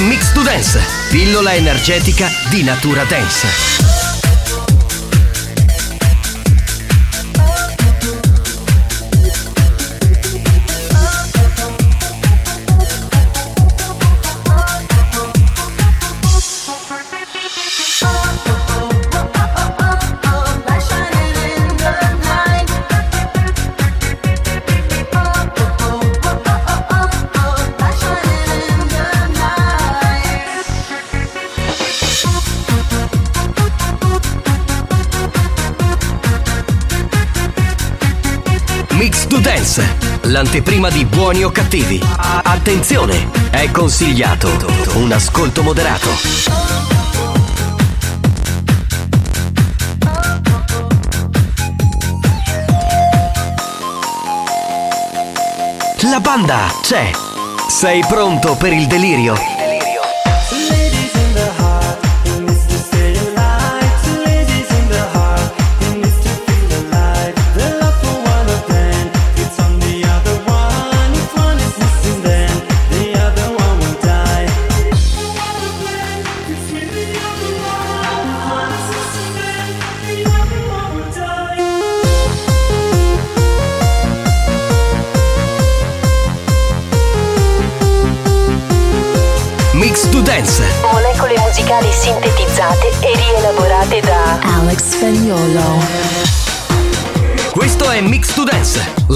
Mix to Dance, pillola energetica di natura dance. L'anteprima di buoni o cattivi. Attenzione, è consigliato un ascolto moderato. La banda c'è. Sei pronto per il delirio?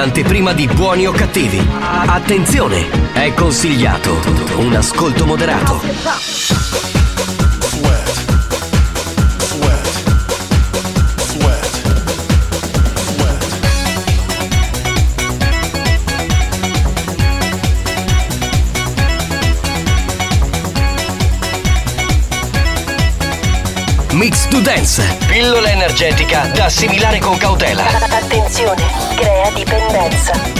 L'anteprima di buoni o cattivi. Attenzione, è consigliato un ascolto moderato. Mix to Dance, pillola energetica da assimilare con cautela. Attenzione, crea dipendenza.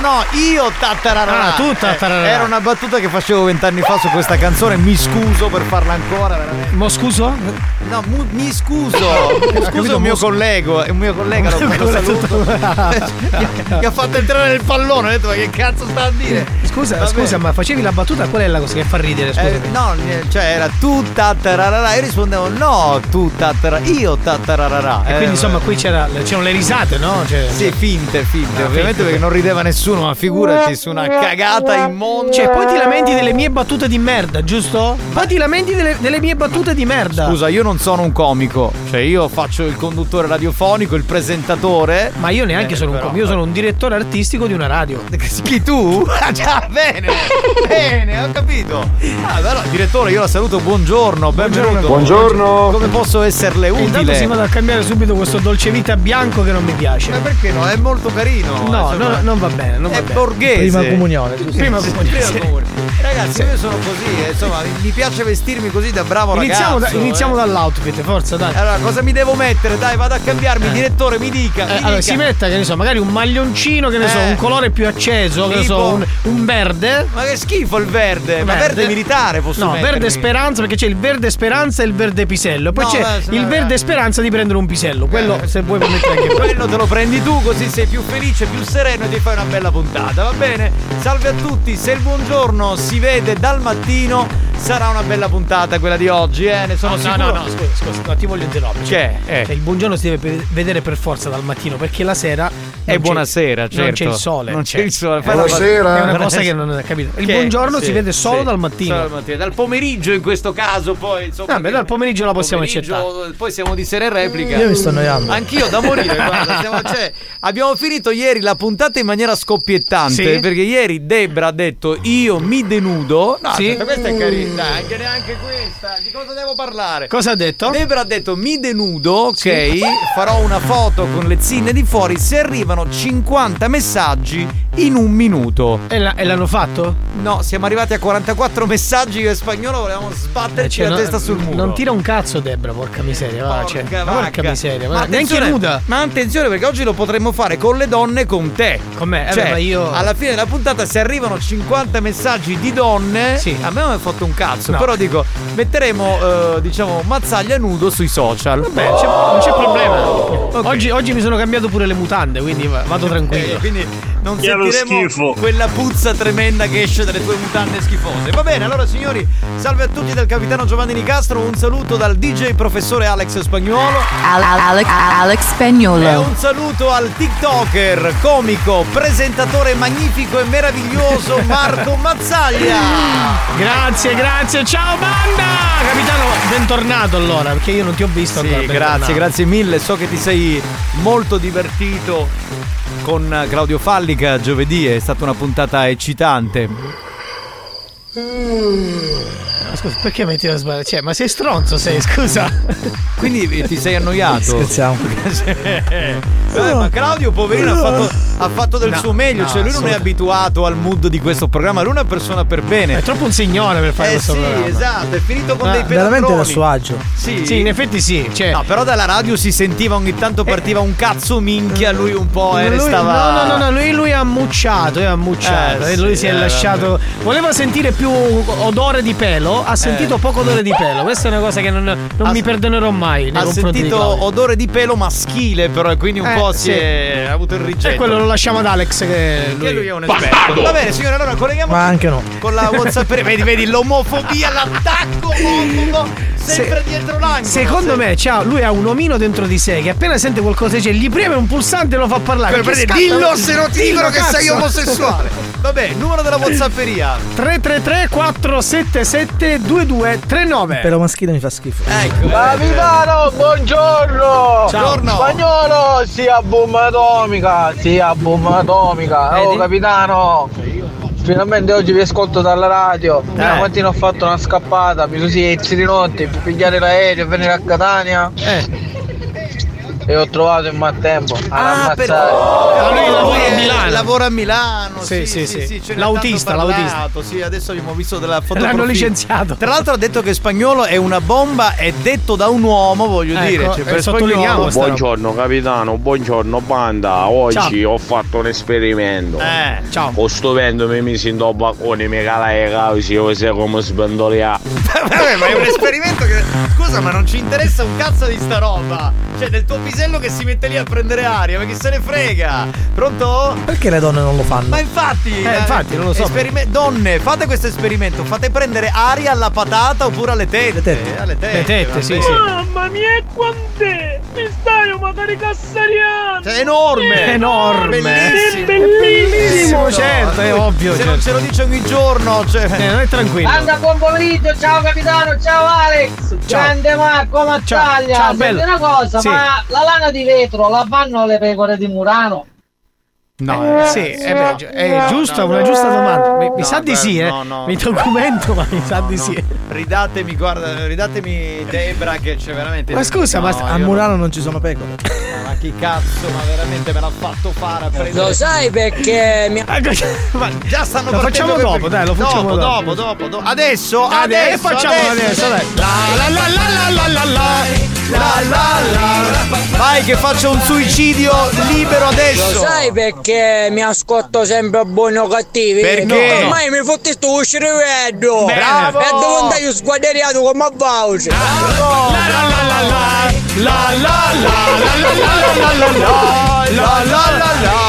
No, no, io tattarara. Ah, tu tattarara. era una battuta che facevo vent'anni fa su questa canzone. Mi scuso per farla ancora, veramente. Mo scuso? No, mu- mi scuso. Mi scuso un mio collega, è un mio collega, lo, lo saluto. che ha fatto entrare nel pallone. Ho detto, ma che cazzo sta a dire? Scusa, scusa, ma facevi la battuta? Qual è la cosa che fa ridere? Eh, no, eh, cioè era tu tattarara. Io rispondevo no, tu tattarara. Io tattarara. E quindi insomma qui c'era, c'erano le risate, no? Cioè, Sì, finte, finte, Ah, ovviamente finte. perché non rideva nessuno, ma figurati su una cagata immonda. Cioè, poi ti lamenti delle mie battute di merda, giusto? Poi ti lamenti delle, delle mie battute di merda. Scusa, io non sono un comico, cioè io faccio il conduttore radiofonico, il presentatore. Ma io neanche Eh, sono un però- com, io sono un direttore artistico di una radio. Chi tu? Ah bene, bene, ho capito. Ah, allora, direttore, io la saluto, buongiorno, benvenuto. Buongiorno. Come posso esserle E Intanto si utile? vado a cambiare subito questo dolce vita bianco che non mi piace. Ma perché no? È molto carino. No, insomma. no, non va bene, non va È bene. borghese. Prima comunione? Prima comunione. prima comunione. Ragazzi, io sono così, eh, insomma, mi- piace vestirmi così da bravo Iniziamo, da- ragazzo. iniziamo eh. dall'outfit, forza, dai. Allora, cosa mi devo mettere? Dai, vado a cambiarmi. Direttore, mi dica. mi Eh, allora, dica. si metta, che ne so, magari un maglioncino, che ne so, Eh. un colore più acceso, che ne so, Tipo? un, un verde. Ma che schifo il verde. Ma verde militare posso No, mettermi. verde speranza, perché c'è il verde speranza e il verde pisello. Poi No, c'è beh, il verde speranza di prendere un pisello. Quello, se vuoi mettere anche quello. Te lo prendi tu, così sei più felice, più sereno e ti fai una bella puntata, va bene? Salve a tutti, se il buongiorno si vede dal mattino, sarà una bella puntata quella di oggi, eh? Ne sono No, sicuro. no, no, scusa, scusa, no, ti voglio interrompere. Che? Eh. Cioè, il buongiorno si deve vedere per forza dal mattino, perché la sera. E c'è- buonasera, certo. Non c'è il sole. Non c'è cioè, il sole. È Fai una, la- Buonasera. è una cosa che non ho capito. Il Che? buongiorno Sì, si vede solo sì, dal mattino. solo dal mattino. Dal pomeriggio in questo caso, poi insomma. Vabbè, dal pomeriggio la possiamo pomeriggio, accettare. Poi siamo di sera in replica. Io mi sto annoiando. Anch'io da morire, guarda, stiamo- cioè, abbiamo finito ieri la puntata in maniera scoppiettante Sì. perché ieri Debra ha detto io mi denudo. No, Sì. aspetta, questa è carina, anche neanche questa. Di cosa devo parlare? Cosa ha detto? Debra ha detto mi denudo, ok, farò una foto con le zinne di fuori se arrivano 50 messaggi in un minuto. E, la- e l'hanno fatto? No, siamo arrivati a 44 messaggi io e spagnolo volevamo sbatterci Cioè, la no- testa sul muro. Non tira un cazzo, Debra, porca miseria. Va, cioè, Porca ma porca miseria. Ma neanche nuda. Ma attenzione perché oggi lo potremmo fare con le donne con te. Con me? Eh, Cioè, beh, io. alla fine della puntata se arrivano 50 messaggi di donne, Sì. a me non mi ha fatto un cazzo, No. però dico, metteremo eh, diciamo mazzaglia nudo sui social. Beh, c'è- non c'è problema. Oggi, oggi mi sono cambiato pure le mutande, quindi va- vado tranquillo. Eh, quindi non lo sentiremo schifo. quella puzza tremenda che esce dalle tue mutande schifose. Va bene, allora signori, salve a tutti dal capitano Giovanni Nicastro, un saluto dal DJ professore Alex Spagnuolo. Al- Al- Alex, Alex E Spagnolo. un saluto al TikToker, comico, presentatore magnifico e meraviglioso Marco Mazzaglia. Grazie, grazie. Ciao banda! Capitano, bentornato allora, perché io non ti ho visto Sì, ancora. bentornato. grazie, grazie mille. So che ti sei molto divertito con Claudio Fallica giovedì, è stata una puntata eccitante. Ma Scusa, perché metti la sbaglia? Cioè, ma sei stronzo sei, scusa. Quindi ti sei annoiato? Scherziamo. Eh, ma Claudio, poverino, ha fatto, ha fatto del No, suo meglio. no, cioè, lui non è abituato al mood di questo programma. Lui è una persona per bene. È troppo un signore per fare Eh questo sì, programma. esatto, è finito con Ah, dei Veramente pelandroni. da suo agio. Sì. Sì, in effetti sì. Cioè, No, però dalla radio si sentiva ogni tanto partiva un cazzo minchia, lui un po' e lui, restava. no, no, no, no, lui, lui ha mucciato, lui ha mucciato. Eh, lui sì, si è eh, lasciato. Voleva sentire più odore di pelo, ha sentito poco odore di pelo. Questa è una cosa che non, non Ha- mi perdonerò mai. Ha sentito odore di pelo maschile, però, e quindi un Eh, po' sì. si è ha avuto il rigetto. E quello lo lasciamo ad Alex che lui, Che lui è un esperto. Va bene, signore, allora colleghiamo Ma anche no. con la WhatsApp. vedi, vedi l'omofobia, l'attacco omofobo, sempre Se- dietro l'angolo. Secondo Se- me c'ha- lui ha un omino dentro di sé che appena sente qualcosa dice gli preme un pulsante e lo fa parlare. Prendere- scatta- dillo se non ti dicono che cazzo. sei omosessuale. Vabbè, numero della WhatsApperia. 333 477 2239 Pelo maschile mi fa schifo. Ecco. Capitano, buongiorno! Buongiorno. Spagnolo, sia bomba atomica, sia bomba atomica. Oh capitano! Finalmente oggi vi ascolto dalla radio. Eh. mattina ho fatto una scappata, mi sono siezi di notte per pigliare l'aereo e venire a Catania. Eh, e ho trovato in maltempo ad Ah, per... ammazzare. lui lavora a Eh, Milano. Lavora a Milano. Sì, Sì, sì, sì, sì. L'autista, l'autista. Sì, adesso abbiamo visto della foto. L'hanno profilo. licenziato. Tra l'altro ha detto che spagnolo è una bomba, è detto da un uomo, voglio Ecco, dire. Cioè, e per sottolineiamo spagnolo. Buongiorno capitano, buongiorno banda. Oggi ho fatto un esperimento. Eh, ciao. Con sto vento mi misi in do baccone, mi cala le cause, io sai come sbandoliare. Vabbè, ma è un esperimento che. Scusa, ma non ci interessa un cazzo di sta roba. Cioè, del tuo pisello che si mette lì a prendere aria, ma chi se ne frega? Pronto? Perché le donne non lo fanno? Ma infatti, Eh, infatti, non lo so. esperime- donne, fate questo esperimento, fate prendere aria alla patata oppure alle tette. Le tette, alle tette, Le tette, sì, sì. Mamma mia, quant'è? Mi stai magari cassariando! Cioè, è enorme! È enorme. Bellissimo! È bellissimo, certo, è ovvio. Se certo. non ce lo dice ogni giorno, cioè. Eh, non è tranquillo. Anda, buon pomeriggio, ciao capitano, ciao Alex! Grande Marco Mazzaglia! Ciao, Senti bello. una cosa, Sì. ma la lana di vetro la fanno le pecore di Murano? No, sì, è, beh, gi- è giusta, una giusta domanda. Mi, mi No, sa di sì, eh. no, no. Mi documento, ma mi sa di sì. Ridatemi, guarda, ridatemi Debra che c'è veramente. Ma scusa, ma No, A Murano non ci sono pecore. non- Ma chi cazzo, ma veramente me l'ha fatto fare a prendere. Lo sai perché mi... Ma già stanno Lo facciamo dopo, dai, lo facciamo dopo. dopo. Dopo, dopo, dopo. Adesso, Adesso, adesso, facciamo adesso, dai. La la la la la la la la. La, la, la. Vai che faccio un suicidio libero Lo adesso. sai perché mi ascolto sempre buoni o cattivi? Perché? No, ormai mi fotti sto uscire veddo! Bravo! E devo andare io squaderiato come a voce! La la la la la. La la la la la la la la la. La, la, la,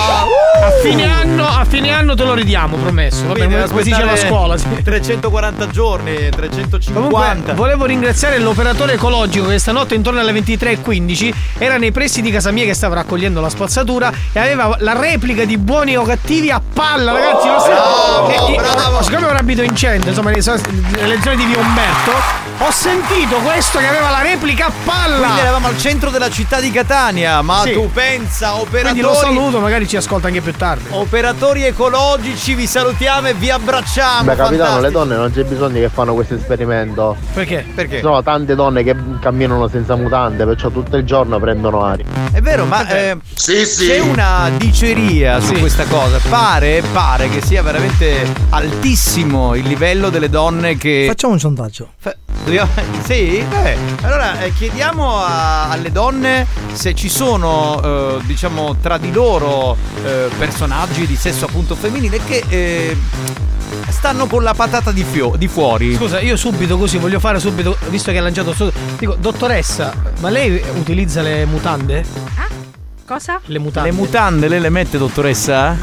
fine anno, a fine anno te lo ridiamo, promesso. Va Quindi come dice aspettare scuola. sì. 340 giorni, 350. Comunque, volevo ringraziare l'operatore ecologico che stanotte intorno alle 23.15 era nei pressi di casa mia che stava raccogliendo la spazzatura e aveva la replica di buoni o cattivi a palla, ragazzi. so- Bravo, e- bravo. Siccome ora abito in centro, insomma, nelle so- nelle zone di Via Umberto, ho sentito questo che aveva la replica a palla. Quindi eravamo al centro della città di Catania, ma Sì. tu pensa, Quindi lo operatori, saluto, magari ci ascolta anche più tardi. operatori ecologici, vi salutiamo e vi abbracciamo. Beh capitano, fantastico. le donne non c'è bisogno che fanno questo esperimento. Perché? Perché? Ci sono tante donne che camminano senza mutande, perciò tutto il giorno prendono aria. È vero, ma eh, c'è una diceria su questa cosa. Pare, pare che sia veramente altissimo il livello delle donne che. Facciamo un sondaggio. Fa- dobbiamo- Sì? Beh, allora eh, chiediamo a- alle donne se ci sono, eh, diciamo, tra di loro eh, personaggi di sesso appunto femminile che eh, stanno con la patata di, fio- di fuori. Scusa, io subito così voglio fare subito, visto che ha lanciato su. Dico, dottoressa, ma lei utilizza le mutande? Cosa? Le mutande. Le mutande lei le mette, dottoressa?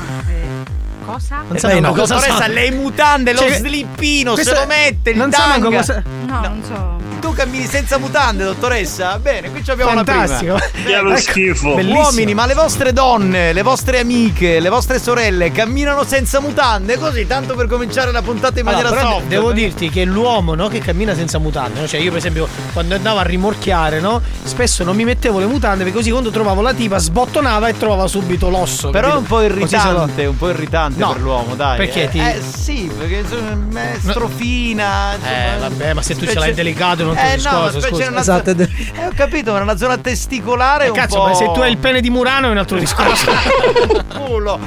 Cosa? Non Eh, sa no. cosa Dottoressa, sa. le mutande, lo Cioè, slippino, se lo mette, il non sa manco cosa- No, non so. Tu cammini senza mutande, dottoressa? Bene, qui ci abbiamo Fantastico. la prima. Che lo Ecco, schifo. Bellissimo. Uomini, ma le vostre donne, le vostre amiche, le vostre sorelle camminano senza mutande? Così, tanto per cominciare la puntata in Allora, maniera soft. devo dirti che l'uomo no, che cammina senza mutande, no? cioè io per esempio quando andavo a rimorchiare, no, spesso non mi mettevo le mutande perché così quando trovavo la tipa sbottonava e trovava subito l'osso. Però è un po' irritante, un po' irritante No, per l'uomo, dai. perché eh, ti- Eh sì, perché insomma, è strofina. insomma, Eh, vabbè, ma se tu ce specie- l'hai delicato è un altro eh, no, discorso, specie scusa. nella Esatto, Eh, ho capito, ma nella zona testicolare è Eh, un cazzo, po'. ma se tu hai il pene di Murano è un altro discorso. culo.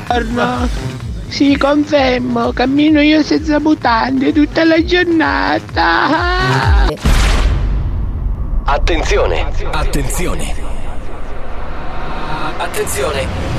Sì, confermo, cammino io senza mutande tutta la giornata. Attenzione, attenzione. Attenzione.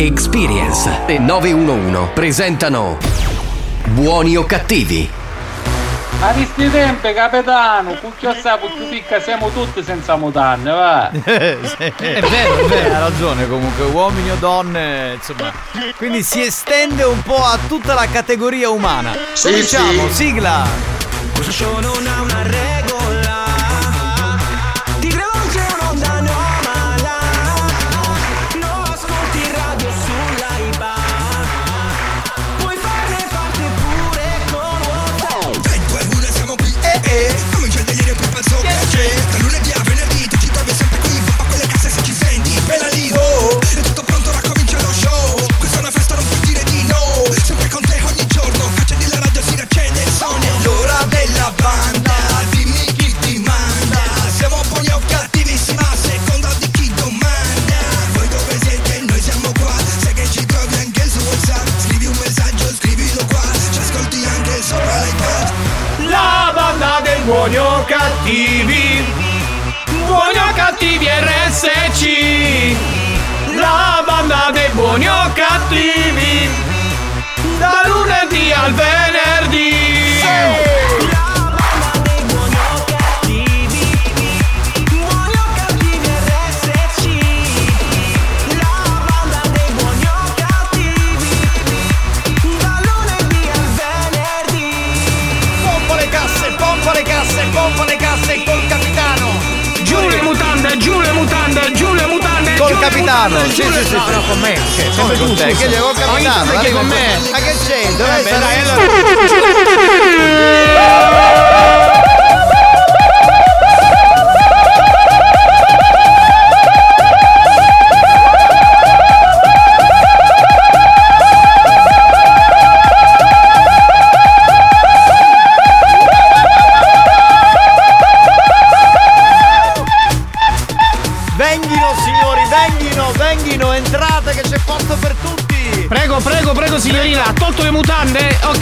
Experience e 911 presentano Buoni o cattivi? A questi tempi, capitano, pucchio sa, pucchio picca, siamo tutti senza mutande, va. è vero, è vero. Ha ragione comunque, uomini o donne, insomma. Quindi si estende un po' a tutta la categoria umana. Sì, Cominciamo, sì. sigla. Questo show non ha una regola. Cattivi. Da lunedì al venerdì. Col capitano, sì, sì, sì, No, con me. Cioè, sempre con te? Che col capitano, arriva con con me. Ma che c'entra? Vabbè, Eh, dai, sarà-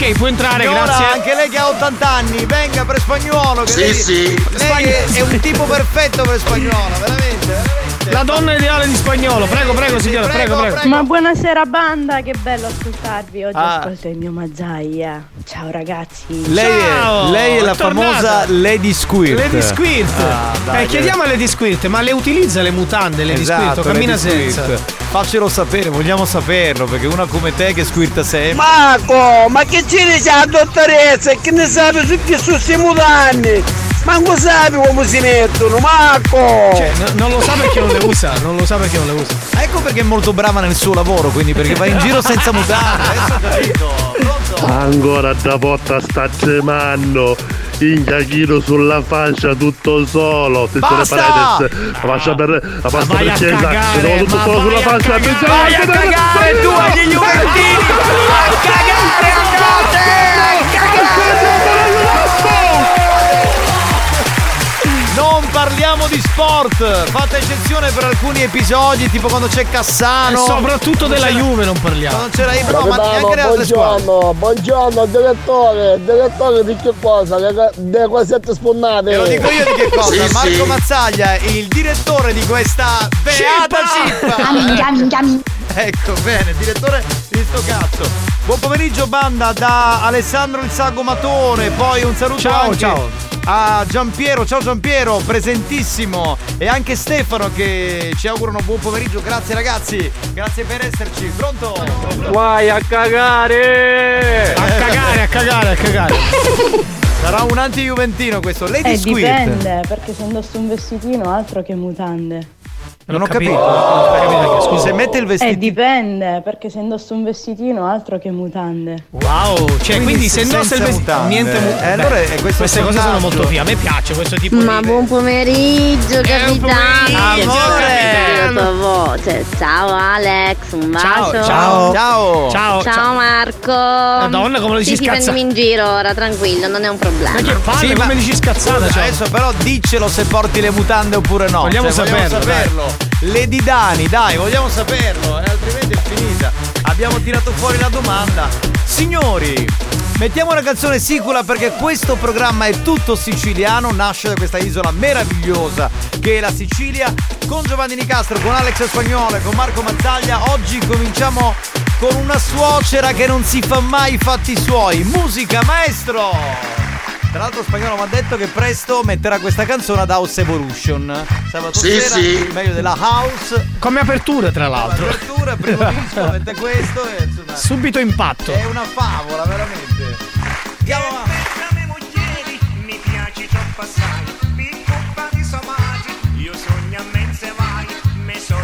Ok, può entrare, Signora, grazie. anche lei che ha 80 anni, venga per spagnolo. Che Sì, lei, sì. Lei è, è un tipo perfetto per spagnolo, veramente, veramente. La donna ideale di spagnolo, prego, prego signora, prego, prego. Ma buonasera banda, che bello ascoltarvi. Oggi Ah. ascolto il mio Mazzaia. Ciao ragazzi. Lei è, lei è la famosa Lady Squirt. Lady Squirt. Ah, dai, eh, chiediamo a Lady Squirt, ma le utilizza le mutande Lady Esatto, Squirt cammina Lady senza? Squirt. Faccelo sapere, vogliamo saperlo, perché una come te che squirta sempre. Marco, ma che ci dice la dottoressa? Che ne sape su che sono questi mutanti? Manco sape come si mettono, Marco! Cioè, no- non lo sa perché non le usa, non lo sa perché non le usa. Ecco perché è molto brava nel suo lavoro, quindi perché va in giro senza mutande. Adesso ho capito. Pronto? Ancora da botta sta tremando. Inghachino sulla fascia tutto solo. Basta! paredes. La fascia per. La pasta vai per chiesa. tutto solo sulla vai a fascia. cagare, Attenzione, vai a cagare, tu agli Juventini! A cagare, parliamo di sport, fate eccezione per alcuni episodi, tipo quando c'è Cassano. E soprattutto della Juve non parliamo. Quando c'era Ibra, no, ma neanche nelle altre squadre. buongiorno, buongiorno direttore, direttore di che cosa? Le, delle cosette sponnate. Te lo dico io di che cosa? Marco Mazzaglia, il direttore di questa beata cippa. Minchia, minchia, minchia. Ecco, bene, direttore di sto cazzo. Buon pomeriggio banda da Alessandro il Sagomatone, poi un saluto Ciao, anche ciao. a Giampiero, ciao Giampiero, presentissimo e anche Stefano che ci augurano buon pomeriggio, grazie ragazzi, grazie per esserci, pronto? Vai a cagare! A cagare, a cagare, a cagare. Sarà un anti-juventino questo, Lady Eh, Squirt. dipende, perché se indosso un vestitino altro che mutande. Non ho capito. Scusa. Se mette il Eh, vestito dipende, perché se indosso un vestitino altro che mutande. Wow, cioè quindi, se indossa il vestito mutande. niente mu- Eh, allora questo queste cose sono sondaggio. molto fighe, a me piace questo tipo Ma di buon pomeriggio capitano Amore. Voce Ciao Alex Un bacio Ciao. Ciao. Ciao. Ciao Marco Madonna, come lo dici Sì, sì, scazza- prendimi in giro ora tranquillo Non è un problema Ma che palle, Sì, come ma- dici scazzata, Scusa, cioè. Adesso però diccelo se porti le mutande oppure no. Vogliamo Cioè, saperlo, saperlo. Le Didani, dai, vogliamo saperlo, eh, altrimenti è finita. Abbiamo tirato fuori la domanda. Signori, mettiamo una canzone sicula perché questo programma è tutto siciliano, nasce da questa isola meravigliosa che è la Sicilia. Con Giovanni Nicastro, con Alex Spagnolo e con Marco Mazzaglia, oggi cominciamo con una suocera che non si fa mai i fatti suoi. Musica, maestro! Tra l'altro spagnolo mi ha detto che presto metterà questa canzone ad House Evolution. Sabato Sì, sera, sì. meglio della House. Come apertura, tra l'altro. Apertura, primo disco, mette questo e insomma. Subito impatto. È una favola, veramente. Andiamo avanti. Mi piaci troppo assai, piccola di somati, io sogno a mense vai, me so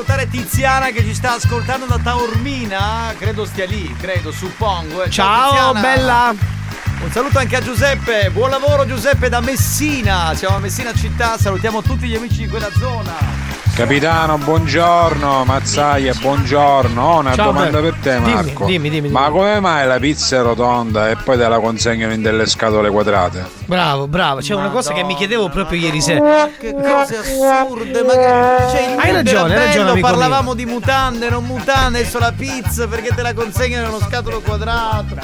salutare Tiziana che ci sta ascoltando da Taormina? Credo stia lì, credo, suppongo. eh. Ciao, Tiziana. bella. Un saluto anche a Giuseppe. Buon lavoro Giuseppe da Messina. Siamo a Messina città, salutiamo tutti gli amici di quella zona. Capitano, buongiorno, Mazzaia, buongiorno. Ho una Ciao, domanda Beh. per te, Dimmi, Marco. dimmi, dimmi, Ma dimmi. come mai la pizza è rotonda e poi te la consegnano in delle scatole quadrate? Bravo, bravo. C'è una cosa che mi chiedevo proprio ieri sera. Che cose assurde, ma che. Cioè, il Hai ragione, hai ragione, bello, amico Parlavamo di mutande, non mutande, adesso la pizza perché te la consegnano in uno scatolo quadrato.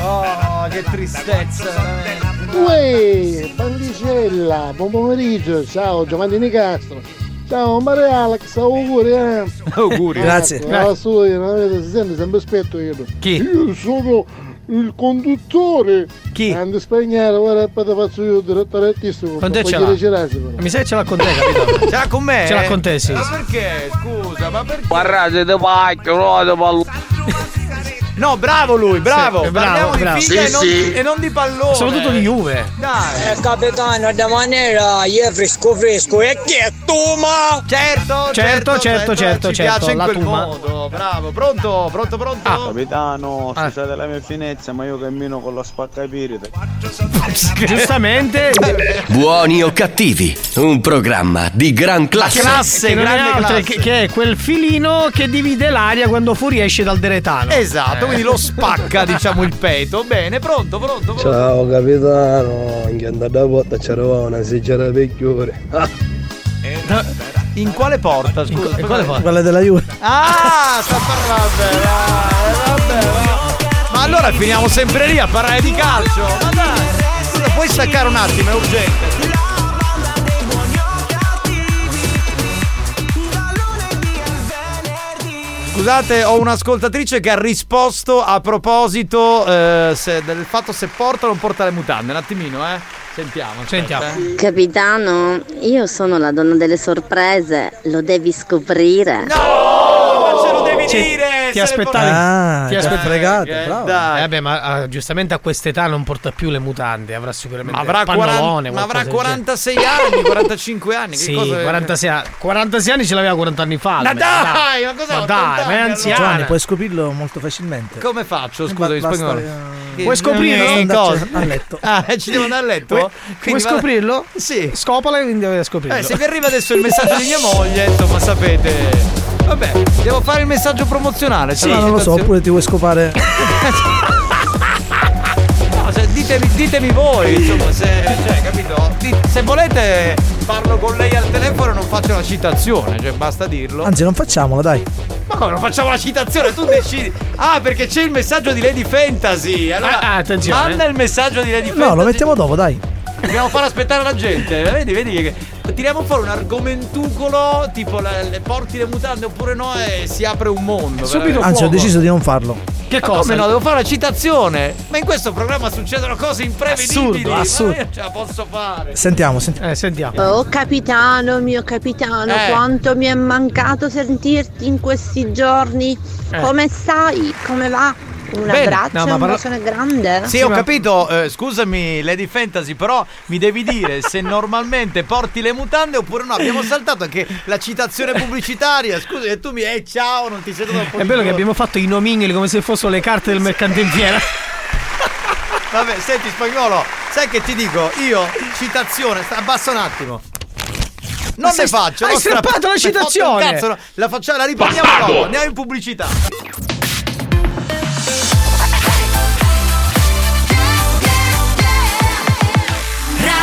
Oh, che tristezza, veramente. Uè, Pandicella, buon pomeriggio, ciao Giovanni Nicastro. Ciao Maria Alex, auguri eh. Auguri. Grazie. La sua, non avete- si sente sempre aspetto io. Chi? Io sono il conduttore. Chi? Ando a spagnare, ora poi te faccio io il direttore artistico. Con te ce l'ha. Mi sa che ce l'ha con te, capito? Ce l'ha con me? Ce l'ha con te, sì. Ma perché? Scusa, ma perché? Guardate, te pacchio, no, te pallo. No, bravo lui, bravo. Sì, bravo, Parliamo bravo. di figlia Sì, e, non, sì. e non di pallone. Soprattutto di Juve. Dai. Eh, capitano, da maniera, io fresco fresco, e che è tu, ma? Certo, Certo, certo, certo, ci certo, piace in la quel tuma. modo. Bravo, pronto, pronto, pronto. Ah. Capitano, Ah. scusate la mia finezza, ma io cammino con la spaccapirite. Giustamente. Buoni o cattivi, un programma di gran classe. Classe, che grande altro classe. che, che è quel filino che divide l'aria quando fuoriesce dal deretano. Esatto, Eh. quindi lo spacca, diciamo, il peto. Bene, pronto, pronto, pronto. Ciao capitano, anche andata a volta c'era una seggiata peggiore. In quale porta, scusa? In quale porta? Quella della Juve. Ah, sta parlando. Vabbè, vabbè, vabbè. Ma allora finiamo sempre lì a parlare di calcio. Ma dai, scusa, puoi staccare un attimo, è urgente. Scusate, ho un'ascoltatrice che ha risposto a proposito eh, se- del fatto se porta o non porta le mutande. Un attimino, eh. Sentiamo. aspetta, Sentiamo. eh. Capitano, io sono la donna delle sorprese, lo devi scoprire. No, ma ce lo devi Sì, dire. Ti se le aspettavi. Ah, ti ti aspettavi. fregato, Eh, bravo. dai. Eh, vabbè, ma ah, giustamente a quest'età non porta più le mutande, avrà sicuramente Ma avrà, il pannolone, 40, ma avrà qualcosa del 46 anni, 45 anni. Sì, cosa 46, anni- 46 anni ce l'aveva 40 anni fa. Ma dai, ma cosa Ma dai, ma è anziana. Giovanni, puoi scoprirlo molto facilmente. Come faccio? Scusa, Ba- in spagnolo. eh, Puoi scoprirlo? cosa? a letto. Ah, ci devo andare a letto? Vado- scoprirlo? Sì. Scopala e quindi devi scoprirlo. Eh, se vi arriva adesso il messaggio di mia moglie, insomma, sapete. Vabbè, devo fare il messaggio promozionale. Sì, non lo so, oppure ti vuoi scopare. No, se- ditemi, ditemi voi, insomma, se, cioè, capito? Di- se volete parlo con lei al telefono e non faccio la citazione, cioè basta dirlo. Anzi, non facciamola, dai. Ma come non facciamo la citazione? Tu decidi. Ah, perché c'è il messaggio di Lady Fantasy. Allora, Ah, ah, attenzione. manda il messaggio di Lady Fantasy. No, lo mettiamo dopo, dai. Dobbiamo far aspettare la gente. Vedi, vedi che tiriamo fuori un argomentucolo tipo le, le porti le mutande oppure no e si apre un mondo. Subito. Anzi, ho deciso di non farlo. Che Ma cosa? Come no, devo fare la citazione. Ma in questo programma succedono cose imprevedibili. Assurdo, ma assurdo. io ce la posso fare. Sentiamo, sentiamo. Eh, sentiamo. Oh capitano, mio capitano, Eh. quanto mi è mancato sentirti in questi giorni. Eh. Come stai? Come va? Un Bene. abbraccio, No, ma un parla- bacione grande. Sì, ho capito, eh, scusami Lady Fantasy, però mi devi dire se normalmente porti le mutande oppure no. Abbiamo saltato anche la citazione pubblicitaria. Scusa, e tu mi eh ciao, non ti sento da un po' È bello che abbiamo fatto i nomignoli come se fossero le carte del mercante in fiera. Vabbè, senti spagnolo, sai che ti dico? Io citazione, sta- abbassa un attimo. Non sei- ne faccio, hai strappato. la citazione. Cazzo, no. la facciamo, la riprendiamo dopo, andiamo in pubblicità.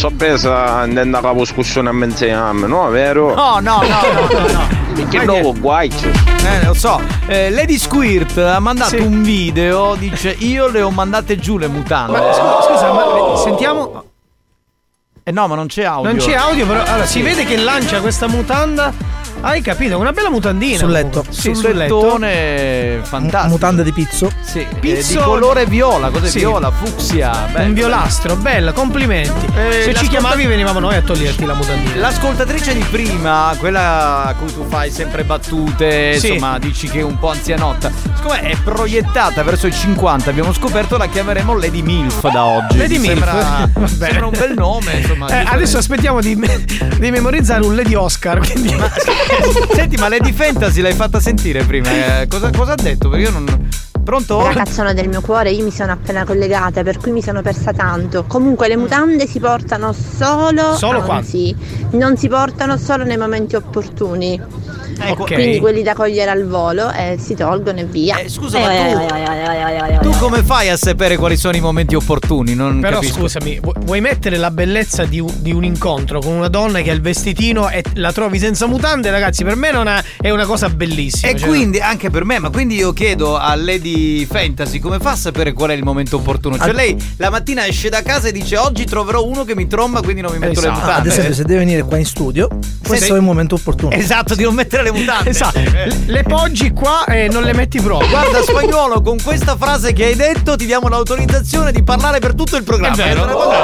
Sorpresa andando a capo scussione a menziame, no, vero? No, no, no, no, no, no. Che nuovo guai. Eh, lo so. Eh, Lady Squirt ha mandato un video, dice io le ho mandate giù le mutande. Ma scusa, scusa, ma sentiamo. Eh no, ma non c'è audio. Non c'è audio, però allora, si vede che lancia questa mutanda. Hai capito? Una bella mutandina. Sul letto. Sì, sul lettone fantastico. Mutande di pizzo. Sì, eh, Pizzo- di colore viola, cos'è Sì. viola, fucsia. bello. Un violastro, bella, complimenti. Eh, Se ci chiamavi venivamo noi a toglierti la mutandina. L'ascoltatrice di prima, quella a cui tu fai sempre battute, Sì. insomma, dici che è un po' anzianotta. Siccome è proiettata verso i 50, abbiamo scoperto la chiameremo Lady Milf da oggi. Lady Mi Milf. Sembra, sembra un bel nome, insomma. Eh, adesso aspettiamo di, di memorizzare un Lady Oscar. Quindi... Senti, ma Lady Fantasy l'hai fatta sentire prima? eh? cosa, cosa ha detto? Perché io non. Pronto? Ragazzone del mio cuore, io mi sono appena collegata, per cui mi sono persa tanto. Comunque le mutande si portano solo. Solo anzi, non si portano solo nei momenti opportuni. Ecco. Quindi quelli da cogliere al volo e si tolgono e via. Eh, scusa, ma tu- Tu come fai a sapere quali sono i momenti opportuni? Non Però capisco. scusami, vu- vuoi mettere la bellezza di un, di un incontro con una donna che ha il vestitino e la trovi senza mutande? Ragazzi, per me non è, è una cosa bellissima. E cioè- quindi anche per me, ma quindi io chiedo a Lady Fantasy come fa a sapere qual è il momento opportuno? Cioè Ad- lei la mattina esce da casa e dice oggi troverò uno che mi tromba quindi non mi metto le Ah, mutande. ad esempio, se deve venire qua in studio, questo Sì. è il momento opportuno. Esatto, di non mettere le mutande. Esatto, le- le poggi qua e non le metti proprio. Guarda spagnolo, con questa frase che hai detto ti diamo l'autorizzazione di parlare per tutto il programma. È vero. una cosa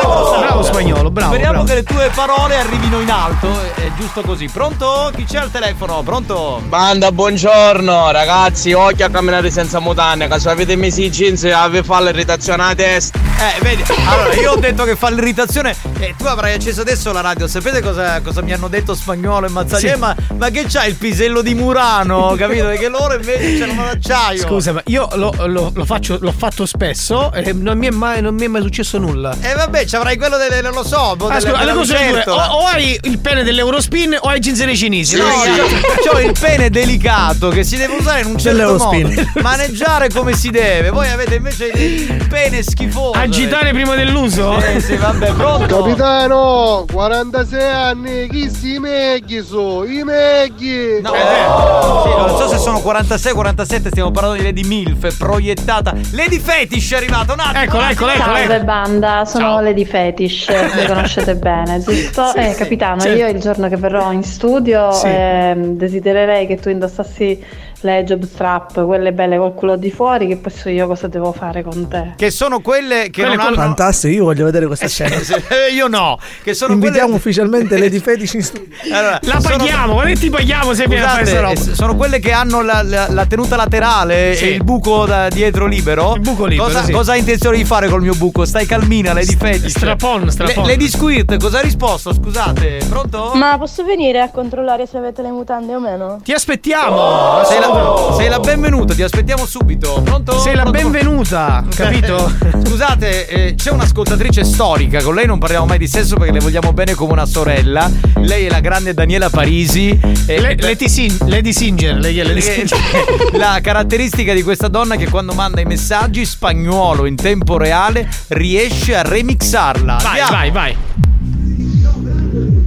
sacrosanta. Bravo spagnolo, bravo, Speriamo bravo. che le tue parole arrivino in alto, è giusto così. Pronto? Chi c'è al telefono? Pronto? Banda, buongiorno ragazzi, occhio a camminare senza mutande, se avete messo i jeans e avete fa l'irritazione alla testa. Eh, vedi, allora io ho detto che fa l'irritazione e tu avrai acceso adesso la radio. Sapete cosa, cosa mi hanno detto spagnolo e Mazzaglia? Sì. Ma, ma che c'hai il pisello di Murano, capito? Perché loro invece c'hanno l'acciaio. Scusa, ma io lo, lo- lo faccio, l'ho fatto spesso e non mi è mai, non mi è mai successo nulla. E vabbè, ci avrai quello delle, non lo so, boh, Ah, delle, scusa, due, o, o hai il pene dell'Eurospin o hai dei cinesi. No, no? c'ho il pene delicato che si deve usare in un certo modo. Maneggiare come si deve. Voi avete invece il pene schifoso. Agitare prima dell'uso? Sì, sì, vabbè, pronto. Capitano, 46 anni, chi si meghi su? I meghi! No, eh, sì, non so se sono 46, 47, stiamo parlando di Lady Milf, proiettata. Lady Fetish è arrivata, un attimo. Eccola, eccola, eccola. Salve banda, sono Lady Fetish, mi conoscete bene, giusto? Sì, eh, sì, capitano, certo. io il giorno che verrò in studio Sì. ehm, desidererei che tu indossassi le job strap, quelle belle col culo di fuori, che poi so io cosa devo fare con te. Che sono quelle che Quelle non hanno. Fantastico, io voglio vedere questa Eh, scena. eh, Io no, che sono Invitiamo quelle. ufficialmente Lady Fetish in studio. Allora, La sono- paghiamo, guarda che ti paghiamo se vieni a fare roba. sono quelle che hanno la, la- la tenuta laterale Sì. e il buco da dietro libero. Il buco libero, Cosa, sì. cosa hai intenzione di fare col mio buco? Stai calmina, Lady Fetish. Strapon, strapon. Le- Lady Squirt, cosa ha risposto? Scusate, pronto? Ma posso venire a controllare se avete le mutande o meno? Ti aspettiamo. Sei la, sei la benvenuta, ti aspettiamo subito. Pronto? Sei la Pronto? benvenuta, capito? Scusate, eh, c'è un'ascoltatrice storica, con lei non parliamo mai di sesso perché le vogliamo bene come una sorella. Lei è la grande Daniela Parisi. e- Le- Lady, Sin- Lady Singer, lei è Lady Eh, Singer. La caratteristica di questa donna è che quando manda i messaggi spagnolo in tempo reale riesce a remixarla. Vai, Andiamo. vai, vai.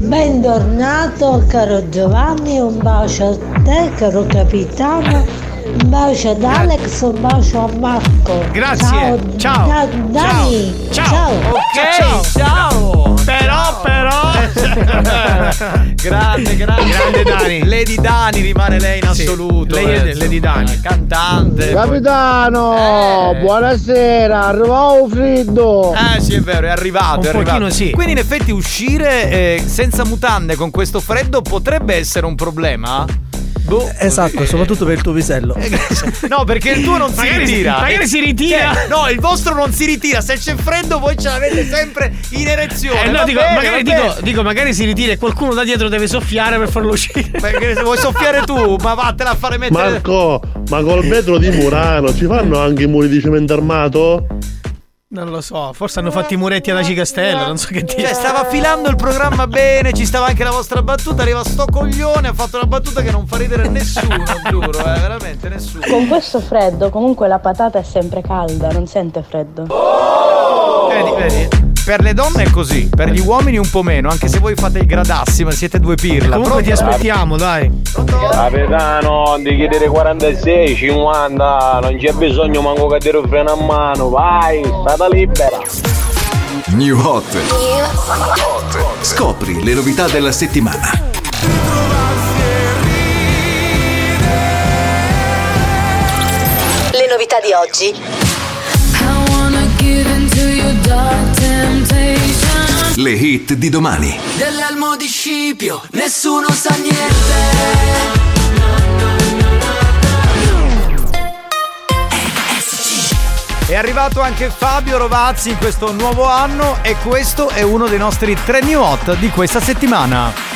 Bentornato caro Giovanni, un bacio a te caro capitano, un bacio ad Alex, un bacio a Marco. Grazie, ciao. Da- Dani, Ciao. ciao. Ok, ciao. Però, però. grande, grande, Grande Dani. Lady Dani rimane lei in Sì, assoluto. lei è eh, Lady Dani. Cantante. Capitano, Eh. buonasera, arrivavo freddo. Ah sì è vero, è arrivato, Un è arrivato. pochino sì. Quindi in effetti uscire eh, senza mutande con questo freddo potrebbe essere un problema? Boh. Esatto, soprattutto per il tuo pisello. No, perché il tuo non si Magari si- ritira. magari si ritira. Cioè, no, il vostro non si ritira. Se c'è freddo, voi ce l'avete sempre in erezione. Eh, no, dico, bene, magari, dico, dico, magari si ritira e qualcuno da dietro deve soffiare per farlo uscire. Perché se vuoi soffiare tu, ma vattela a fare mettere. Marco, ma col vetro di Murano ci fanno anche i muri di cemento armato? Non lo so, forse hanno fatto i muretti ad Aci Castello, non so che dire. Cioè, stava filando il programma bene, ci stava anche la vostra battuta. Arriva sto coglione, ha fatto una battuta che non fa ridere nessuno, giuro, eh, veramente nessuno. Con questo freddo comunque la patata è sempre calda, non sente freddo. Vedi, vedi. Per le donne è così, per gli uomini un po' meno, anche se voi fate il gradassimo, siete due pirla. Comunque ti aspettiamo, dai. Capitano, di chiedere 46, 50, non c'è bisogno manco che dire freno a mano, vai, strada libera. New Hot. Scopri le novità della settimana. Le novità di oggi. Le hit di domani. Dell'elmo di Scipio, nessuno sa niente. È arrivato anche Fabio Rovazzi in questo nuovo anno e questo è uno dei nostri tre new hot di questa settimana.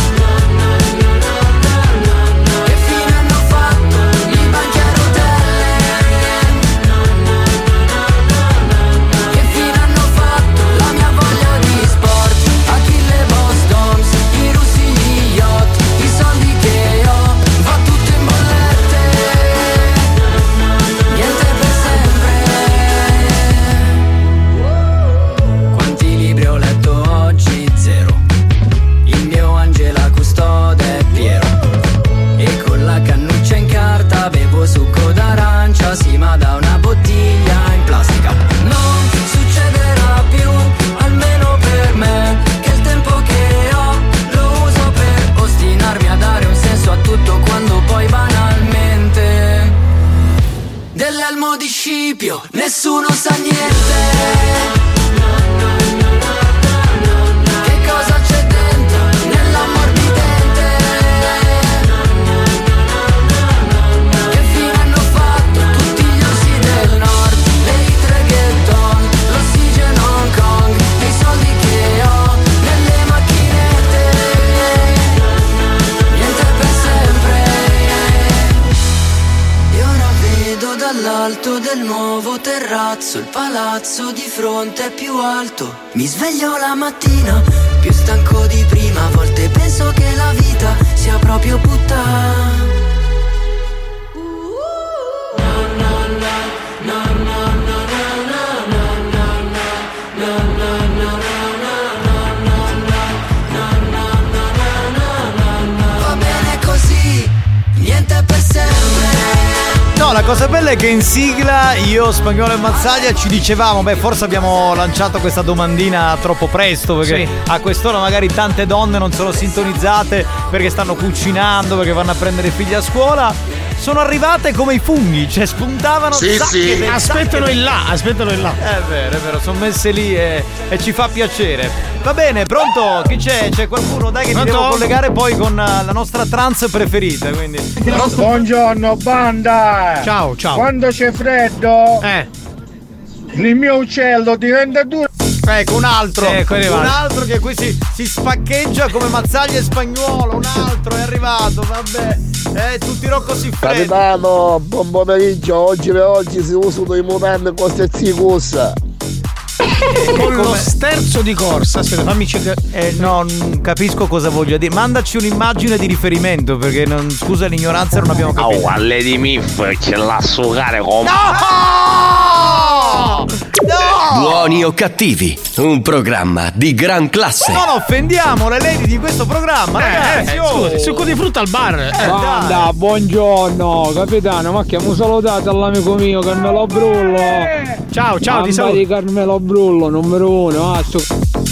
Mi sveglio la mattina è che in sigla io, Spagnolo e Mazzaglia ci dicevamo, beh, forse abbiamo lanciato questa domandina troppo presto, perché Sì. a quest'ora magari tante donne non sono sintonizzate perché stanno cucinando, perché vanno a prendere i figli a scuola. Sono arrivate come i funghi, cioè spuntavano Sì, sacche sì. dei- Aspettano sacche- in là, aspettano in là. È vero, è vero, sono messe lì e, e ci fa piacere. Va bene, pronto? Chi c'è? C'è qualcuno? Dai che Pronto? ti devo collegare poi con eh, la nostra trans preferita, quindi. Buongiorno banda! Ciao, ciao. Quando c'è freddo, Eh. il mio uccello diventa duro. Ecco, un altro. Ecco, è un altro che qui si, si spaccheggia come mazzaglia e spagnuolo. Un altro è arrivato, vabbè. Eh, tutti Rocco si fredda. Capitano, buon pomeriggio, oggi per oggi si usano i mutanti con stezzi cussa. Con lo sterzo di corsa, aspetta, fammi cercare. Eh, no, non capisco cosa voglia dire. Mandaci un'immagine di riferimento, perché non, scusa l'ignoranza, non abbiamo capito. Oh, alle di Miff ce l'ha a sucare con... No! No! Buoni o cattivi, un programma di gran classe. Non offendiamo le lady di questo programma, ragazzi. Eh, oh. succo di frutta al bar. Eh, Banda, buongiorno, capitano, ma che mi salutate all'amico mio Carmelo Brullo. Ciao, ciao, ti Mamma saluto. di Carmelo Brullo, numero uno. Ah, sto...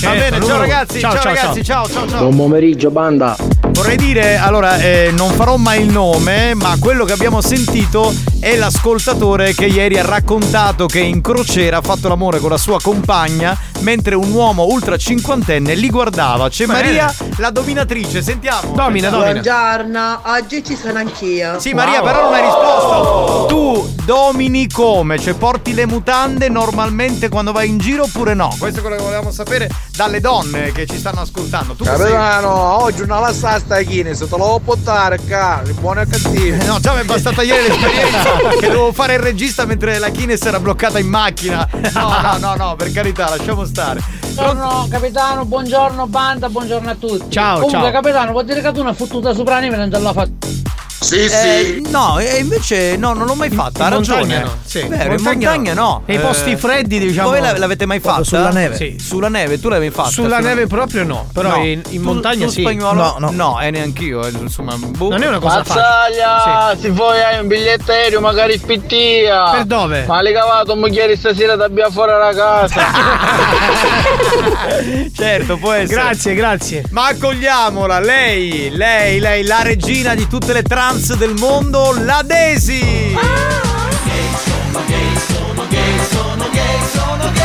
Va bene, ciao ragazzi, ciao, ragazzi, ciao, ciao, ciao. Buon pomeriggio, banda. Vorrei dire, allora, eh, non farò mai il nome, ma quello che abbiamo sentito è l'ascoltatore che ieri ha raccontato che in crociera ha fatto l'amore con la sua compagna mentre un uomo ultra cinquantenne li guardava. C'è Bene. Maria, la dominatrice, sentiamo. Domina, domina. Buongiorno, oggi ci sono anch'io. Sì, Maria, però non hai risposto. Tu domini come? Cioè, porti le mutande normalmente quando vai in giro oppure no? Questo è quello che volevamo sapere dalle donne che ci stanno ascoltando. Tu sei... Capitano, oggi una lassa sta Guinness, te lo devo portare i buoni e cattivi. No, già mi è bastata ieri l'esperienza che dovevo fare il regista mentre la Kines era bloccata in macchina. No, no, no, no, per carità, lasciamo stare. Buongiorno capitano, buongiorno banda, buongiorno a tutti. Ciao, Comunque ciao. capitano, vuol dire che tu una fottuta sopra di me non te l'ha fatta. Eh, no, e invece no, non l'ho mai fatta. Ha In ragione. montagna no, sì. Vero, in Montagna no. Nei Eh, posti freddi, diciamo. Voi la- l'avete mai fatta? Sulla neve. Sì. Sulla neve, tu l'hai mai fatta? Sulla neve proprio no, però No. in, in Tu- montagna tu sì. spagnolo? No, no. No, e neanch'io. eh, Insomma, boh. Non è una cosa Mazzaglia, se vuoi hai un biglietto aereo magari spittia. Per dove? Ma l'hai cavato un mogliere stasera da abbia fuori la casa. certo, può essere. Grazie, grazie. Ma accogliamola, lei, lei, lei, la regina di tutte le trans del mondo, la Desi.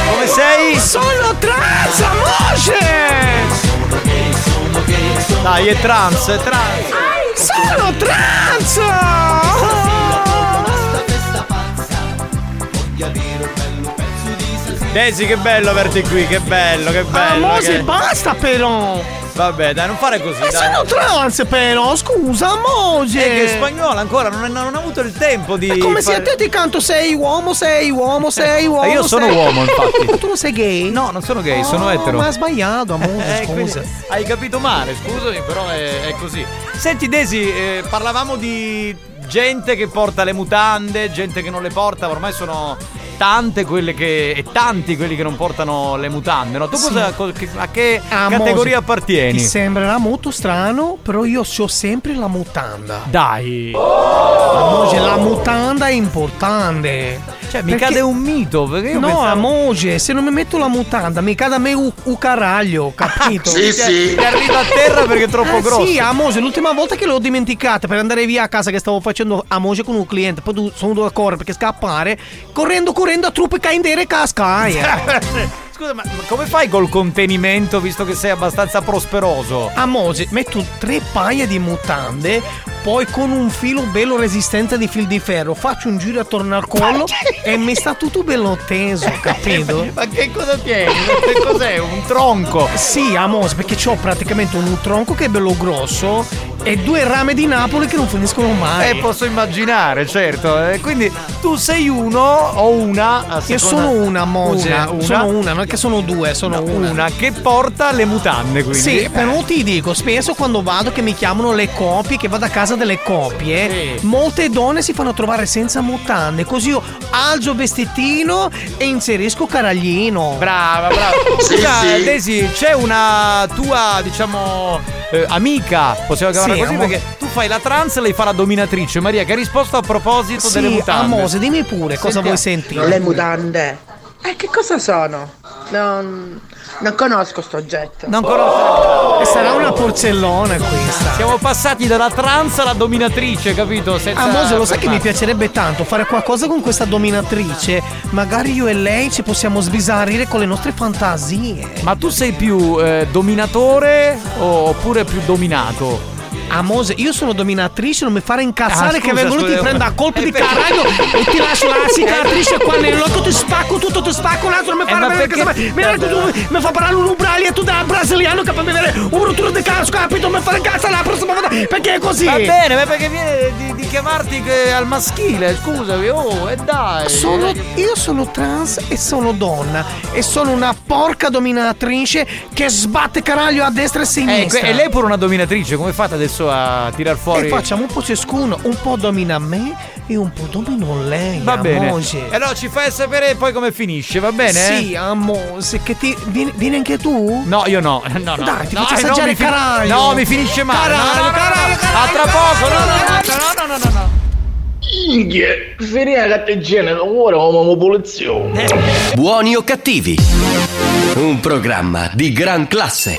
Come sei? Sono trans, amore! Dai, è trans, è trans. Sono trans! Desi, che bello averti qui, che bello, che bello. Amore, che- basta però! Vabbè, dai, non fare così. Ma dai. sono trans però, scusa, amore! È che spagnola ancora non, è- non ha avuto il tempo di. È come se fare- a te ti canto sei uomo, sei uomo, sei uomo. Eh, io sono sei- uomo, infatti. Ma tu non sei gay? No, non sono gay, sono Oh, etero. Ma ha sbagliato, amore, Eh, scusa. hai capito male, scusami, però è, è così. Senti, Desi, eh, parlavamo di gente che porta le mutande, gente che non le porta, ormai sono tante quelle che. e tanti quelli che non portano le mutande, no? Tu Sì. cosa, a che Ah, categoria Mose, appartieni? Ti sembrerà molto strano, però io ho sempre la mutanda. Dai. Amore, la mutanda è importante. Cioè, mi cade un mito, perché io no, pensavo- amore, se non mi metto la mutanda, mi cade a me un un caraglio, capito? Sì, sì. Ti arriva a terra perché è troppo Eh, grosso. Sì, amore, l'ultima volta che l'ho dimenticata per andare via a casa che stavo facendo amore con un cliente, poi sono dovuto correre perché scappare, correndo, correndo a truppe caindere e cascaia. Scusa, ma ma come fai col contenimento visto che sei abbastanza prosperoso? Amore, metto tre paia di mutande, poi con un filo bello resistente di fil di ferro faccio un giro attorno al collo e mi sta tutto bello teso, capito? Ma che cosa tieni? Che cos'è? Un tronco? Sì, amore, perché ho praticamente un tronco che è bello grosso e due rame di Napoli che non finiscono mai. Eh, posso immaginare, certo. Eh, quindi tu sei uno o una. Io sono una, amore. Una, una. Sono una, non è che sono due, sono una. Una che porta le mutande, quindi. Sì, però ti dico, spesso quando vado che mi chiamano le coppie, che vado a casa delle coppie, molte donne si fanno trovare senza mutande, così io alzo il vestitino e inserisco caraglino. Brava, brava. Scusa, Desi, c'è una tua, diciamo, eh, amica, possiamo chiamarla Sì, così, amo- perché tu fai la trans e lei fa la dominatrice. Maria, che ha risposto a proposito delle Sì, mutande. Amose, dimmi pure cosa Sentiamo. vuoi sentire. Le mutande. E che cosa sono? Non, non conosco sto oggetto. Non conosco. E sarà una porzellona questa. Siamo passati dalla trans alla dominatrice, capito? Senza Amose, lo sai che mi fermarci. piacerebbe tanto fare qualcosa con questa dominatrice? Magari io e lei ci possiamo sbizzarrire con le nostre fantasie. Ma tu sei più eh, dominatore oppure più dominato? Amose, io sono dominatrice, non mi fare incazzare Ah, che scusa, vengono scusa. ti prenda a colpi Eh, di caraglio e ti lascio la cicatrice qua nell'occhio, ti spacco tutto, ti spacco l'altro, mi Eh, fa vedere che mi, mi, mi fa parlare un ubrali e tu da brasiliano che fa vedere un rottura di cazzo, capito? Mi fare incazzare la prossima volta perché è così. Va bene, ma perché viene di, di chiamarti eh, al maschile, scusami, oh, e dai. Sono- eh, io sono trans e sono donna e sono una porca dominatrice che sbatte caraglio a destra e a eh, sinistra. que- e lei è pure una dominatrice, come fate adesso a tirar fuori? E facciamo un po' ciascuno, un po' domina me e un po' domino lei. Va bene. amore. E allora ci fai sapere poi come finisce, va bene? Sì, amore, che ti. Vieni, vieni anche tu? No, io no. No, no. Dai, ti no, faccio eh, no, assaggiare mi fi- caraglio. No, mi finisce male. Caraglio, no, no, no, no. caraglio, A tra poco. No, no, no, no, no, no, no, no. Inghie, finire la catteggina, ora come pulizio. Buoni o cattivi? Un programma di gran classe.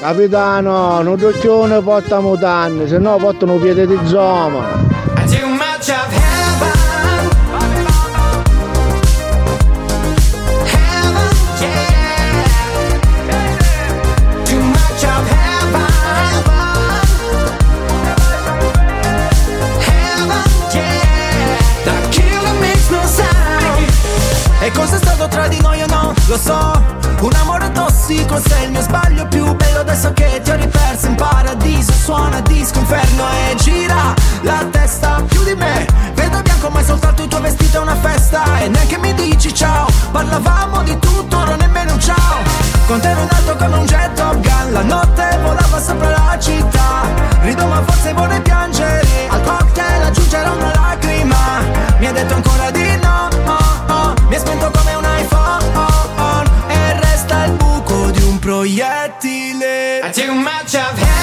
Capitano, non doccione porta mutanne, se no portano piede di zoma. Lo so, un amore tossico sei il mio sbaglio più bello adesso che ti ho riperso. In paradiso Suona disco inferno e gira la testa più di me. Vedo bianco ma è soltanto il tuo vestito è una festa. E neanche mi dici ciao. Parlavamo di tutto, ora nemmeno un ciao. Con te ero in alto come un jet Top Gun. La notte volava sopra la città. Rido ma forse vorrei piangere. Al cocktail aggiungerò una lacrima. Mi ha detto ancora di no. Oh, oh. Mi è spento come un I've had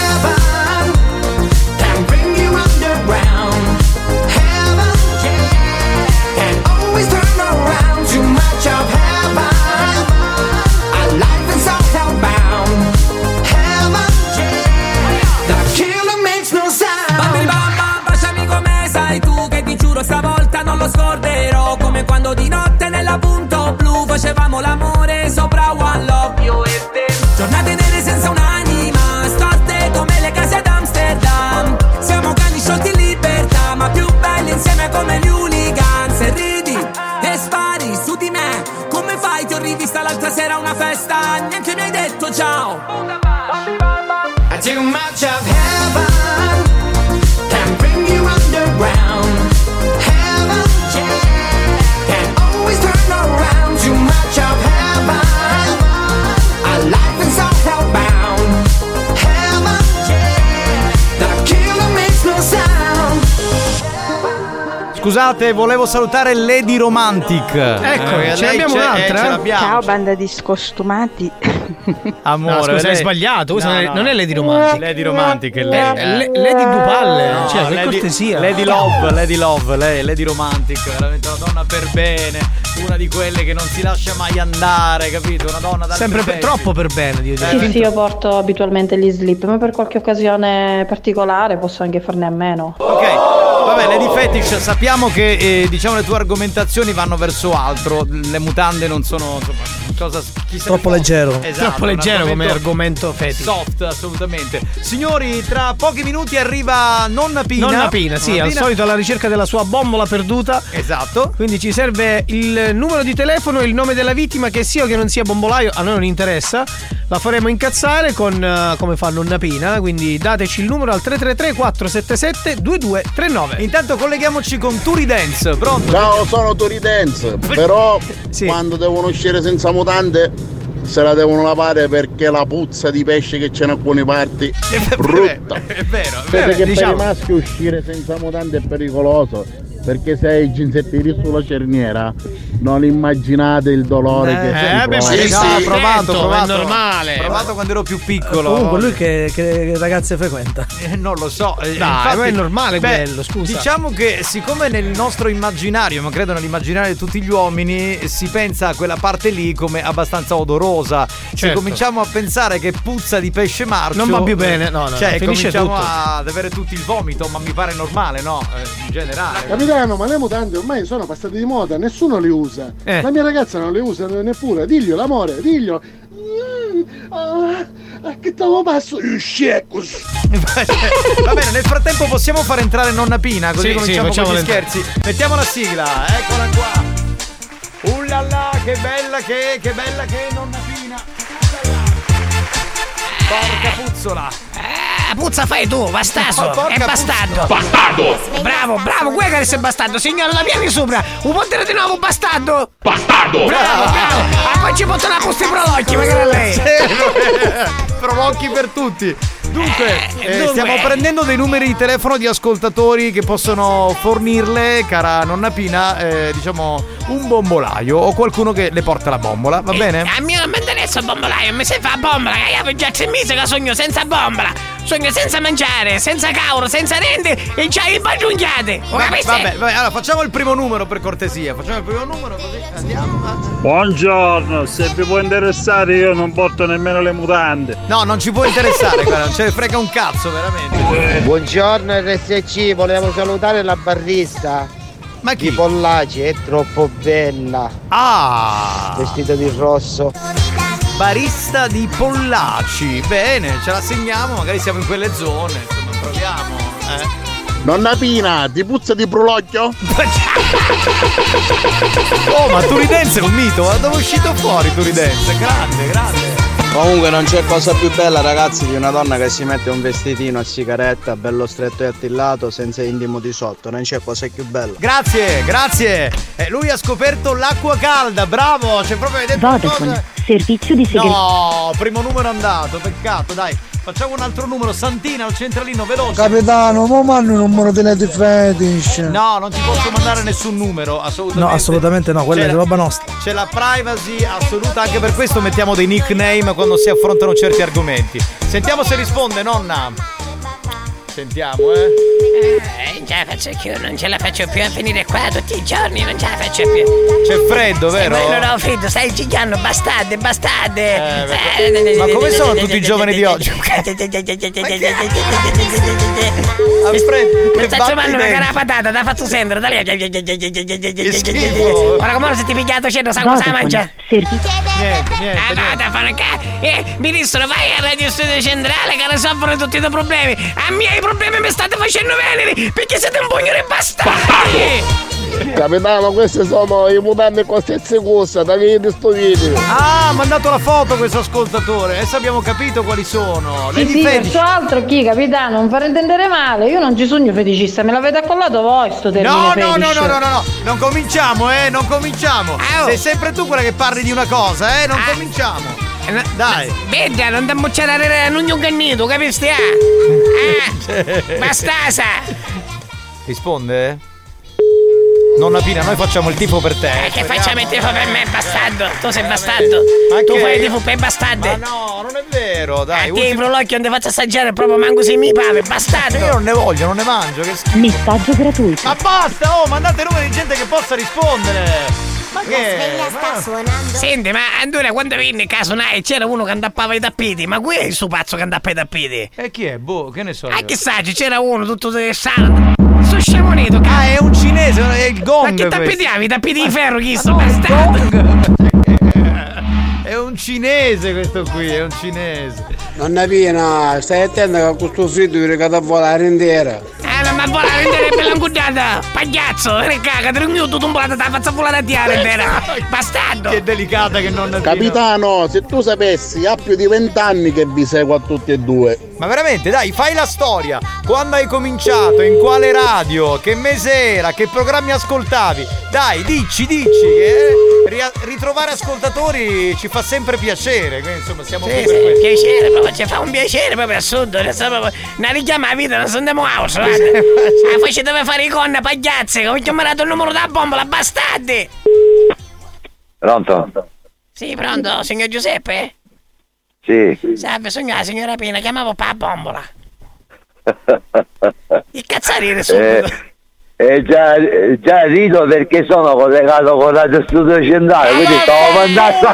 Scusate, volevo salutare Lady Romantic. Ecco, Eh, ce lei n'abbiamo c'è- un'altra? eh, ce l'abbiamo. Ciao banda di scostumati. Amore, No, scusa, lei- hai sbagliato, No, non è- no. non è Lady Romantic. Lady Romantic è Eh, lei. Le- Lady Dupalle, No, cioè, che Lady- cortesia. Lady Love, Lady Love, lei, Lady Romantic, veramente una donna per bene, una di quelle che non si lascia mai andare, capito? Una donna da Sempre per, troppo per bene, io direi. Sì, sì, io porto abitualmente gli slip, ma per qualche occasione particolare posso anche farne a meno. Ok, vabbè, Lady Fetish, sappiamo che eh, diciamo le tue argomentazioni vanno verso altro. Le mutande non sono insomma, cosa chi se ne Troppo leggero. Esatto, Troppo leggero come argomento fetish. Soft, assolutamente. Signori, tra pochi minuti arriva Nonna Pina. Nonna Pina, sì, Nonna al Pina. solito alla ricerca della sua bombola perduta. Esatto. Quindi ci serve il numero di telefono e il nome della vittima, che sia o che non sia bombolaio, a noi non interessa. La faremo incazzare con eh, come fa Nonna Pina. Quindi dateci il numero al 333 477 2239. Intanto colleghiamoci con Turi Dance, pronto? Ciao, sono Tori Dance, però quando devono uscire senza mutande se la devono lavare perché la puzza di pesce che c'è in alcune parti è brutta. È vero, è Sapete vero. che diciamo. per i maschi uscire senza mutande è pericoloso. Perché se hai i ginsettini sulla cerniera non immaginate il dolore che si Eh, beh, prova. sì, sì, ho provato, Certo, provato. è normale. Ho provato quando ero più piccolo. Comunque lui che, che ragazze frequenta? Eh, non lo so. eh, Dai, infatti- ma è normale beh, quello, scusa. Diciamo che siccome nel nostro immaginario, ma credo nell'immaginario di tutti gli uomini, si pensa a quella parte lì come abbastanza odorosa. Se Certo. cominciamo a pensare che puzza di pesce marcio. Non va più bene, no, no, Cioè, no, cominciamo tutto. ad avere tutti il vomito, ma mi pare normale, no? Eh, in generale. Capitano, ma le mutande ormai sono passate di moda, nessuno le usa. Eh. La mia ragazza non le usa neppure. Diglio l'amore, diglio. Ah, che stavo passo? Scecus. Va bene, nel frattempo possiamo far entrare nonna Pina, così Sì, cominciamo sì, con gli scherzi. Mettiamo la sigla, eccola qua. Ullala, che bella che è, che bella che è nonna Pina. Porca puzzola. la puzza fai tu, bastaso. porca è bastardo. Bastardo! Bravo, bravo, guarda che sei bastardo, signore, la piani sopra. Un po' di nuovo, bastardo. Bastardo! Bravo, bravo. Ah, poi ci porta una posta di prolocchi, magari lei. Prolocchi per tutti. Dunque, Eh, eh, dunque. stiamo prendendo dei numeri di telefono di ascoltatori che possono fornirle, cara nonna Pina, eh, diciamo un bombolaio o qualcuno che le porta la bombola, va bene? A mio non mi interessa il bombolaio, mi si fa bombola, che io già tre mesi che sogno senza bombola. Sogno senza mangiare, senza cauro, senza rende e già i baggiunchiate. Lo Va- capisci? Vabbè, vabbè, allora facciamo il primo numero per cortesia. Facciamo il primo numero così andiamo. Buongiorno, se vi può interessare io non porto nemmeno le mutande. No, non ci può interessare, guarda, non ce ne frega un cazzo, veramente. Buongiorno RSC, volevo salutare la barista. Ma chi? Di Pollaci, è troppo bella. Ah! Vestita di rosso. Barista di Pollaci. Bene, ce la segniamo, magari siamo in quelle zone, insomma, proviamo. Eh. Nonna Pina, ti puzza di prolocchio? Oh, ma Turidense è un mito, ma dove è uscito fuori Turidense? Grande, grande. Comunque non c'è cosa più bella ragazzi di una donna che si mette un vestitino a sigaretta bello stretto e attillato senza intimo di sotto, non c'è cosa più bella. Grazie, grazie. Eh, lui ha scoperto l'acqua calda, bravo, c'è proprio vedete Vodafone, servizio di segreteria. No, primo numero andato, peccato, dai. Facciamo un altro numero, Santina al centralino, veloce. Capitano, ma mando un numero di Lady Fetish. No, non ti posso mandare nessun numero, assolutamente. No, assolutamente no, quella C'è è la- roba nostra. C'è la privacy assoluta, anche per questo mettiamo dei nickname quando si affrontano certi argomenti. Sentiamo se risponde, nonna. Sentiamo, eh. Eh, non ce la faccio più, non ce la faccio più a venire qua tutti i giorni, non ce la faccio più. C'è freddo, vero? Sì, non ho freddo, stai gigliando, bastarde, bastarde. Eh, Ma come sono tutti i giovani di oggi? Mi che sta trovando una cara patata, ti ha fatto sentire, da lì. Ora come si ti pigliato scendo, sa cosa mangia? Niente, niente. Ah no, da fare ca- Eh, ministro, vai a Radio Studio Centrale che risolvono tutti i tuoi problemi. A me i problemi mi state facendo venire perché siete un pugno di bastardi. Capitano, queste sono i mutanti con stesse cussa, da che sto video. Ah, ha mandato la foto questo ascoltatore. Adesso abbiamo capito quali sono. Sì, sì, verso altro chi, capitano, non fare intendere male. Io non ci sogno feticista, me l'avete accollato voi sto termine No, no, no, no, no, no, no, non cominciamo, eh, non cominciamo. Sei sempre tu quella che parli di una cosa, eh, non cominciamo. Dai. Vedi, non ti ammucciare a un cannito, capisci? Ah, ah, bastasa. Risponde? Nonna Pina, noi facciamo il tifo per te. Eh, che facciamo il tifo per me, bastardo? Tu sei bastardo. Ma tu che? fai il tifo per bastarde. Ma no, non è vero, dai. A te il prolocchio non ti faccio assaggiare proprio manco se mi pave, bastardo. Io non ne voglio, non ne mangio, che schifo. Messaggio gratuito. Ma basta, oh, mandate numeri di gente che possa rispondere. Ma che? Senti, ma Andrea quando venne a Casonai c'era uno che andappava i tappeti, ma qui è il suo pazzo che andappa i tappeti. E chi è? Boh, che ne so. Ah, io. chissà, c'era uno tutto stressato. Sto scemonito, Ah, è un cinese, è il Ma gong. che questo. tappetiamo? I tappeti di ferro, chi sto bastardo? Un cinese questo qui, è un cinese. Nonna Pina, stai attento che con questo freddo vi regata a volare intera. Eh, ma volare intera è bella incudata! Pagliazzo, e caga, tre minuti tombolata, te la faccio volare a tiare intera! Bastardo! Che delicata che non Capitano, se tu sapessi, ha più di vent'anni che vi seguo a tutti e due. Ma veramente, dai, fai la storia. Quando hai cominciato, in quale radio, che mese era, che programmi ascoltavi? Dai, dici, dici. che ria- ritrovare ascoltatori ci fa sempre piacere. Quindi, insomma, siamo Sì, qui sì, per questo. piacere proprio, ci fa un piacere proprio assurdo, una richiama a vita, non andiamo a house, guarda. Ah, poi ci deve fare i conne, pagliazze, che ho chiamato il numero da bombola, bastardi! Pronto? Sì, pronto, signor Giuseppe? Sì. Salve, sono la signora Pina, chiamavo pa bombola. Il cazzarire subito. Eh, eh, già, eh, già rido perché sono collegato con Radio Studio Centrale, quindi stavo mandando.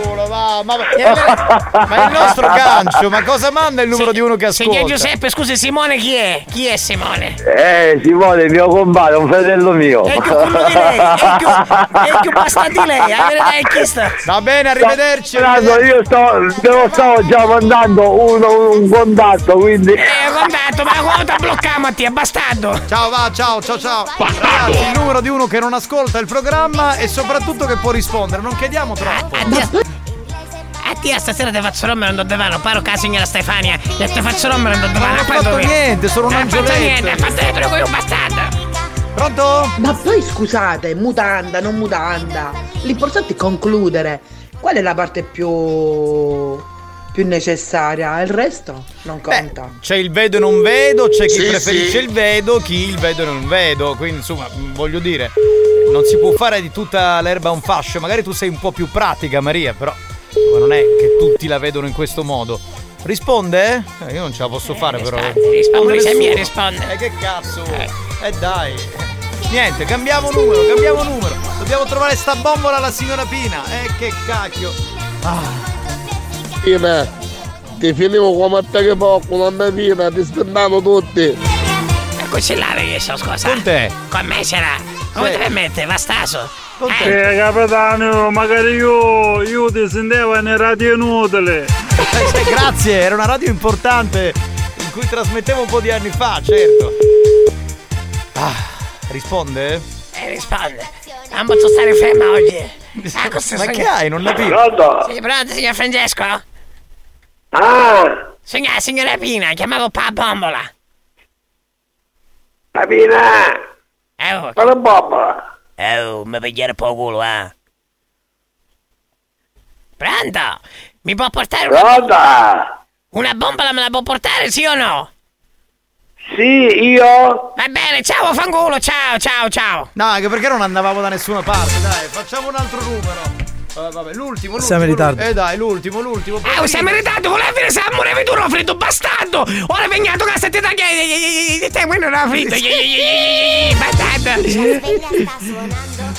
Ma, ma è il nostro gancio, ma cosa manda il numero di uno che ascolta? Signor Giuseppe, scusi, Simone chi è? Chi è Simone? Eh, Simone, mio compare, un fratello mio. È più quello di lei, è più, è più bastardo di lei, la verità è chi sta. Va bene, arrivederci. Tanto io sto, te lo stavo già mandando uno, un contatto, quindi. Eh, contatto, ma quando ti blocchiamo a te, è bastardo. Ciao, va, ciao, ciao, ciao. Ragazzi, il numero di uno che non ascolta il programma e soprattutto che può rispondere. Non chiediamo troppo. A te stasera ti faccio rompere un divano, paro la signora Stefania e ti faccio rompere un divano. non ho fatto niente, sono un Non hai fatto angioletto. niente, hai fatto niente, come un bastardo. Pronto? Ma poi scusate, mutanda, non mutanda. L'importante è concludere. Qual è la parte più, più necessaria? Il resto non conta. C'è il vedo e non vedo, c'è chi Sì, preferisce sì. il vedo, chi il vedo e non vedo. Quindi insomma, mh, voglio dire, non si può fare di tutta l'erba un fascio. Magari tu sei un po' più pratica, Maria, però non è che tutti la vedono in questo modo. Risponde? Eh, io non ce la posso fare però. risponde, Nessuno. se mi risponde. Eh che cazzo? Eh dai. Niente, cambiamo numero, cambiamo numero. Dobbiamo trovare sta bombola alla signora Pina. Eh che cacchio. Ah. Pina, ti finivo come te che poco, non mi fina, ti spendano tutti. E così là adesso, scusa. Con te? Con me sarà. Come ti permette, Vastaso? Eh, capitano, magari io, io ti sentivo in radio inutile. Eh, sì, grazie, era una radio importante in cui trasmettevo un po' di anni fa, certo. Ah, risponde? Eh, risponde. Non posso stare ferma oggi. Ah, Ma sogno- che hai? Non capisco. Pronto? Sì, pronto, signor Francesco? Ah, Signora, signora Pina, chiamavo Pa Bombola. Papina, Eh, oh, quale bombola? oh, mi pigliare po' culo, eh. Pronto? Mi può portare una... Pronta? Una bombola me la può portare, sì o no? Sì, io? Va bene, ciao, fanculo, ciao, ciao, ciao. No, anche perché non andavamo da nessuna parte, dai, facciamo un altro numero. Eh, vabbè, l'ultimo, l'ultimo. Siamo in ritardo. Eh dai, l'ultimo, l'ultimo. Ah, siamo in ritardo, volevi venire se muorevi tu, fritto bastardo! Ora veniamo a casa e ti tagli te quello era fritto! Bastardo!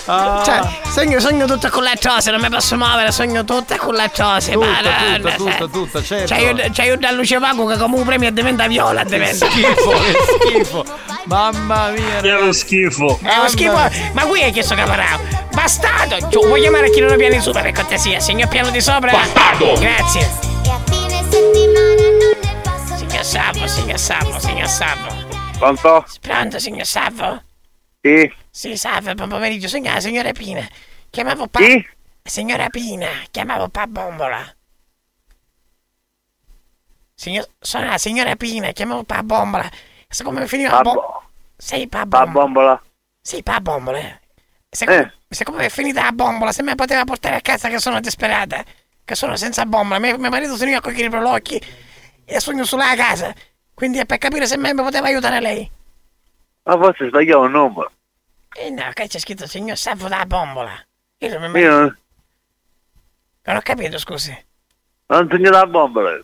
Ah. Cioè, sogno, sogno tutta con la cosa, non mi posso muovere, sogno tutta con la cosa, Tutta, tutta, tutta, sai. tutta, certo. C'hai un, c'hai un luce vago che come un premio diventa viola, diventa. Schifo, che schifo. Mamma mia. Che lo schifo. È uno schifo, ma qui è che sto caparao. Bastardo! Giù, vuoi chiamare chi non ha piano sopra per cortesia? Signor piano di sopra? Bastardo! Grazie. Signor Salvo, signor Salvo, signor Salvo. Pronto? Pronto, signor Salvo? Sì? Sì, salve, buon pomeriggio, signora, signora Pina. Chiamavo Pa... Chi? Signora Pina, chiamavo Pa Bombola. Signor... Sono la signora Pina, chiamavo Pa Bombola. Siccome mi finiva Pa bombola... bo- Sì, Pa Pa Bombola. bombola? Sì, Pa Bombola. Siccome, siccome è finita la bombola, se mi poteva portare a casa che sono disperata, che sono senza bombola, mio, mio marito si a cogliere per l'occhio e sogno sulla casa. Quindi è per capire se me mi poteva aiutare lei. Ma forse sbagliavo il numero. Eh no, che c'è scritto signor Salvo da bombola. Io non mi Io non, ho capito, scusi. non sogno la bombola.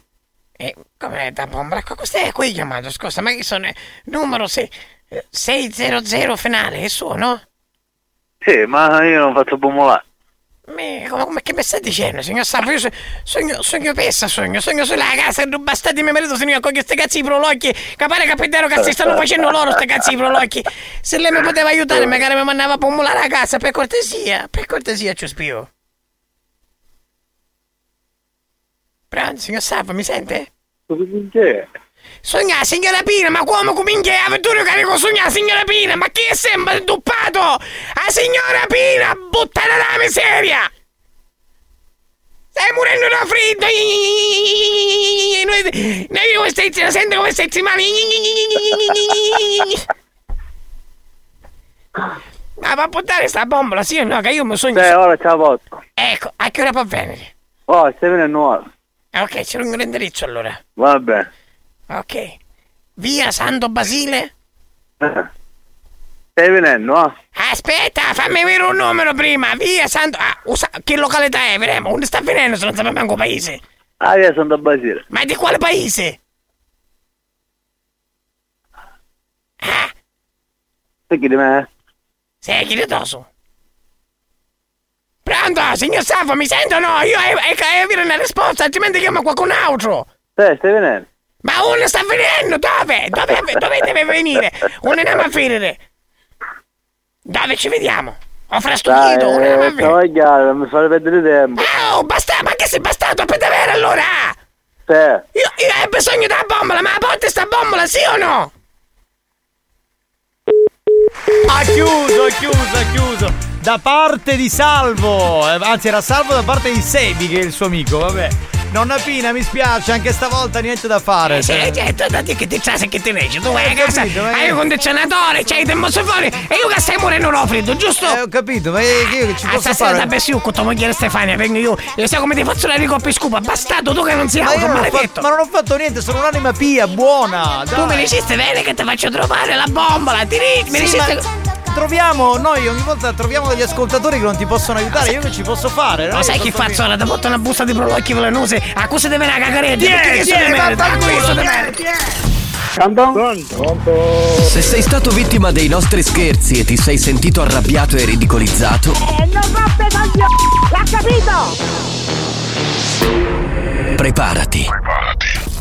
Eh, come da bombola? Ecco, questo è qui chiamato, scusa, ma che sono numero 6, 600 finale, è suo, no? Sì, ma io non faccio bombolare. Me- come, come- che mi stai dicendo, signor Salvo? Io so- sogno, sogno pessa, sogno, sogno sulla casa, non bastate mio marito signor con questi cazzi di prolocchi, che pare capitano che si stanno facendo loro sti cazzi di prolocchi. Se lei mi poteva aiutare, magari mi mandava a pomolare a casa, per cortesia, per cortesia, ci spio. Pronto, signor Salvo, mi sente? Sogna signora Pina, ma come comincia l'avventura che arrivo sogna la signora Pina? Ma chi è sempre duppato? La signora Pina, buttare la miseria! Stai morendo da freddo! Noi, noi come stai, senti come stai male? Ma va a buttare sta bombola, sì o no? Che io mi sogno... Beh, ora ce la porto. Ecco, a che ora può venire? Oh, stai venendo ora. Ah, Ok, c'è un indirizzo allora. Va bene. Ok. Via Santo Basile? Stai venendo, ah? Aspetta, fammi avere un numero prima. Via Santo. Ah, usa- che località è? Vedremo. Dove sta venendo se non sappiamo manco paese? Ah, sono da Basile. Ma di quale paese? Perché di me? Sei chi addosso? Pronto, signor Salvo, mi sentono? Io devo avere una risposta, altrimenti chiamo qualcun altro. Sì, stai venendo. Ma uno sta venendo, dove? Dove, dove deve venire? Uno andiamo a finire. Dove ci vediamo? Ho Dai, frastuchito, uno andiamo a eh, finire. stavo chiaro, non mi fare perdere tempo. Oh, basta, ma che sei bastato? Aspetta avere allora! Sì. Io, io ho bisogno della bombola, ma la porti sta bombola, sì o no? Ha chiuso, ha chiuso, ha chiuso. da parte di Salvo. Eh, Anzi, era Salvo da parte di Sebi, che è il suo amico, vabbè. Nonna Pina, mi spiace, anche stavolta niente da fare. Eh, sì, cioè. certo, da te che ti sa che ti leggi, tu vai Eh, a casa, hai un condizionatore, c'hai il termosifone e io che stai morendo no freddo, giusto? Eh, ho capito, ma io che ci Ah, posso stasera fare? da Bessiucco, tua moglie Stefania, vengo io e sai come ti faccio la ricoppa scupa, bastardo tu che non sei Ma auto, maledetto. ma non ho fatto niente, sono un'anima pia, buona. Tu mi dai. diceste bene che ti faccio trovare la bombola, ti dici, mi Sì, ma troviamo, noi ogni volta troviamo degli ascoltatori che non ti possono aiutare, io che ci posso fare? No? sai Io chi sto fa la ti porta una busta di prolocchi velenose, a cosa deve una sono di merda? vaffanculo, tieni. merda. Se sei stato vittima dei nostri scherzi e ti sei sentito arrabbiato e ridicolizzato, E non roppe coglioni! L'ha capito? preparati.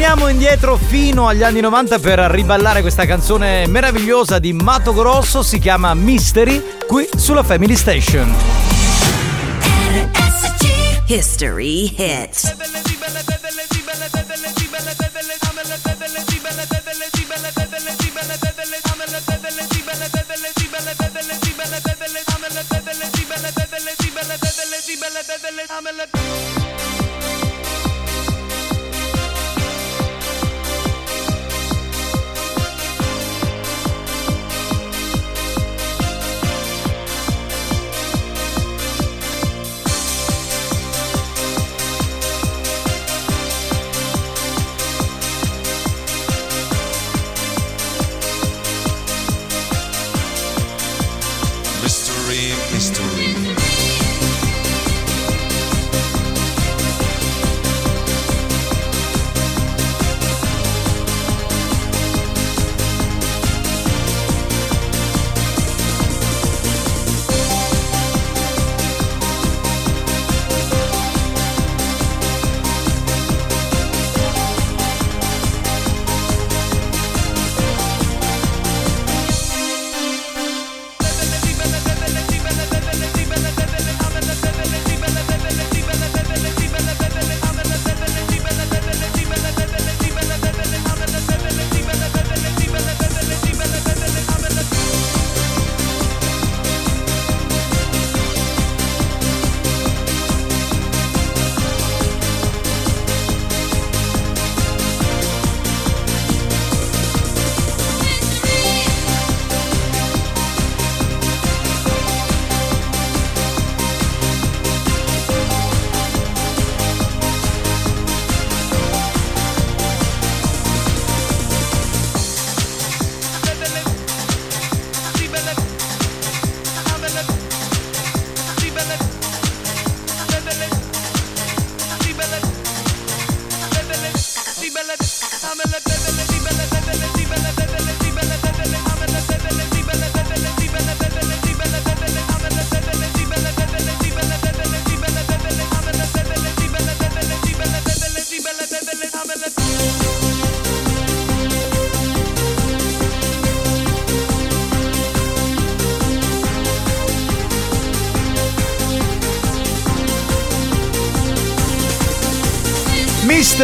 Torniamo indietro fino agli anni 90 per riballare questa canzone meravigliosa di Mato Grosso, si chiama Mystery, qui sulla Family Station. History Hits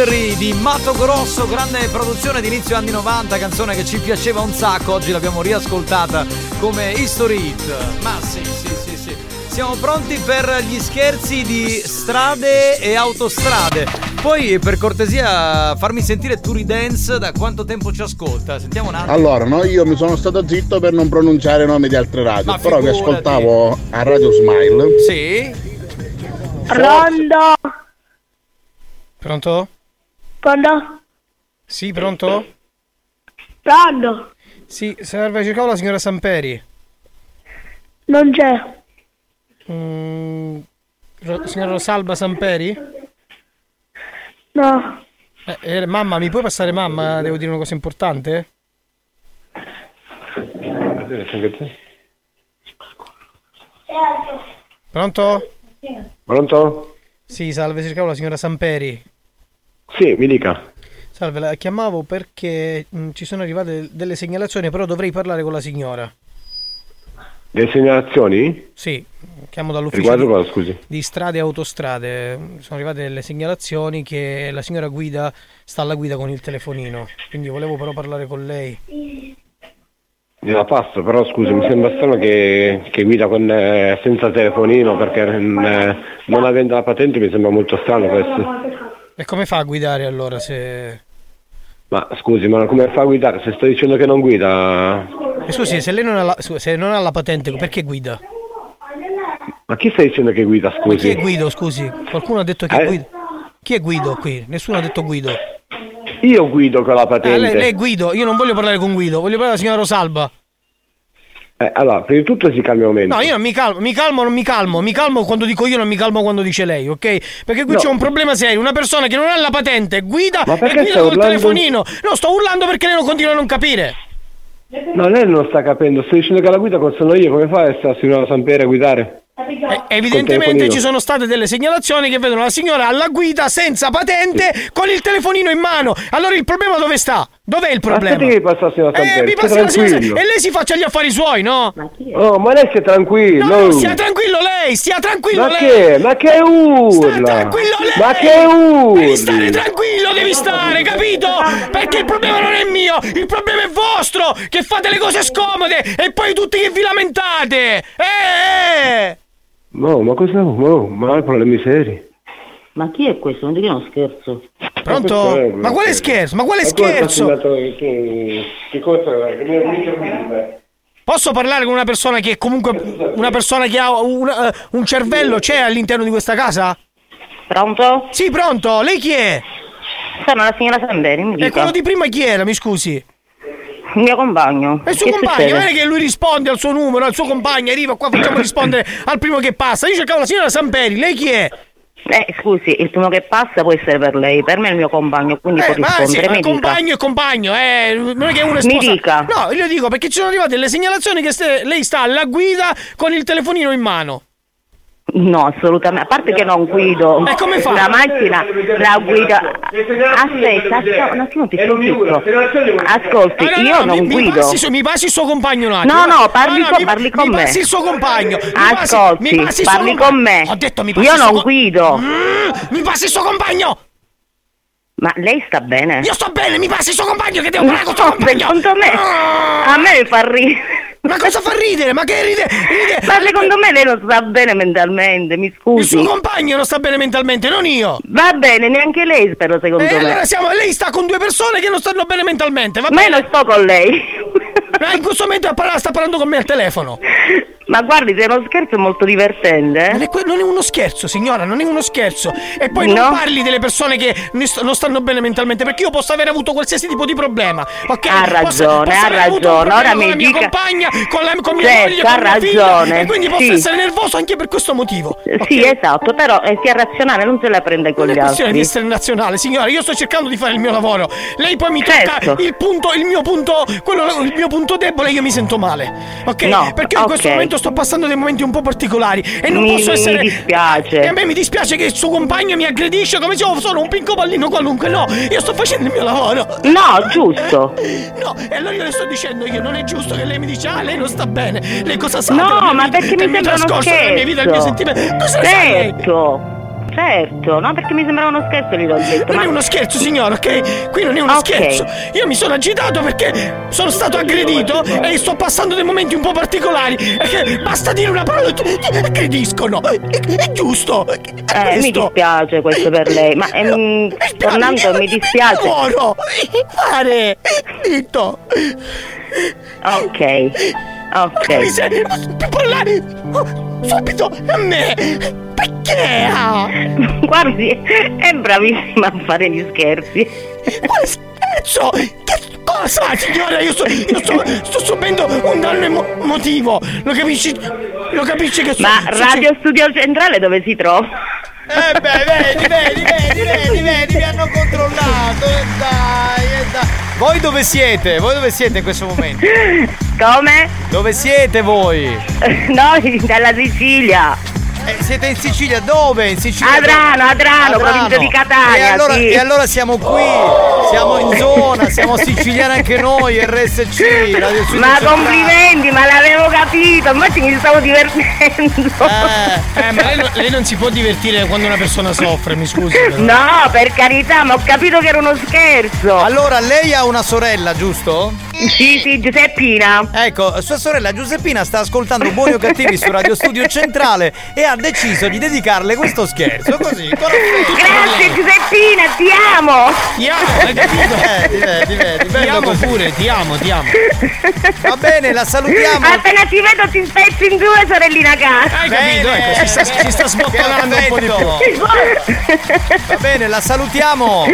Mystery di Mato Grosso, grande produzione di inizio anni 90, canzone che ci piaceva un sacco, oggi l'abbiamo riascoltata come History Hit. Ma sì, sì, sì, sì. Siamo pronti per gli scherzi di strade e autostrade. Poi per cortesia farmi sentire Turi Dance da quanto tempo ci ascolta. Sentiamo un attimo. Allora, no, io mi sono stato zitto per non pronunciare i nomi di altre radio, Ma però vi ascoltavo a Radio Smile. Sì. Pronto? Pronto? Pronto? Sì, pronto? Pronto? Sì, serve cercavo la signora Samperi. Non c'è. Mm, Ro- signora Rosalba Samperi? No. Eh, eh, mamma, mi puoi passare mamma? Devo dire una cosa importante? Pronto? Pronto? Sì, salve, cercavo la signora Samperi. Sì, mi dica. Salve, la chiamavo perché mh, ci sono arrivate delle segnalazioni, però dovrei parlare con la signora. Le segnalazioni? Sì, chiamo dall'ufficio di, cosa, scusi? di strade e autostrade. Sono arrivate delle segnalazioni che la signora guida sta alla guida con il telefonino. Quindi volevo però parlare con lei. Gliela passo, però scusi, mi sembra strano che, che guida con, eh, senza telefonino perché mm, eh, non avendo la patente mi sembra molto strano questo. E come fa a guidare allora se... Ma scusi, ma come fa a guidare? Se sto dicendo che non guida... Eh, Scusi, se lei non ha la, se non ha la patente, perché guida? Ma chi sta dicendo che guida, Ma chi scusi? è Guido, scusi? Qualcuno ha detto che Eh? Guido. Chi è Guido qui? Nessuno ha detto Guido. Io guido con la Ah, patente. lei, lei è Guido, io non voglio parlare con Guido, voglio parlare con la signora Rosalba. Eh, allora, prima di tutto si cambia momento. No, io non mi calmo, mi calmo, non mi calmo, mi calmo quando dico io, non mi calmo quando dice lei, ok? Perché qui No. c'è un problema serio, una persona che non ha la patente guida e guida col urlando? telefonino. No, sto urlando perché lei non continua a non capire. No, lei non sta capendo, sto dicendo che la guida con sono io, come fa a essere la signora Sampere a guidare? Eh, Evidentemente ci sono state delle segnalazioni che vedono la signora alla guida senza patente con il telefonino in mano. Allora il problema dove sta? Dov'è il problema? Aspetti che mi passa la signora Eh, mi stia passi la. E lei si faccia gli affari suoi, no? Oh, ma lei sia tranquillo. No, no, stia tranquillo lei, stia tranquillo Ma lei. che? Ma che urla? tranquillo lei! Ma che urli? Devi stare tranquillo, devi stare, capito? Perché il problema non è mio, il problema è vostro, che fate le cose scomode e poi tutti che vi lamentate. Eh, eh! No, ma cosa? No, ma problemi seri. Ma chi è questo? Non dire uno scherzo. Pronto? Ma quale scherzo? Ma quale scherzo? Che cosa? Che mi mi interrompe? Posso parlare con una persona che è comunque una persona che ha un, eh, un cervello c'è all'interno di questa casa? Pronto? Sì, pronto. Lei chi è? Sono la signora Sanderi, mi E dica. quello di prima chi era, mi scusi? Il mio compagno. E il suo Che compagno, non è che lui risponde al suo numero, al suo compagno, arriva qua, facciamo rispondere al primo che passa. Io cercavo la signora Samperi, lei chi è? Eh, scusi, il primo che passa può essere per lei, per me è il mio compagno, quindi può Eh, ma sì, rispondere. ma mi dica. compagno e compagno, eh, non è che uno è Mi sposa- dica. No, io dico perché ci sono arrivate delle segnalazioni che lei sta alla guida con il telefonino in mano. No, assolutamente. A parte che non guido. E come fa? La macchina la guida. Aspetta, aspetta, un attimo ti zitto. Ascolti, Ah, no, no, io no, non mi, mi guido. passi, su- mi passi il suo compagno un attimo. No, no, parli, no, con, mi- parli con mi me. passi il suo compagno. Mi passi- Ascolti, mi passi il suo parli compagno. con me. Ho detto mi passi Io il suo non co- guido. Mm, mi passi il suo compagno. Ma lei sta bene? Io sto bene, mi passi il suo compagno che devo parlare con il suo No, compagno. secondo me. A me fa ridere. Ma cosa fa ridere? Ma che ride? ride? Ma secondo me lei non sta bene mentalmente, mi Il scusi. suo compagno non sta bene mentalmente, non io. Va bene, neanche lei spero secondo E me. allora siamo, lei sta con due persone che non stanno bene mentalmente, va Ma io bene? non sto con lei. Ma in questo momento sta parlando con me al telefono. Ma guardi, se è uno scherzo molto divertente. Non è, que- non è uno scherzo, signora, non è uno scherzo. E poi non No. parli delle persone che st- non stanno bene mentalmente, perché io posso aver avuto qualsiasi tipo di problema. Ok? Ha Posso- ragione, posso ha avuto un ragione. Ora mi la mia dica- compagna, con, la, con mia Certo, moglie, ha con figlia, ragione, e quindi posso sì. essere nervoso anche per questo motivo. Sì, esatto, però eh, sia razionale, non se la prenda con Non gli è questione di altri. essere nazionale, signora. Io sto cercando di fare il mio lavoro. Lei poi mi Certo. tocca il punto, il mio punto, quello, il mio punto debole. Io mi sento male, ok? No, Perché in questo ok. Momento sto passando dei momenti un po' particolari e non Mi- posso mi essere. dispiace. E a me mi dispiace che il suo compagno mi aggredisce come se io sono un pinco pallino qualunque. No, io sto facendo il mio lavoro. No, giusto. No, e allora io le sto dicendo io, non è giusto che lei mi dica, ah, lei non sta bene. Lei cosa sa? No, mia ma vita, perché mi sembra uno trascorso, della mia vita, del mio sentimento. scherzo. Cosa sa lei? Certo. No perché mi sembrava uno scherzo lì l'ho detto. Non ma... è uno scherzo, signora, ok? Qui non è uno Ok. scherzo. Io mi sono agitato perché sono stato aggredito e sto passando dei momenti un po' particolari. E che basta dire una parola e ti- aggrediscono. È, è giusto. È Eh, mi dispiace questo per lei, ma ehm, tornando mi dispiace. Lavoro. Fare. Zitto. Ok. Ok. Parlare oh, subito a me. Perché? Guardi, è bravissima a fare gli scherzi. Quale scherzo? Che cosa, signora? Io, sto, io sto, sto subendo un danno emo- emotivo. Lo capisci? Lo capisci che sto, Ma Radio Studio Centrale dove si trova? Eh beh, vedi, vedi, vedi, vedi, vedi, mi hanno controllato. E dai, e dai. Voi dove siete? Voi dove siete in questo momento? Come? Dove siete voi? Noi dalla Sicilia. Eh, siete in Sicilia dove? In Sicilia Adrano, Adrano, provincia di Catania, E allora, sì. e allora siamo qui, siamo in zona, siamo siciliani anche noi, RSC, Radio Studio Ma Centrale. complimenti, ma l'avevo capito, infatti mi stavo divertendo. Eh, ma lei, non- lei non si può divertire quando una persona soffre, mi scusi. però. No, per carità, ma ho capito che era uno scherzo. Allora, lei ha una sorella, giusto? Sì, sì, Giuseppina. Ecco, sua sorella Giuseppina sta ascoltando Buoni o Cattivi su Radio Studio Centrale e ha deciso di dedicarle questo scherzo, così. Grazie Giuseppina, ti amo. Ti amo, hai capito? Eh, ti vedi, vedi, Ti bello amo così. pure, ti amo, ti amo. Va bene, la salutiamo. Appena ti vedo ti spezzi in due, sorellina cara. Hai capito? Ecco, si sta, si sta sbottonando un po' di più. Va bene, la salutiamo.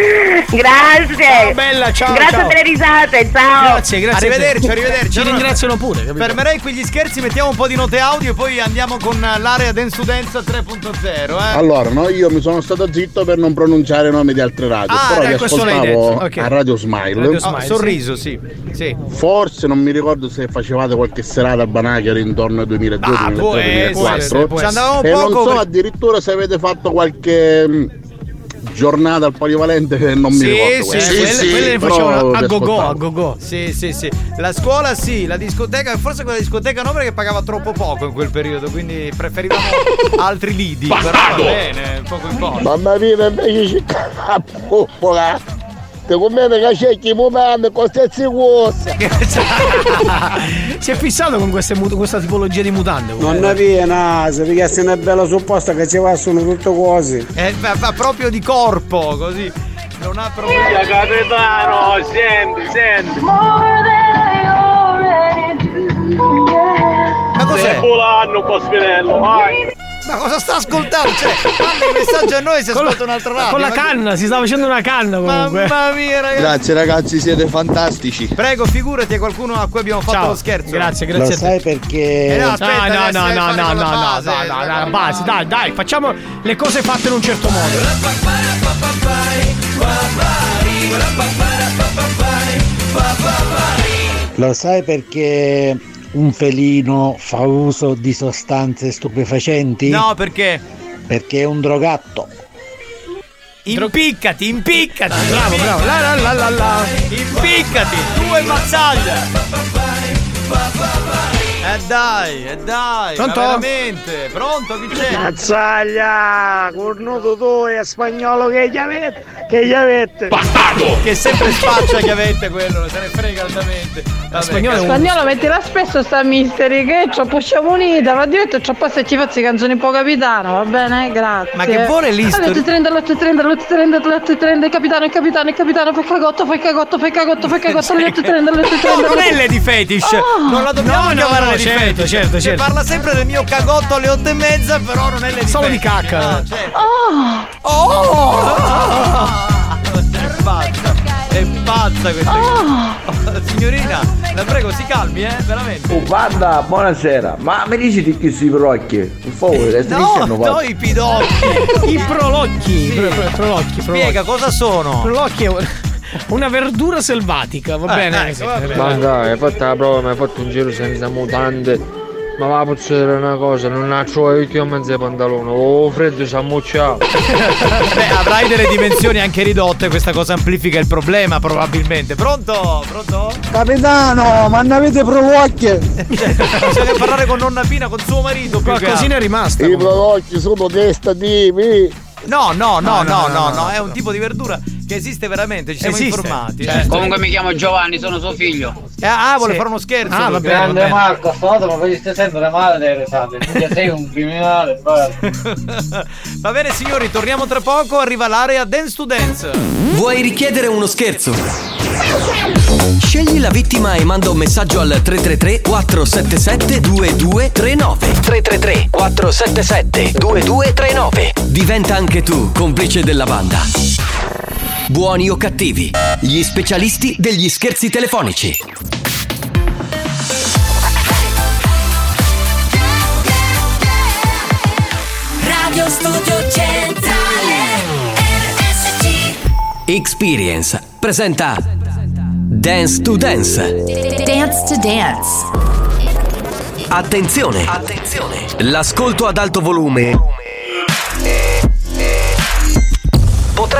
Grazie. Ciao, bella, ciao, Grazie ciao. per le risate, ciao. Grazie, grazie. Arrivederci, arrivederci. Ci ringraziano pure, capito? Fermerei qui gli scherzi, mettiamo un po' di note audio e poi andiamo con l'area Dance to Dance 3.0, eh. Allora, no, io mi sono stato zitto per non pronunciare i nomi di altre radio, Ah, però eh, li ascoltavo detto, ok. a Radio Smile. Radio Smile, Ah, sorriso, sì. sì. Forse non mi ricordo se facevate qualche serata a Banagher intorno al 2002, Ah, può 2003, essere, 2004. può Ci andavamo e non so per- addirittura se avete fatto qualche mh, giornata al polivalente che non mi Sì, ricordo. sì, questa. quelle- quelle le facevano a go-go, a go-go. Sì, sì, sì. La scuola sì, la discoteca, forse quella discoteca no perché pagava troppo poco in quel periodo, quindi preferivamo altri lidi. Però va bene, poco importa. Mamma mia, invece la puppola. Te conviene che cerchi mutande con stessi gusti. Si è fissato con queste questa tipologia di mutande. Non ne viene, se perché sei una bella supposta che ci passano tutte cose. Eh, fa, proprio di corpo, così. Non ha problemi. capitano, senti, senti. Ma cos'è? Volando un po' spinello, vai. Ma cosa sta ascoltando? Cioè, manda il messaggio a noi se ascolta un'altra radio. Con la canna, si sta facendo una canna comunque. Mamma mia, ragazzi. Grazie ragazzi, siete fantastici. Prego, figurati a qualcuno a cui abbiamo fatto Ciao. lo scherzo. Grazie, Lo grazie a te. sai perché... Eh no, aspetta, no, no, no, no, no, no, no, no, no, no, base, dai, dai, facciamo le cose fatte in un certo modo. Lo sai perché un felino fa uso di sostanze stupefacenti? No, perché? Perché è un drogatto. Impiccati, impiccati. Bravo, bravo. La, la, la, la, la. Impiccati, due mazzaglia. Eh dai, eh dai. Pronto? Ma veramente? Pronto? Chi c'è? Mazzaglia, cornuto tu e spagnolo che gli avete, che gli avete. Che sempre spaccia che avete quello, se ne frega altamente. Vabbè, spagnolo un- Spagnolo mettila spesso sta mystery che c'ho possiamo unita, va detto c'ho poi se ci faccio canzoni un po' capitano, va bene? Grazie. Ma che vuole l'history? All'8.30, all'8.30, all'8.30, all'8.30, capitano, il capitano, il capitano, fai cagotto, fai cagotto, fai cagotto, fai cagotto, all'8.30, all'8.30. No, non è Lady Fetish, Oh. non la dobbiamo No, no, chiamare no, Lady certo, Fetish. certo, Che certo. parla sempre del mio cagotto alle otto e mezza, però non è Lady Solo di cacca. No, certo. Oh! Oh! È pazza, è pazza questa. Signorina, la prego, si calmi, eh, veramente. Oh, Wanda, buonasera. Ma mi dici di chi si procchi? Per favore, No, no, i pidocchi. I prolocchi. Sì. Pro- pro- prolocchi, Spiega cosa sono. Prolocchi è una verdura selvatica, va Eh, bene? ecco, va bene. Ma dai, hai fatto la prova, mi hai fatto un giro senza mutande. Ma va a dire una cosa, non ha trovato io mezzo pantalone, oh freddo si ammucciato. Beh, avrai delle dimensioni anche ridotte, questa cosa amplifica il problema probabilmente. Pronto? Pronto? Capitano, ma ne avete prolocchie? Bisogna parlare con nonna Pina, con suo marito. Qualcosina è rimasta. I prodotti sono testativi. No, no, no, no, no, No, no, no, no, è un tipo di verdura che esiste veramente, ci siamo Esiste. informati. Certo. Comunque mi chiamo Giovanni, sono suo figlio. Eh, ah, vuole Sì. fare uno scherzo. Ah, va bene, va Grande bene. Marco, stanotte mi faceste sempre male delle risate. Tu sei un criminale, guarda. Va bene signori, torniamo tra poco, arriva l'area Dance to Dance. Vuoi richiedere uno scherzo? Scegli la vittima e manda un messaggio al 333 477 2239 333 477 2239 Diventa anche tu complice della banda. Buoni o cattivi, gli specialisti degli scherzi telefonici. Radio Studio Centrale RSC Experience presenta Dance to Dance. Dance to Dance Attenzione! Attenzione! L'ascolto ad alto volume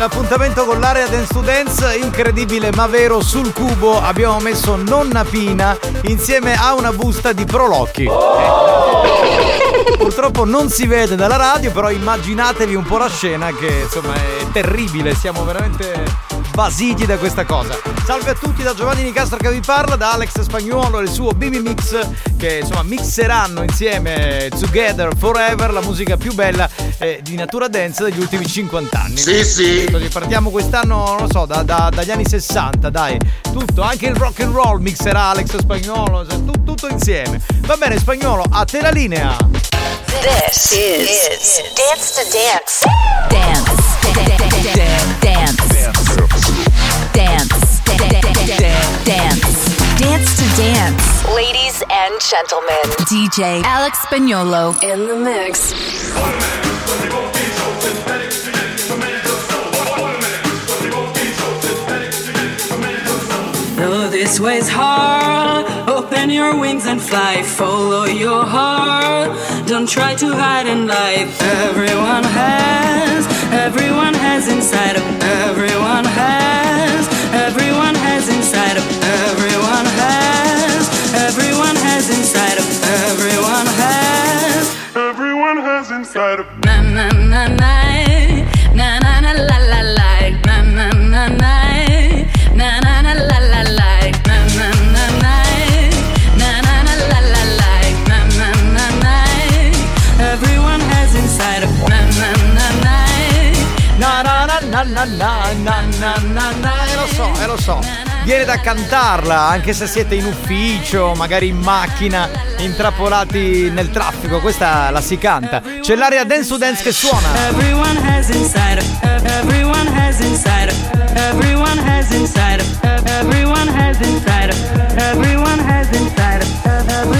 l'appuntamento con l'area Dance Dance, incredibile ma vero, sul cubo abbiamo messo Nonna Pina insieme a una busta di Prolocchi. Eh, Purtroppo non si vede dalla radio, però immaginatevi un po' la scena che insomma è terribile, siamo veramente basiti da questa cosa. Salve a tutti da Giovanni Nicastro che vi parla, da Alex Spagnuolo e il suo BB Mix che insomma mixeranno insieme Together Forever, la musica più bella eh, di natura dance degli ultimi 50 anni. Sì, sì. Partiamo quest'anno, non lo so, da- da- dagli anni 60, dai. Tutto, anche il rock and roll mixerà Alex Spagnuolo, cioè, tu- tutto insieme. Va bene, Spagnolo, a te la linea. This is, Dance to Dance. Dance. Dance. Dance. Dance. Dance to Dance. Ladies and gentlemen, DJ Alex Spagnolo in the mix. Though this way's hard, open your wings and fly. Follow your heart. Don't try to hide in life. Everyone has, everyone has inside of everyone has, everyone has inside of inside of everyone has, everyone has inside of na na na na na na na la la la na na na na na na na la la la na na na na na na na la la la na na na na everyone has inside of na na na na Na na na na na na na na na na E lo so, e lo so Viene da cantarla anche se siete in ufficio, magari in macchina, intrappolati nel traffico, questa la si canta. C'è l'area dance to dance che suona. Everyone has inside everyone has inside everyone has inside everyone has inside everyone has inside everyone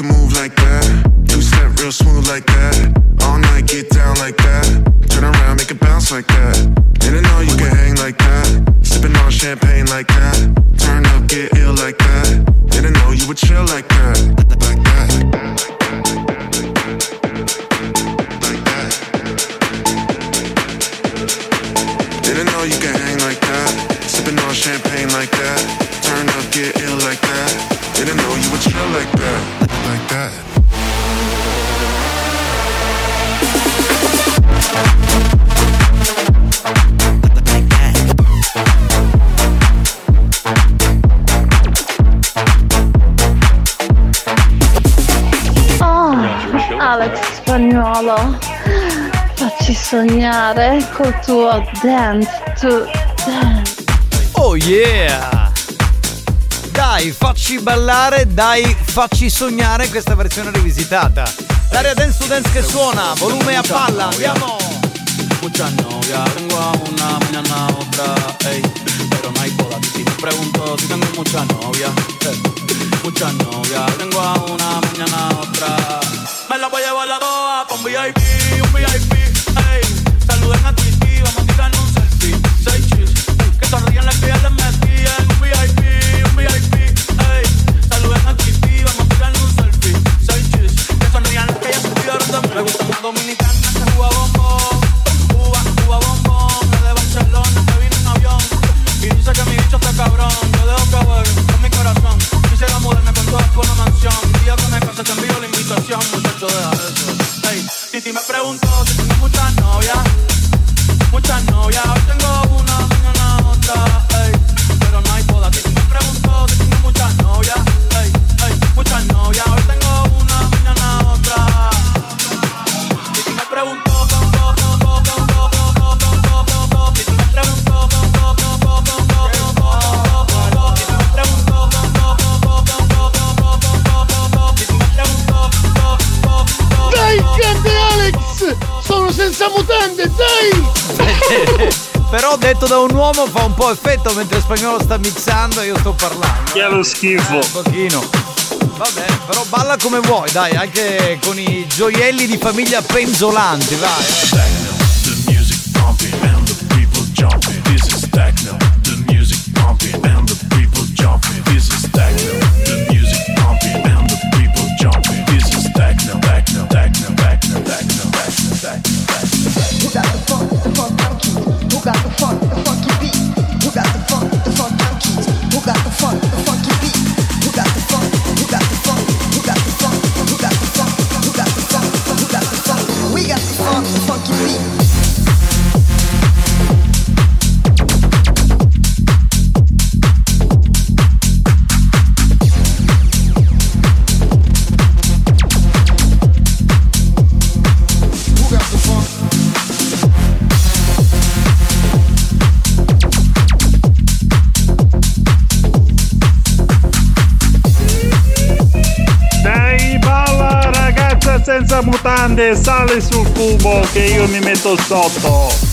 Can move like that. Two step real smooth like that. All night get down like that. Turn around, make it bounce like that. Didn't know you could hang like that. Sipping on champagne like that. Turn up, get ill like that. Didn't know you would chill like that. Sognare col tuo dance to dance. Oh yeah! Dai, facci ballare, dai, facci sognare questa versione rivisitata. L'aria dance to dance che suona, volume a palla, andiamo! Mucha novia, tengo a una, mañana a otra, ey, pero no hay boda. Si me pregunto si tengo mucha novia, eh, mucha novia, tengo a una, mañana a otra. Me la voy a llevar la pa' un VIP, un VIP, muchacho deja eso. Ey, Titi me preguntó si tengo muchas Però detto da un uomo fa un po' effetto mentre spagnolo sta mixando e io sto parlando. Che è lo schifo. Un pochino. Vabbè, però balla come vuoi, dai, anche con i gioielli di famiglia penzolanti, vai. The sale sul cubo che io mi metto sotto.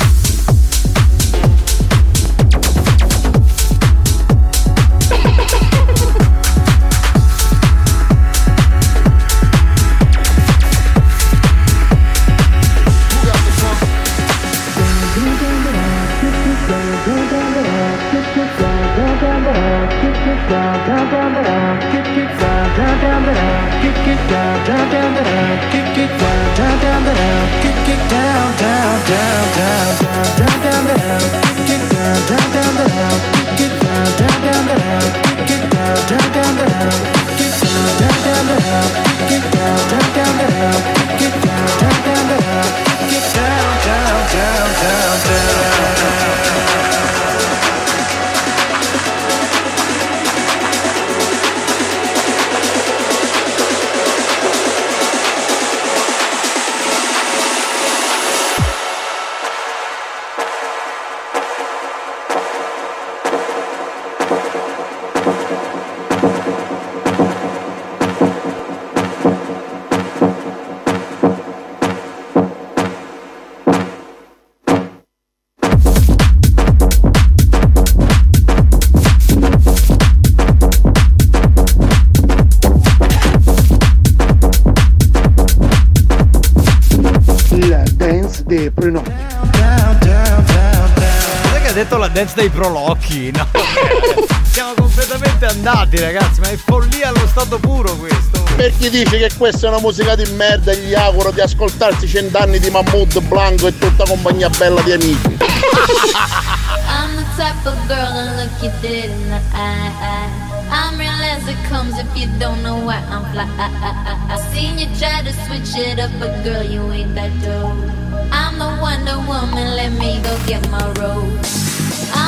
Dance dei prolocchi. No, siamo completamente andati, ragazzi. Ma è follia allo stato puro questo. Per chi dice che questa è una musica di merda, gli auguro di ascoltarsi cent'anni di Mahmood, Blanco e tutta compagnia bella di amici. I'm the type of girl to look you dead in the eye. I'm real as it comes if you don't know why I'm fly. I seen you try to switch it up, but girl, you ain't that dope. I'm the Wonder Woman, let me go get my rose.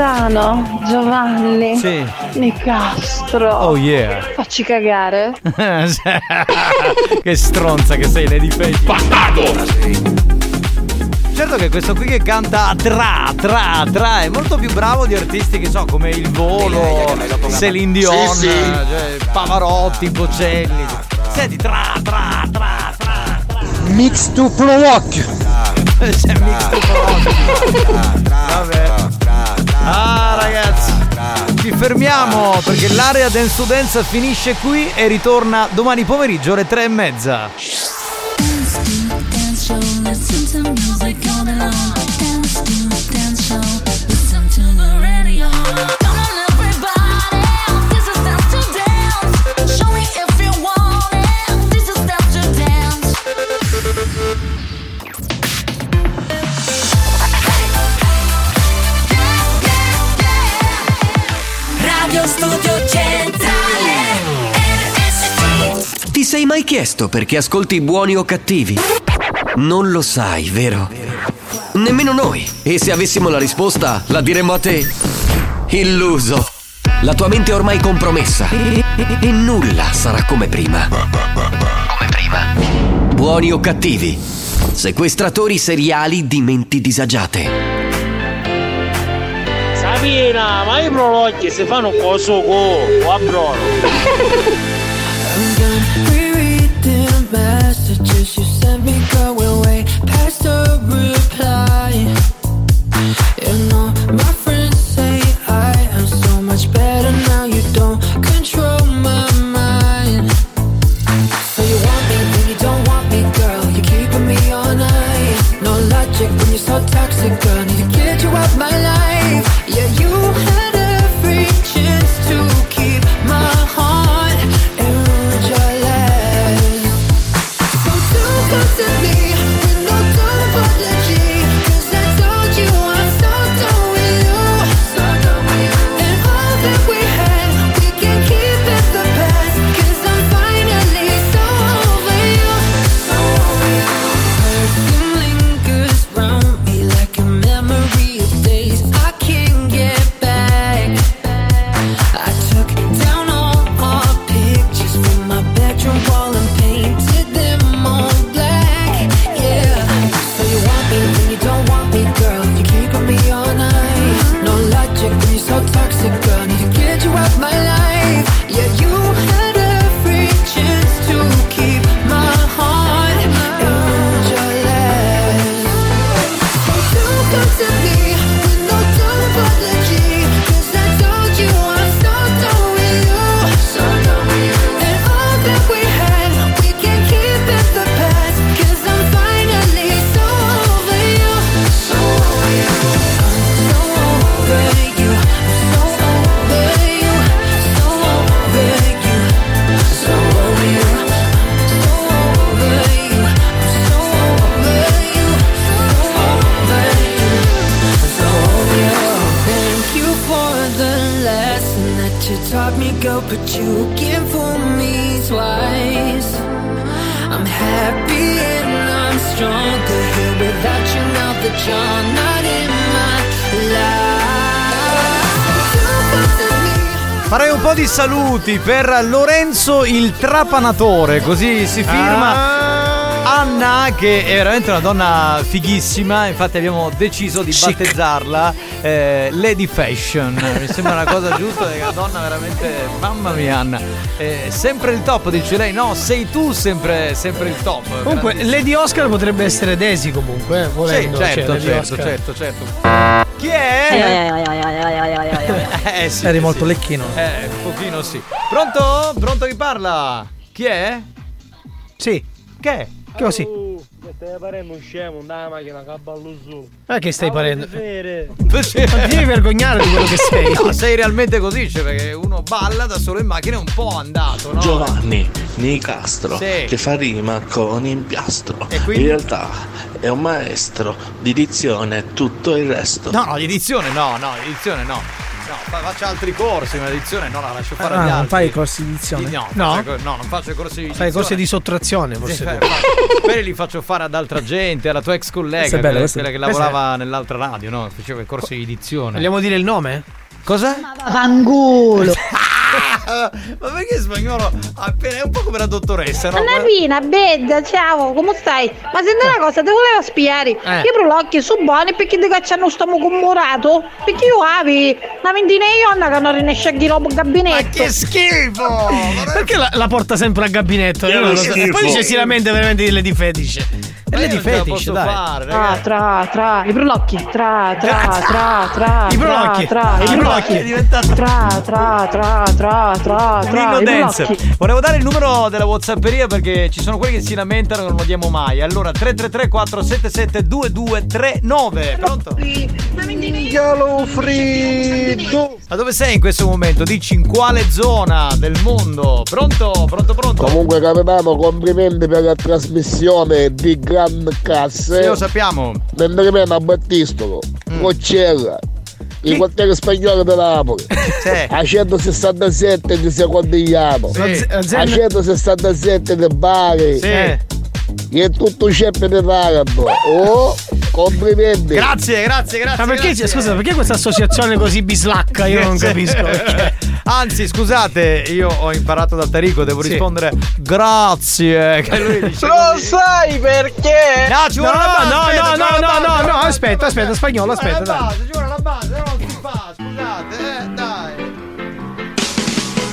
capitano Giovanni Sì. Nicastro. Oh yeah. Facci cagare. che stronza che sei, Lady Fake. Bastardo! Certo che questo qui che canta tra, tra, tra è molto più bravo di artisti che so come Il Volo, Celine Dion, Sì, sì. cioè, Pavarotti, Bocelli. Senti, tra, tra, tra, tra. Mix to Prolock. C'è mix to Prolock. Vabbè. Ah ragazzi, ci fermiamo perché l'area to Dance finisce qui e ritorna domani pomeriggio alle tre e mezza. Mai chiesto perché ascolti buoni o cattivi? Non lo sai, vero? Nemmeno noi. E se avessimo la risposta, la diremmo a te? Illuso. La tua mente è ormai compromessa e, e- e nulla sarà come prima. Come prima. Buoni o cattivi? Sequestratori seriali di menti disagiate. Sabina, ma i prologhi si fanno coso go, o a brono. be go. Per Lorenzo il Trapanatore, così si firma. Anna, che è veramente una donna fighissima, infatti abbiamo deciso di battezzarla eh, Lady Fashion. Mi sembra una cosa giusta, è una donna veramente. Mamma mia, Anna. Eh, sempre il top, dice lei. No, sei tu sempre, sempre il top. Comunque. Lady Oscar potrebbe essere Daisy comunque, eh, Sì, volendo. cioè, certo, Lady certo, Oscar. certo, certo. Chi è? Eh sì. Eri sì, molto sì. lecchino. Eh, un pochino sì. Pronto? Pronto chi parla? Chi è? Sì. Che è? Che così? Stai parendo un scemo, la macchina, cavallo su. Ma che stai parendo? Non ti devi vergognare di quello che sei. No, sei realmente così, cioè perché uno balla da solo in macchina è un po' andato, no? Giovanni Nicastro Sì. che fa rima con impiastro. quindi? In realtà è un maestro di dizione e tutto il resto. No, no, di edizione no, no, di edizione no. No, fa- faccia altri corsi, una edizione no, la lascio fare Ah, agli non altri. fai i corsi di edizione? Di- No, No? faccio- no, non faccio i corsi di Fai cose di edizione. sottrazione, Sì, forse. tu. fa- quelli li faccio fare ad altra gente, alla tua ex collega, bella, quella, quella che lavorava nell'altra radio, no? Faceva i corsi di edizione. Vogliamo dire il nome? Cosa? Fanculo. Ma perché in spagnolo appena è un po' come la dottoressa, no? Anna Pina, bella, ciao, come stai? Ma senti una cosa, ti volevo spiegare. Eh. Io per l'occhio sono buoni perché ti cacciano stiamo commorato? Perché io avi una ventina di onna che non riesce a ghirare il gabinetto. Ma che schifo! Perché la, la porta sempre al gabinetto? Io non lo so. schifo. Poi dice si lamenta veramente di Lady Non ce la Fetish, posso dai. fare, Tra, tra, tra, i brulocchi, tra, tra, tra, tra, I brulocchi. tra, tra, I i brulocchi. È diventato tra, tra, tra, tra, tra, tra, Nino i Dance. brulocchi. Volevo dare il numero della Whatsapperia perché ci sono quelli che si lamentano che non lo diamo mai. Allora 333 477 2239. Pronto? Yellow freddo. Ma dove sei in questo momento? Dici in quale zona del mondo? Pronto? Pronto, pronto? Comunque capitano, complimenti per la trasmissione di Grand Casse. Sì, lo sappiamo. Mentre me a Battistolo, Coccella, il quartiere spagnolo di Napoli. A 167 di Secondigliano. Sì. A 167 di Bari. Sì. E tutto ceppo di Taranto. Oh, complimenti. Grazie, grazie, grazie. Ma perché, grazie. scusa, perché questa associazione così bislacca? Io non capisco. perché. Anzi, scusate, io ho imparato da Tarico, devo Sì. rispondere grazie. Che lui dice Lo così. sai perché? No, ci No, vuole la base, no, aspetta, no, no, no, no, no, aspetta, aspetta, spagnolo, ci vuole aspetta, la dai. base, ci vuole la base, no, si fa, scusate, eh.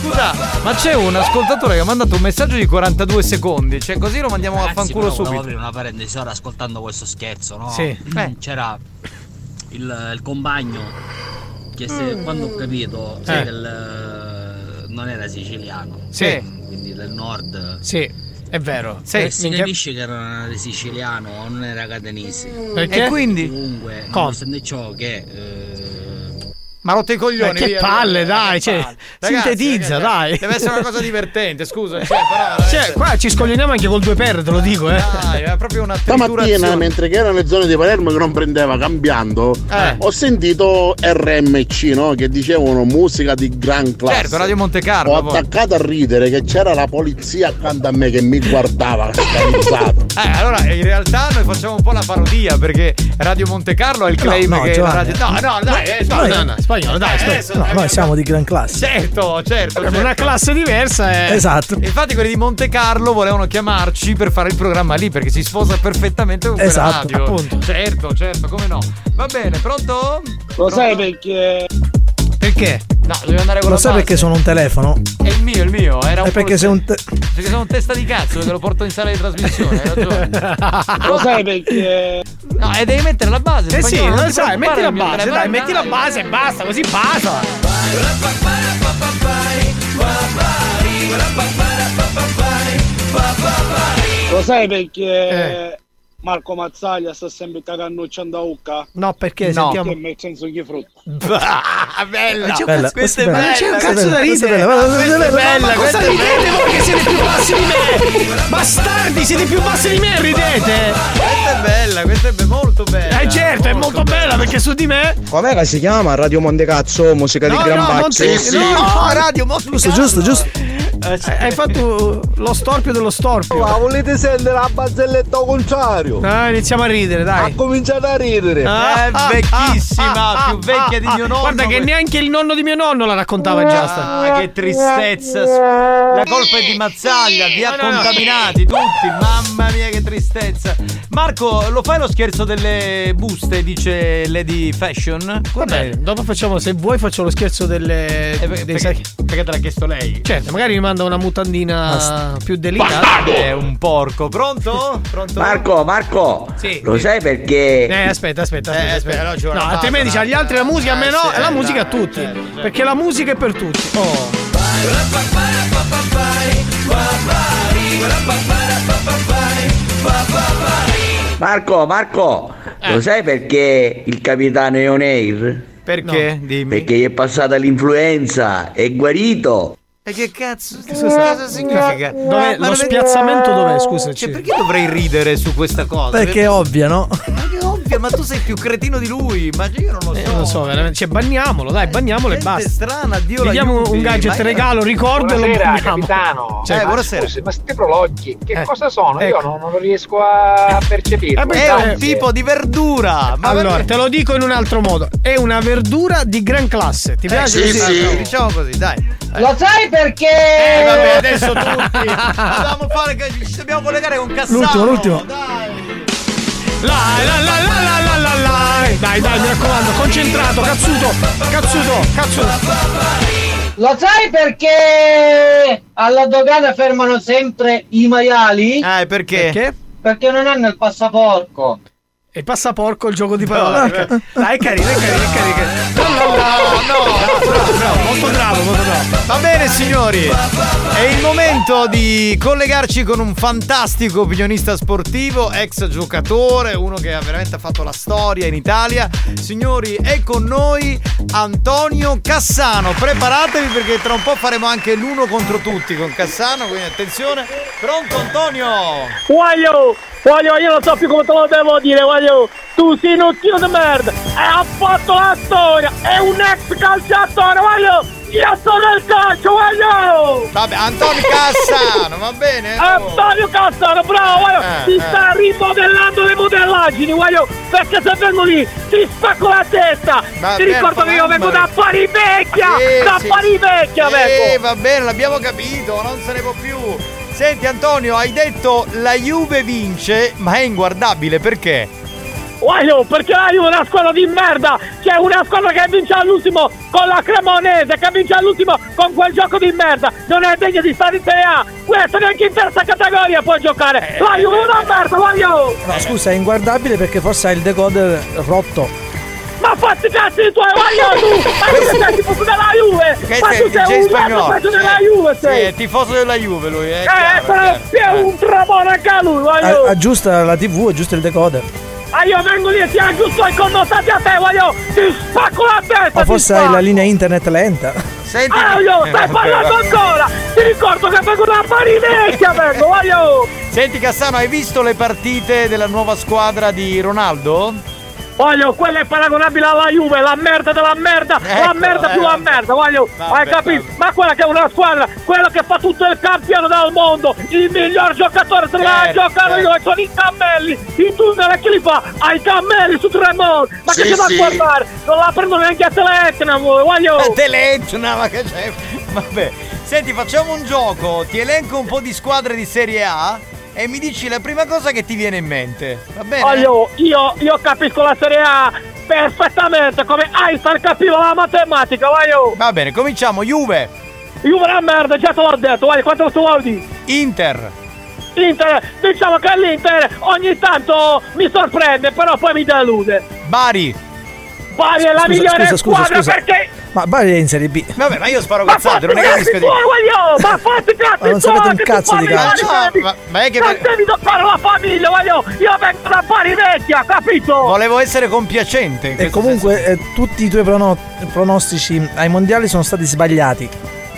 Scusa, ma c'è un ascoltatore che ha mandato un messaggio di 42 secondi. Cioè, così lo mandiamo a Ragazzi, fanculo però volevo subito. aprire una parentesi ora ascoltando questo scherzo, no? Sì. Eh. C'era il, il compagno che se, quando ho capito Eh. del, non era siciliano. Sì. Quindi del nord. Sì, è vero. Sì, Eh, si minchia- capisce che non era siciliano, non era catanese. Perché? E quindi? Comunque, nonostante ciò che eh, Ma rotte i coglioni. Ma che via, palle, via, dai, che cioè, palle. Ragazzi, sintetizza, ragazzi, dai. Deve essere una cosa divertente, scusa. Cioè, però, Cioè, qua ci scoglioniamo anche col due per, te lo dico, eh. Dai, è proprio una Stamattina, mentre che era nelle zone di Palermo che non prendeva cambiando, Eh. ho sentito RMC, no? Che dicevano musica di gran classe. Certo, Radio Monte Carlo. Ho poi. attaccato a ridere che c'era la polizia accanto a me che mi guardava scandalizzato. Eh, allora in realtà noi facciamo un po' la parodia perché Radio Monte Carlo è il claim no, che la Giovanni. radio. No, no, dai, eh, No, spagnolo. no, no, spagnolo, dai, Eh, No, noi siamo di gran classe. Certo, certo. Abbiamo certo. una classe diversa, eh. Esatto. Infatti quelli di Monte Carlo volevano chiamarci per fare il programma lì perché si sposa perfettamente con quella Esatto, radio. appunto. Certo, certo, come no. Va bene, pronto? Lo sai Pronto? perché? Perché? No, devi andare con Lo la sai base. perché sono un telefono? È il mio, il mio. Era un È perché sei un te- Perché sono un testa di cazzo che lo porto in sala di trasmissione, hai ragione. Lo sai perché? No, e devi mettere la base. Eh sì, non ti sai, metti la base, dai, metti la base e basta, così basta. Lo sai perché? Marco Mazzaglia sta sempre cagannucciando a Ucca? No, perché no. sentiamo. Che me senso che frutto. Ah, bella, Ma c'è un bella, cazzo- questa è ma bella, non c'è un cazzo da bella, ridere. questa è bella, Ma questa cosa è ridete bella. voi che siete più bassi di me? Bastardi, siete più bassi di me, ridete! Questa è bella, questa è be- molto bella. Eh certo, è molto bella perché su di me. Com'è che si chiama? Radio Montecazzo, musica di No, Gran no, Bazzo? Monte- no, radio Monte Giusto, giusto, giusto. Hai fatto lo storpio dello storpio. Ma volete sentire la barzelletta al contrario? Ah, iniziamo a ridere, dai. Ha cominciato a ridere. Ah, È ah, vecchissima, ah, più ah, vecchia di ah, mio nonno. Guarda che neanche il nonno di mio nonno la raccontava già sta. Ah, che tristezza. La colpa è di Mazzaglia, vi ha No, no, no. contaminati tutti. Mamma mia, che tristezza. Marco, lo fai lo scherzo delle buste? Dice Lady Fashion. Bene, dopo facciamo, se vuoi faccio lo scherzo delle... Eh, perché, dei perché, perché te l'ha chiesto lei? Certo, magari mi manda una mutandina Basta. più delicata. È un porco. Pronto? Pronto? Marco, Marco, Sì. lo sai perché? Eh, aspetta, aspetta, aspetta. Eh, aspetta. vuole no, una altrimenti dice agli altri la musica, a me Eh, no, sì, e la eh, musica a tutti. certo, certo. Perché la musica è per tutti. Oh. Marco, Marco, Eh. lo sai perché il capitano è on air? Perché? Dimmi. Perché gli è passata l'influenza, è guarito. E che cazzo? Cosa significa? Dov'è- lo spiazzamento dov'è? Scusaci. Cioè, perché dovrei ridere su questa cosa? Perché è ovvia, no? Ma che ovvio, ma tu sei più cretino di lui. Ma io non lo so. Eh, non lo so, veramente. Cioè, banniamolo, dai, banniamolo e basta. strana, Dio Gli diamo aiuti, un gadget ma- regalo, ricordo e lo Buonasera, capitano. Cioè, Eh, buonasera. scusi, ma sti prologhi, che Eh, cosa sono? Io ecco. non, non riesco a percepire. Eh, beh, È un Grazie. tipo di verdura. Ma allora, perché- te lo dico in un altro modo. È una verdura di gran classe. Ti piace? Eh, sì, sì. Diciamo così, dai. Lo sai perché? Eh, vabbè, adesso tutti. Dobbiamo fare che ci dobbiamo collegare con Cassano. L'ultimo, l'ultimo. Dai. La, la, la, la, la, la, la, la. Dai, dai, mi raccomando, concentrato, cazzuto, cazzuto, cazzuto. Lo sai perché alla dogana fermano sempre i maiali? Eh, perché? Perché? Perché non hanno il passaporto. E passaporco il gioco di parole. Bravo. Dai, è carino, è carino, è carino. Molto bravo, molto bravo. Va bene signori, è il momento di collegarci con un fantastico opinionista sportivo, ex giocatore, uno che ha veramente fatto la storia in Italia. Signori, è con noi Antonio Cassano. Preparatevi perché tra un po' faremo anche l'uno contro tutti con Cassano, quindi attenzione. Pronto Antonio? Voglio, voglio, io non so più come te lo devo dire, voglio. Tu sei un tiro di merda e ha fatto la storia, è un ex calciatore, voglio. Io sono il calcio, voglio. Vabbè, Antonio Cassano, va bene? Antonio Cassano, bravo, voglio. Eh, ti eh. sta rimodellando le modellaggini, voglio. Perché se vengo lì ti spacco la testa. Va ti bene, ricordo che io vengo da Parivecchia, Sì, da sì. Parivecchia Eh, vengo. va bene, l'abbiamo capito, non se ne può più. Senti Antonio, hai detto la Juve vince, ma è inguardabile perché? Voglio, perché la Juve è una squadra di merda! C'è una squadra che vince all'ultimo con la Cremonese, che vince all'ultimo con quel gioco di merda! Non è degna di stare in Serie A! Questo neanche in terza categoria può giocare! La Juve è una merda, voglio! No, scusa, è inguardabile perché forse ha il decoder rotto. Ma fatti i cazzi tuoi, voglio tu! Ma tu sei tifoso della Juve! Che Ma tu sei sei un spagnolo? peggio della Sì, Juve, Sì, sei! è tifoso della Juve lui, eh. Eh, chiaro, però chiaro. è un tramone anche a lui, voglio! aggiusta la TV, aggiusta il decoder. Ah, io vengo lì e ti aggiusto i connotati a te, voglio! Ti spacco la testa! Ma forse hai la linea internet lenta. Senti Ah, io stai parlando ancora! Ti ricordo che vengo da Parivecchia, vengo, voglio! Senti Cassano, hai visto le partite della nuova squadra di Ronaldo? Voglio, quella è paragonabile alla Juve, la merda della merda, la Ecco, merda più eh, la merda, voglio! vabbè, Hai capito? vabbè. Ma quella che è una squadra, quella che fa tutto il campione del mondo, il miglior giocatore se la Certo, giocano io e sono i cammelli! In tunnel chi li fa? Ai cammelli su Tremont! Ma che Sì, ci va sì. a guardare? Non la prendo neanche a Telecna, voglio! Eh, Te legna, ma che c'è? Vabbè. Senti, facciamo un gioco. Ti elenco un po' di squadre di Serie A e mi dici la prima cosa che ti viene in mente. Va bene? Voglio, io, io capisco la Serie A perfettamente come Einstein capiva la matematica, voglio! Va bene, cominciamo. Juve, Juve è una merda, già te l'ho detto, vai, quanto soldi? Inter, Inter, diciamo che l'Inter ogni tanto mi sorprende, però poi mi delude. Bari, Bari è la Scusa, migliore scusa, scusa, squadra scusa. perché Ma Bari è in Serie B. Vabbè, ma io sparo Ma cazzate, non ne capisco di. Ma fatti i cazzi Ma non sapete un cazzo di calcio. No, ma- ma è che- Non devi toccare la famiglia, voglio! Io vengo da Bari vecchia, capito? Volevo essere compiacente. E comunque eh, tutti i tuoi prono- pronostici ai mondiali sono stati sbagliati.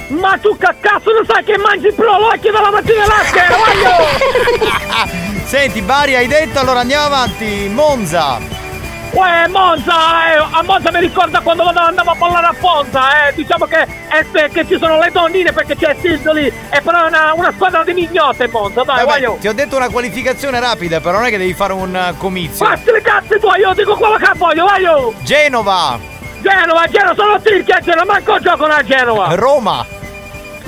Ma tu che cazzo ne sai che mangi i prolocchi dalla mattina alla sera, voglio! Senti, Bari hai detto, allora andiamo avanti. Monza. Uè, Monza, eh, a Monza mi ricorda quando andavo a ballare a Ponza, eh, diciamo che, eh, che ci sono le donnine perché c'è lì, e però è una, una squadra di mignotte Monza, dai, Vabbè, voglio! ti ho detto una qualificazione rapida, però non è che devi fare un uh, comizio. Fatti le cazzi tuoi, io dico quello che voglio, voglio! Genova. Genova, Genova, sono tirchi a Genova, manco giocano a Genova! Roma.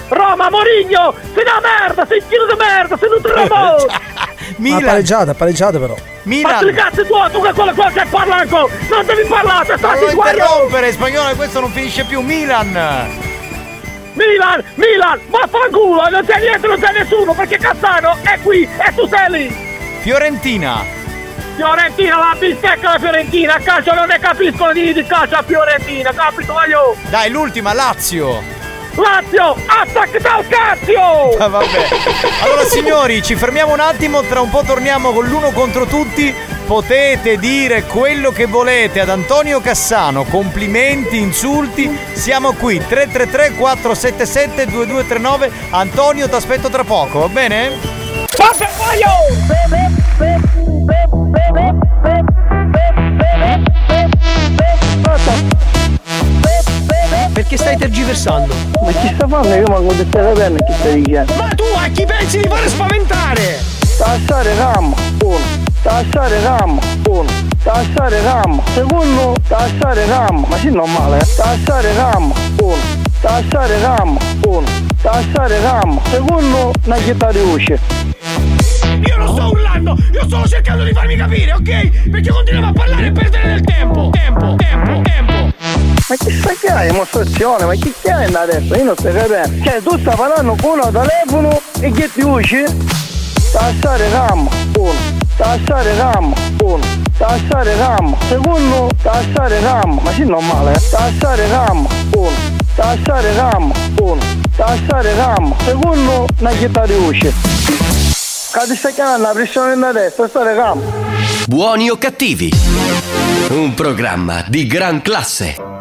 Roma, Morigno, sei una merda, sei un tiro di merda, sei un tremore! Ma ha pareggiato, ha pareggiato però. Fatti le cazzi tuoi, tu che quello qua che parla ancora, non devi parlare, Non stai lo zitto, voglio! interrompere, spagnolo, questo non finisce più. Milan. Milan, Milan, vaffanculo, non c'è niente, non c'è nessuno, perché Cassano è qui e tu sei lì! Fiorentina. Fiorentina, la bistecca la Fiorentina, a calcio non ne capiscono di, di calcio a Fiorentina, capito voglio? Dai, l'ultima, Lazio. Lazio, attacca dal cazzo! Ah, vabbè. Allora signori, ci fermiamo un attimo, tra un po' torniamo con l'uno contro tutti. Potete dire quello che volete ad Antonio Cassano, complimenti, insulti, siamo qui 333 477 2239. Antonio, ti aspetto tra poco, va bene? Vabbè, Perché stai tergiversando? Ma chi sta fanno? Io manco di stare bene chi stai dicendo. Ma tu a chi pensi di fare spaventare? Tassare RAM, uno. Tassare RAM, uno. Tassare RAM, secondo. Tassare RAM, ma sì normale, eh. Tassare RAM, uno. Tassare RAM, uno. Tassare RAM, secondo. Una chitarra usce. Io non sto urlando, io sto cercando di farmi capire, ok? Perché continuiamo a parlare e perdere del tempo. Tempo, tempo, tempo. Ma chi sta che hai dimostrazione? Ma chi che hai adesso? Io non sto capendo. Cioè tu stai parlando con uno telefono e che ti usci? Tassare RAM, uno. Tassare RAM, uno. Tassare RAM, secondo. Tassare RAM, ma sì normale, eh. Tassare RAM, uno. Tassare RAM, uno. Tassare RAM, secondo. Una chitarra usci. Che ti stai chiamando la pressione da destra, stare RAM. Buoni o cattivi? Un programma di gran classe.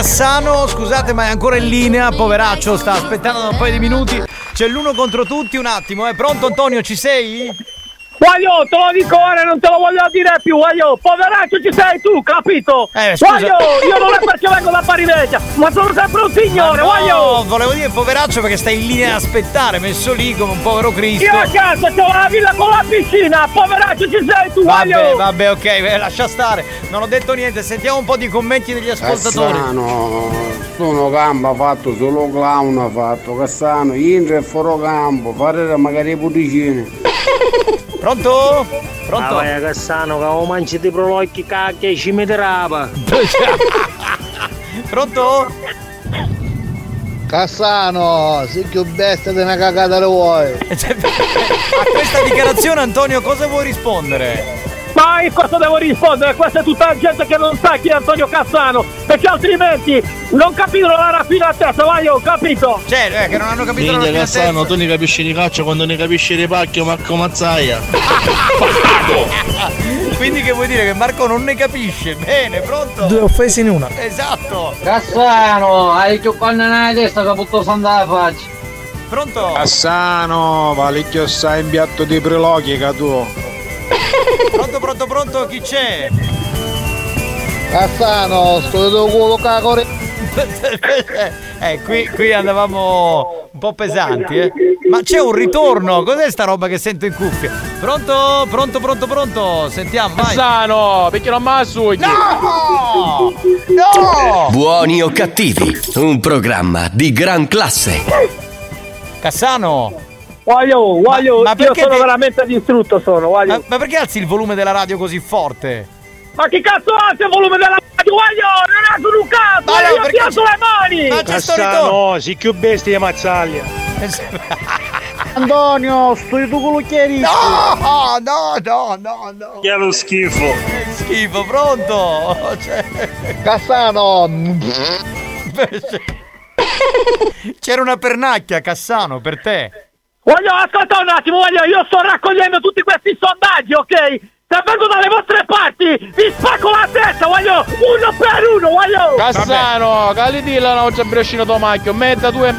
Cassano, scusate ma è ancora in linea, poveraccio, sta aspettando da un paio di minuti. C'è l'uno contro tutti, un attimo, eh. Pronto Antonio, ci sei? Voglio, te lo dico ora, non te lo voglio dire più, voglio, poveraccio ci sei tu, capito? Eh, scusa. Voglio, io non è perché vengo da Parivecchia, ma sono sempre un signore, Ma no, voglio! volevo dire poveraccio perché stai in linea ad aspettare, messo lì come un povero Cristo. Io a casa c'ho la villa con la piscina, poveraccio ci sei tu, Vabbè, voglio! vabbè, ok, eh, lascia stare. Non ho detto niente, sentiamo un po' di commenti degli ascoltatori. Cassano, sono campo ha fatto, solo clown ha fatto, Cassano, Indra e fuori campo, fare magari i puticini. Pronto? Pronto? Ah, vai Cassano, che ho mangiato i prolocchi cacchia e ci metterava. Pronto? Cassano, sei più bestia di una cagata lo vuoi. A questa dichiarazione, Antonio, cosa vuoi rispondere? Ma cosa devo rispondere? Questa è tutta la gente che non sa chi è Antonio Cassano, perché altrimenti non capirono la raffinatezza, voglio, capito? Cioè, eh, che non hanno capito Minchia la Cassano, tu ne capisci di caccia quando ne capisci di pacchio, Marco Mazzaia. Quindi che vuoi dire? Che Marco non ne capisce? Bene, pronto? Due offese in una. Esatto. Cassano, hai più panna nella testa che sandare la faccia. Pronto? Cassano, valicchio sai in piatto di preloghi che tu. Pronto, pronto, pronto, chi c'è? Cassano, sto di culo cacore. eh, qui, qui andavamo un po' pesanti, eh. Ma c'è un ritorno, cos'è sta roba che sento in cuffia? Pronto? Pronto, pronto, pronto? Sentiamo, vai. Cassano, perché non sugli? No! No! Buoni o cattivi, un programma di gran classe. Cassano! Voglio, voglio, ma io perché sono te- veramente distrutto sono. Ma, ma perché alzi il volume della radio così forte? Ma che cazzo alza il volume della Voglio, non ha cazzo, Ma io perché pianto le mani! Ma c'è! Cassano, sei più bestia di mazzaglia. Antonio, sto di culo chiarissimo. No, no, no, no, no. Che è lo schifo. Schifo, pronto? Cioè, Cassano. c'era una pernacchia, Cassano, per te. Voglio, ascolta un attimo, voglio, io sto raccogliendo tutti questi sondaggi, ok? Se vengo dalle vostre parti, vi spacco la testa, voglio, uno per uno, voglio! Cassano, Calidilla non c'è briochino tomacchio, metta due.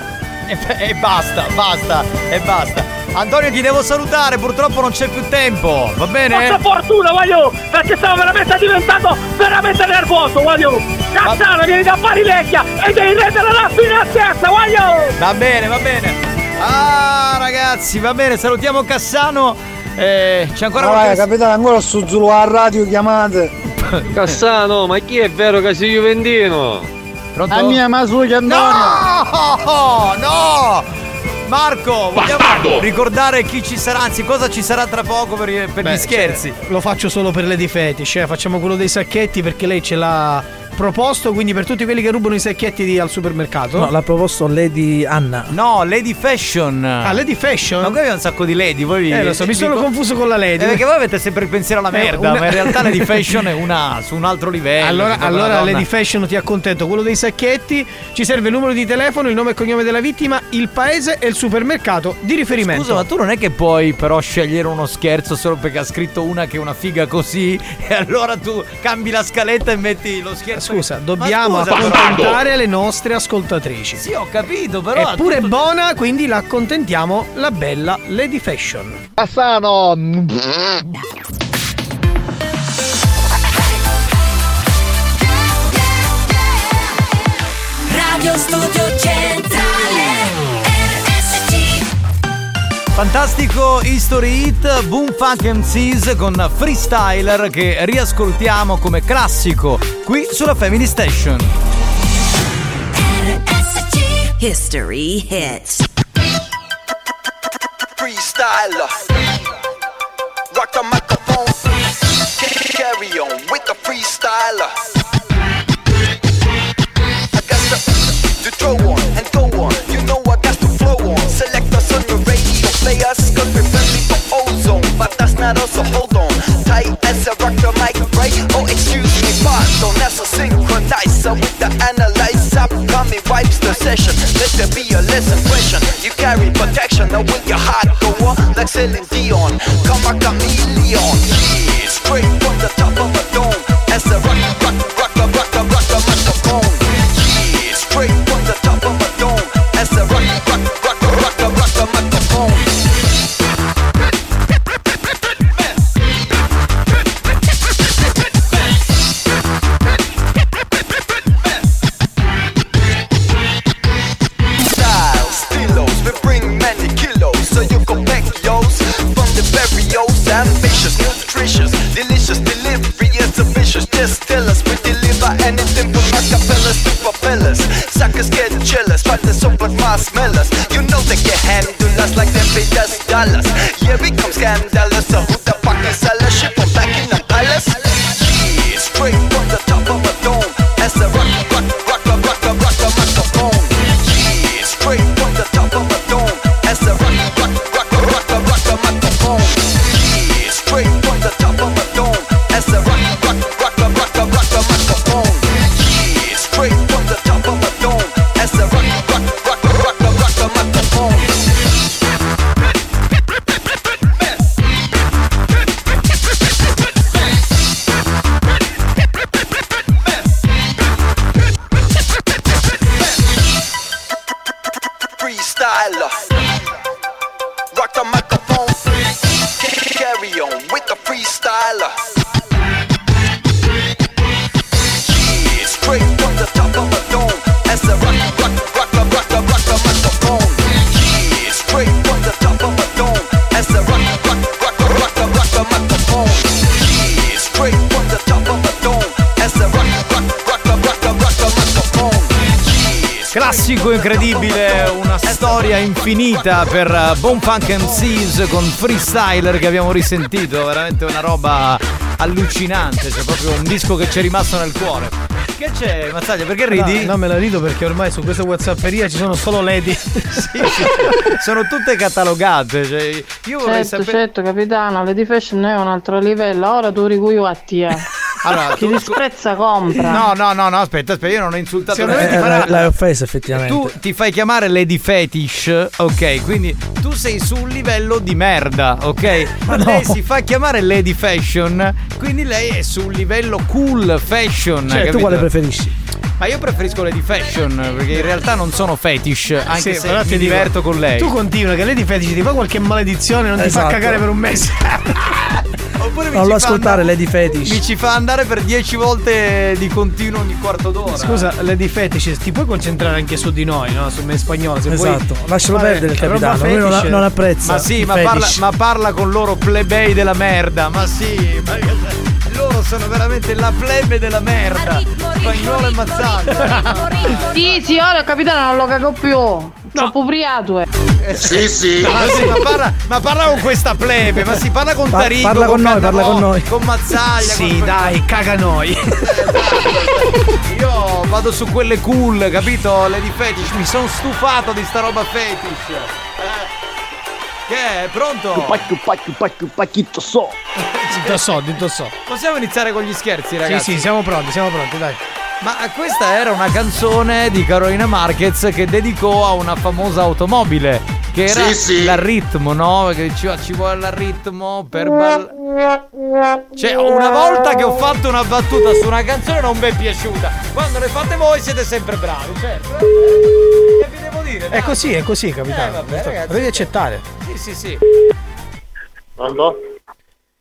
E, e basta, basta, e basta. Antonio ti devo salutare, purtroppo non c'è più tempo, va bene? Quanta fortuna, voglio, perché stavo veramente diventando veramente nervoso, voglio! Cazzano, vieni da Barilecchia e devi rendere la fine a testa, voglio! Va bene, va bene. Ah, ragazzi, va bene, salutiamo Cassano. Eh, c'è ancora Vai, qualche... capitano, ancora su Zulu a radio chiamate. Cassano, ma chi è vero che sei Juventino? Pronto? A mia Masucchi Antonio. No, no! Marco, vogliamo ricordare chi ci sarà, anzi cosa ci sarà tra poco per, per Beh, gli scherzi? cioè, lo faccio solo per Lady Fetish, eh. facciamo quello dei sacchetti perché lei ce l'ha proposto, quindi per tutti quelli che rubano i sacchetti di- al supermercato. No, l'ha proposto Lady Anna. No, Lady Fashion. Ah, Lady Fashion? Ma qui abbiamo un sacco di lady, voi Eh, lo so, mi sono confuso con la Lady. Eh, perché voi avete sempre il pensiero alla Eh, merda, una- ma in realtà Lady Fashion è una su un altro livello. Allora, allora. Lady Fashion ti accontento, quello dei sacchetti, ci serve il numero di telefono, il nome e cognome della vittima, il paese e il supermercato di riferimento. Scusa, ma tu non è che puoi però scegliere uno scherzo solo perché ha scritto una che è una figa così e allora tu cambi la scaletta e metti lo scherzo. Scusa, Ma dobbiamo però- accontentare le nostre ascoltatrici. Sì, ho capito, però È pure buona, quindi la accontentiamo la bella Lady Fashion. Cassano. Radio Studio Centrale Fantastico History Hit Boom Funk MCs con Freestyler che riascoltiamo come classico qui sulla Family Station. History Hits freestyler. Rock the microphone. Carry on with the freestyler. But not so hold on. Tight as I rock the mic, right? Oh, excuse me, pardon. That's a synchronizer with the analyzer. Coming vibes the session. Let there be a lesson question. You carry protection. Now with your heart go on like Celine Dion. Come a chameleon. Yeah, straight from the top of dollars. Yeah, we come scandalous. Infinita per uh, Bone Funk MCs con Freestyler che abbiamo risentito, veramente una roba allucinante, c'è proprio un disco che ci è rimasto nel cuore. Che c'è, Mazzaglia, perché ridi? No, no, me la rido perché ormai su questa Whatsapperia ci sono solo lady. Sono tutte catalogate, cioè, io Certo, sapere... certo, capitano, Lady Fashion è un altro livello. Ora tu ricuio a te. Allora, Chi tu- disprezza compra. No, no, no, no, aspetta, aspetta, io non ho insultato Eh, nessuno. eh, l'hai offesa effettivamente. Tu ti fai chiamare Lady Fetish, ok? Quindi tu sei su un livello di merda, ok? Ma no. Lei si fa chiamare Lady Fashion, quindi lei è su un livello cool fashion. Cioè, tu capito? quale preferisci? Ma io preferisco Lady Fashion perché in realtà non sono fetish, anche Sì, se mi ti dico, diverto con lei. Tu continua che ti fetici, ti fa qualche maledizione, non ti Esatto. fa cagare per un mese. Oppure mi Non lo ascoltare, andare- Lady Fetish. Mi ci fa andare per 10 volte di continuo ogni quarto d'ora. Scusa, Lady Fetish, ti puoi concentrare anche su di noi, no? Su me spagnolo. Se vuoi Esatto, lascialo fare perdere il capitano, lui non, fetish- non apprezza. Ma sì, ma parla, ma parla con loro plebei della merda. Ma sì, ma loro sono veramente la plebe della merda. Spagnolo e mazzaglia. Sì, sì, ora capitano non lo cago più. Troppo ubriaco, eh. Sì, sì. Ma, sì, ma, parla, ma parla con questa plebe, ma si parla con Pa- Tarico, parla con noi, parla con noi. Con Mazzaglia. Sì, con- dai, caga noi. Io vado su quelle cool, capito? Lady Fetish, mi sono stufato di sta roba fetish. Eh. Che è? Pronto? Pacchio, pacchio, pacchio, pacchito so. Ditto so, ditto so. Possiamo iniziare con gli scherzi, Sì, ragazzi? sì, siamo pronti, siamo pronti, dai. Ma questa era una canzone di Carolina Marquez che dedicò a una famosa automobile. Che era Sì, sì. l'arritmo, no? Che diceva ci vuole l'arritmo per ballare. Cioè, una volta che ho fatto una battuta su una canzone non mi è piaciuta. Quando le fate voi siete sempre bravi, certo. Che dire? È così, è così, capitano. Eh, vabbè, ragazzi. Devi accettare. Sì, sì, sì. Pronto?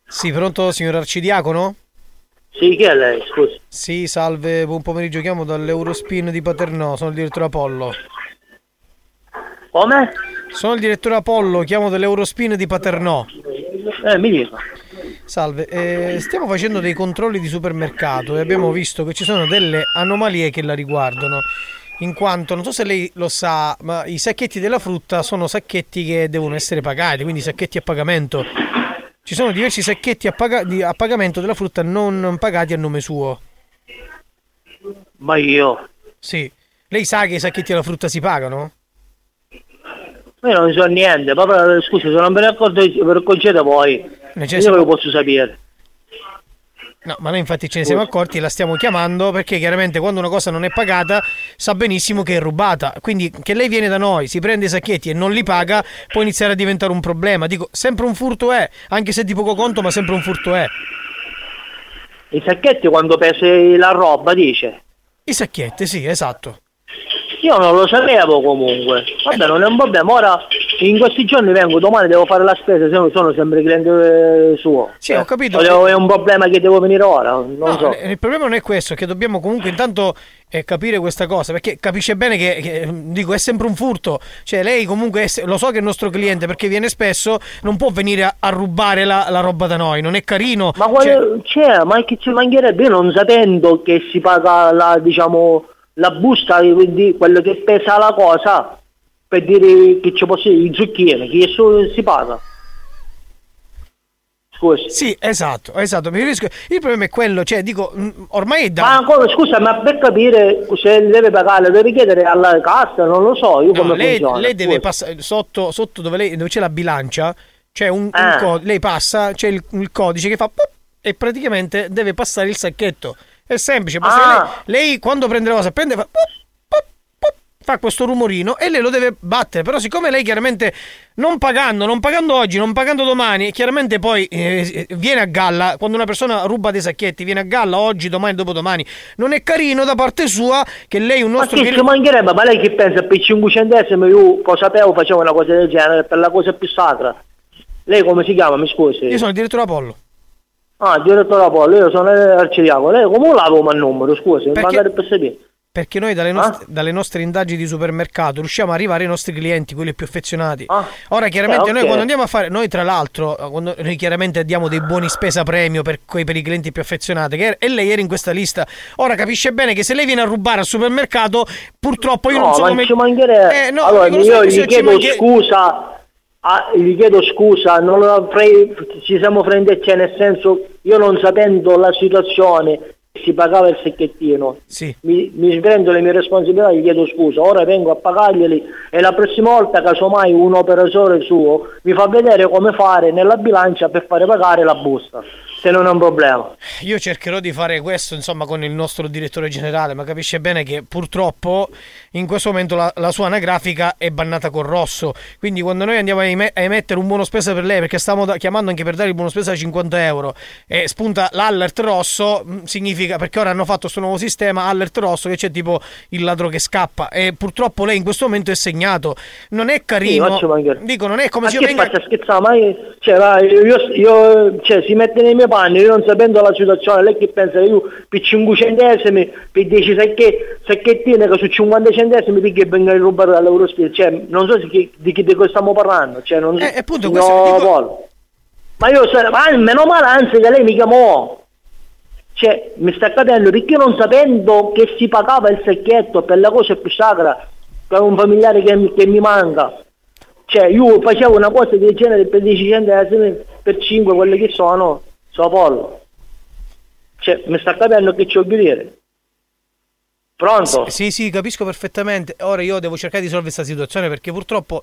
Sì, pronto, signor Arcidiacono? Sì, chi è lei? Scusi. Sì, salve, buon pomeriggio, chiamo dall'Eurospin di Paternò, sono il direttore Apollo. Come? Sono il direttore Apollo, chiamo dall'Eurospin di Paternò. Eh, mi dica. Salve, eh, stiamo facendo dei controlli di supermercato e abbiamo visto che ci sono delle anomalie che la riguardano. In quanto, non so se lei lo sa, ma i sacchetti della frutta sono sacchetti che devono essere pagati, quindi sacchetti a pagamento. Ci sono diversi sacchetti a, di- a pagamento della frutta non pagati a nome suo. Ma io? Sì. Lei sa che i sacchetti della frutta si pagano? Io non so niente, proprio scusi, se non me ne accorgo, ve ne concede voi. Io siamo- lo posso sapere. No, ma noi infatti ce ne siamo accorti e la stiamo chiamando perché chiaramente quando una cosa non è pagata sa benissimo che è rubata. Quindi che lei viene da noi, si prende i sacchetti e non li paga, può iniziare a diventare un problema. Dico, sempre un furto è, anche se di poco conto, ma sempre un furto è. I sacchetti quando pesi la roba, dice. I sacchetti, sì, esatto. Io non lo sapevo comunque. Vabbè, non è un problema. Ora, in questi giorni vengo, domani devo fare la spesa, se no sono sempre cliente eh, suo. Sì, ho capito. O devo- è un problema che devo venire ora, No, so. il problema non è questo, è che dobbiamo comunque intanto eh, capire questa cosa, perché capisce bene che, che, dico, è sempre un furto. Cioè, lei comunque, è lo so che è il nostro cliente perché viene spesso, non può venire a, a rubare la, la roba da noi, non è carino. Ma quale, c'è, ma che ci mancherebbe? Io non sapendo che si paga la, diciamo, la busta, quindi quello che pesa la cosa, per dire che ci posso dire, i zucchini, che so- si paga. Scusi. Sì, esatto, esatto. Mi Il problema è quello, cioè, dico, mh, ormai è da. Ma ancora, scusa, ma per capire se deve pagare, deve chiedere alla cassa, non lo so, io No, come lei, funziona. lei deve passare sotto, sotto dove, lei- dove c'è la bilancia, c'è un, un Ah. co- lei passa, c'è il, il codice che fa pop, e praticamente deve passare il sacchetto. È semplice, Ah. lei, lei quando prende la cosa prende fa, pop, fa questo rumorino e lei lo deve battere. Però siccome lei chiaramente non pagando, non pagando oggi, non pagando domani, chiaramente poi eh, viene a galla, quando una persona ruba dei sacchetti, viene a galla oggi, domani, dopodomani. Non è carino da parte sua che lei un Ma nostro che ci mancherebbe, ma lei che pensa per 5 centesimi io cosa sapevo facevo una cosa del genere per la cosa più sacra. Lei come si chiama, mi scusi? Io sono il direttore Apollo. Ah, direttore Apollo, io sono arcidiaco. Lei come l'avevo il numero, scusi? Perché- Magari per sapere. Perché noi dalle, Ah? nost- dalle nostre indagini di supermercato riusciamo ad arrivare ai nostri clienti, quelli più affezionati. Ora chiaramente Eh, ok. noi quando andiamo a fare, noi tra l'altro, noi chiaramente diamo dei buoni spesa premio per, quei- per i clienti più affezionati, che, e lei era in questa lista. Ora capisce bene che se lei viene a rubare al supermercato, purtroppo io no, non so ma come... ci mancherebbe. Eh, no, allora, io sai gli chiedo manche- scusa, ah, gli chiedo scusa, non avrei- ci siamo frendi, cioè nel senso, io non sapendo la situazione, si pagava il secchettino. Sì. Mi, mi prendo le mie responsabilità, gli chiedo scusa, ora vengo a pagarglieli e la prossima volta casomai un operatore suo mi fa vedere come fare nella bilancia per fare pagare la busta, se non è un problema. Io cercherò di fare questo insomma con il nostro direttore generale, ma capisce bene che purtroppo in questo momento la, la sua anagrafica è bannata col rosso. Quindi quando noi andiamo a, eme- a emettere un buono spesa per lei, perché stiamo da- chiamando anche per dare il buono spesa da 50 euro, e spunta l'allert rosso, mh, significa perché ora hanno fatto questo nuovo sistema allert rosso che c'è tipo il ladro che scappa. E purtroppo lei in questo momento è segnato. Non è Sì, carino. mangiare. dico, non è come Ma se io che venga. faccia scherzare? Ma io, cioè, va, io, io- cioè, si mette nei miei panni, io non sapendo la situazione, lei che pensa che io per 5 centesimi, per 10 sacche- sacchettine che su 50 centesimi che vengono rubati dall'Eurospia, cioè, non so se chi- di che di cosa stiamo parlando, cioè, non. Eh, appunto, no, questo dico-. Ma io so- ma meno male anzi che lei mi chiamò. Cioè, mi sta capendo perché non sapendo che si pagava il sacchetto per la cosa più sacra, per un familiare che, mi- che mi manca. Cioè, io facevo una cosa del genere per 10 centesimi, per 5 quelli che sono, so pollo. Cioè, mi sta capendo che ci voglio dire. Pronto? Sì, sì, capisco perfettamente. Ora io devo cercare di risolvere questa situazione perché purtroppo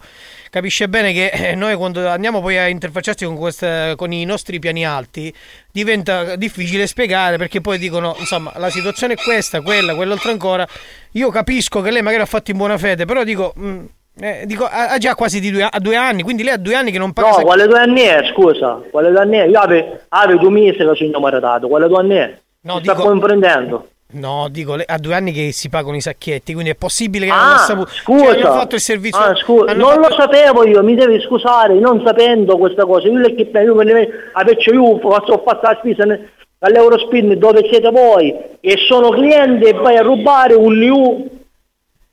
capisce bene che eh, noi quando andiamo poi a interfacciarci con, queste- con i nostri piani alti diventa difficile spiegare perché poi dicono, insomma, la situazione è questa, quella, quell'altra ancora. Io capisco che lei magari ha fatto in buona fede, però dico... mm, eh, dico, ha già quasi di due, ha due anni, quindi lei ha due anni che non paga No, quale due anni è, scusa? Quale due anni è? Io avevo, avevo due mesi che sono maritato, quale due anni è? No, sta dico- comprendendo? No, dico, ha due anni che si pagano i sacchetti, quindi è possibile che non Ah, saputo. scusa. Cioè, hanno fatto il servizio. Ah, scusa, non fatto- lo sapevo io, mi devi scusare, non sapendo questa cosa. Io le che io me ne io ho fatto la spesa all'Eurospin dove siete voi e sono cliente e vai a rubare un new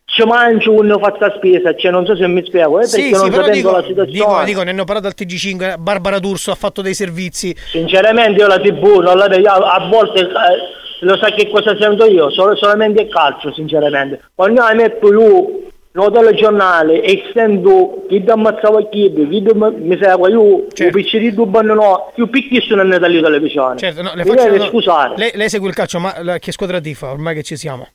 ci mangio un faccio la spesa, cioè non so se mi spiego, eh, perché Sì, non sì, però sapendo dico, la situazione. dico, dico, ne hanno parlato al TG5, Barbara D'Urso ha fatto dei servizi. Sinceramente io la tv non la a, a volte eh, lo sai che cosa sento io, Solo- solamente il calcio sinceramente. Quando metto io nel telegiornale e sento chi ti ammazzava chi, chi mi segue, io certo. piccini dubbi no, io picchissimo nella tele- televisione. Certo, no, le faccio- no, scusare. Lei, lei segue il calcio, ma la- che squadra tifa ormai che ci siamo?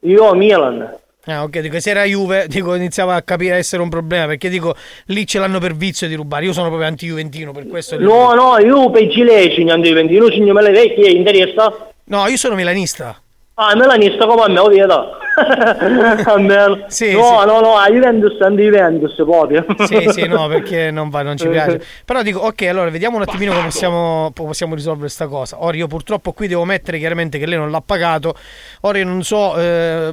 Io Milan. Ah, ok, dico, se era Juve, dico, iniziava a capire essere un problema, perché dico, lì ce l'hanno per vizio di rubare. Io sono proprio anti-juventino, per questo. No, no, io per Gilei signor Diventi, io signor me le vecchie interessa. No, io sono milanista. Ah, melanista come a me, lo vedo. A me- Sì, no, sì. no, no, a Juventus, anti Juventus proprio. Sì, sì, no, perché non, va, non ci piace. Però dico, ok, allora vediamo un attimino come possiamo, possiamo risolvere questa cosa. Ora io purtroppo qui devo mettere chiaramente che lei non l'ha pagato. Ora io non so eh,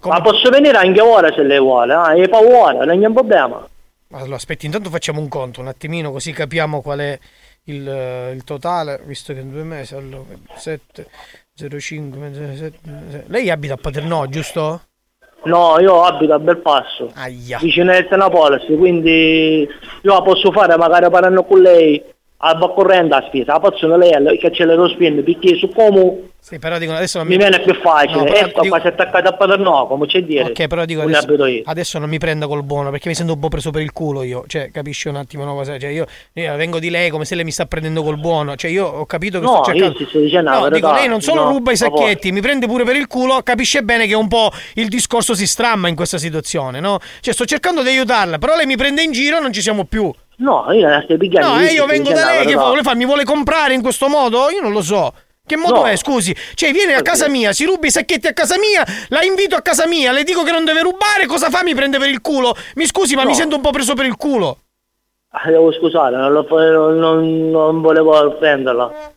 come... Ma posso venire anche ora se lei vuole, ah, è paura, non c'è un problema. Allora, aspetti, intanto facciamo un conto un attimino così capiamo qual è il, eh, il totale, visto che in due mesi, allora, 7, 05, 7, lei abita a Paternò, giusto? No, io abito a Belpasso, Aia. vicino a Etnapolis, quindi io la posso fare magari parlando con lei Alba corrente a spesa, la passione lei che c'è lo spin, perché su come Sì, però dico adesso non mi viene più facile. No, ecco, dico- qua si è attaccato a Paternò, come c'è dire. Ok, però dico adesso, io. adesso non mi prenda col buono perché mi sento un po' preso per il culo io. Cioè, capisci un attimo una cosa? Cioè, io, io vengo di lei come se lei mi sta prendendo col buono. Cioè, io ho capito che No, sto io cercando. sto dicendo no, verità. dico, lei non solo No, ruba i sacchetti, mi prende pure per il culo, capisce bene che un po' il discorso si stramma in questa situazione, no? Cioè, sto cercando di aiutarla, però lei mi prende in giro e non ci siamo più. No, io la picchiando. No, eh, io vengo da lei, che vuole fare? Mi vuole comprare in questo modo? Io non lo so. Che modo No. è, scusi? Cioè, viene a casa mia, si ruba i sacchetti a casa mia, la invito a casa mia, le dico che non deve rubare, cosa fa? Mi prende per il culo. Mi scusi, ma No. mi sento un po' preso per il culo. Ah, Devo scusare, non, lo non- non volevo offenderla.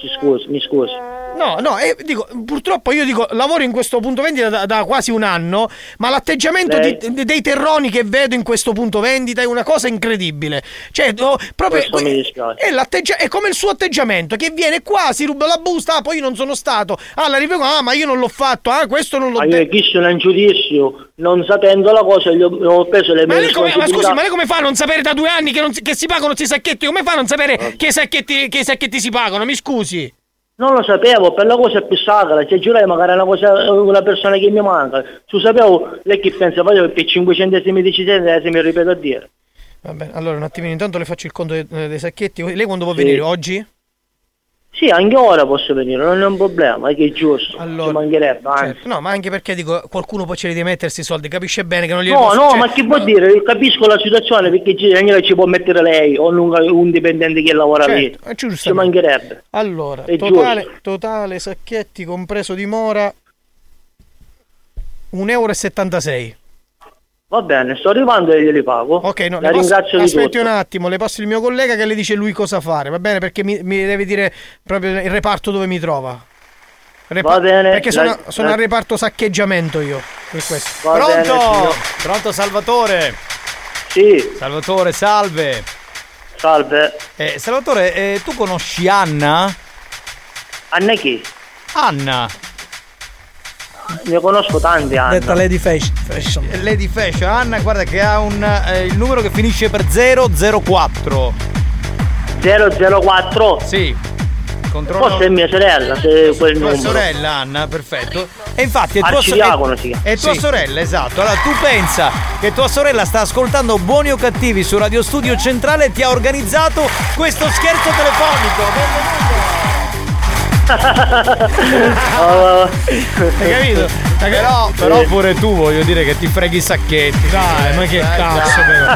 Ci scusi, mi scusi. No, no, eh, dico, purtroppo io dico, lavoro in questo punto vendita da, da quasi un anno, ma l'atteggiamento di- de- dei terroni che vedo in questo punto vendita è una cosa incredibile. Cioè, oh, proprio... È, è come il suo atteggiamento, che viene qua, si ruba la busta, ah, poi io non sono stato, ah, la rivengo, ah, ma io non l'ho fatto, ah, questo non l'ho Ma io detto. chiesto un giudizio, non sapendo la cosa, gli ho, ho preso le Ma mie come, ma scusi, ma lei come fa a non sapere da due anni che, non si, che si pagano questi sacchetti? Come fa a non sapere Ah. che, i sacchetti, che sacchetti si pagano? Mi scusi. Non lo sapevo, per la cosa è più sacra, se giurai magari è una cosa, una persona che mi manca. Su sapevo, lei che pensa, facevo per 5 centesimi di centesimi, ripeto a dire. Va bene, allora un attimino, intanto le faccio il conto dei, dei sacchetti. Lei quando può Sì. venire? Oggi? Sì, anche ora posso venire, non è un problema, è che è giusto, ci mancherebbe. Certo, no, ma anche perché dico, qualcuno poi li deve mettersi i soldi, capisce bene che non li No, no, cioè, ma che vuol dire? Capisco la situazione perché ci, non è che ci può mettere lei o un, un dipendente che lavora Certo, lì. è giusto. Ci mancherebbe. Allora, È totale, totale sacchetti compreso di mora 1,76 euro. Va bene, sto arrivando e glieli pago. Ok, no, la ringrazio di aspetti tutto. un attimo, le passo il mio collega che le dice lui cosa fare, va bene? Perché mi, mi deve dire proprio il reparto dove mi trova. Repa- Va bene, Perché sono, la- sono la- al reparto saccheggiamento io. Per questo. Va bene, Pronto? signor. Pronto Salvatore? Sì. Salvatore, salve. Salve. Eh, Salvatore, eh, tu conosci Anna? Anna chi? Anna. Ne conosco tanti anni. Detta Lady Fashion. fashion. Lady Fashion. Anna, guarda che ha un, eh, il numero che finisce per 004. 004? Sì. Controllo. Forse è mia sorella, se quel tua numero. sorella Anna, perfetto. E infatti è tua, so- Arcidiacono è- è tua Sì. sorella, esatto. Allora tu pensa che tua sorella sta ascoltando Buoni o Cattivi su Radio Studio Centrale e ti ha organizzato questo scherzo telefonico. Hai capito? Però, però pure tu voglio dire che ti freghi i sacchetti. Dai, ma che cazzo però.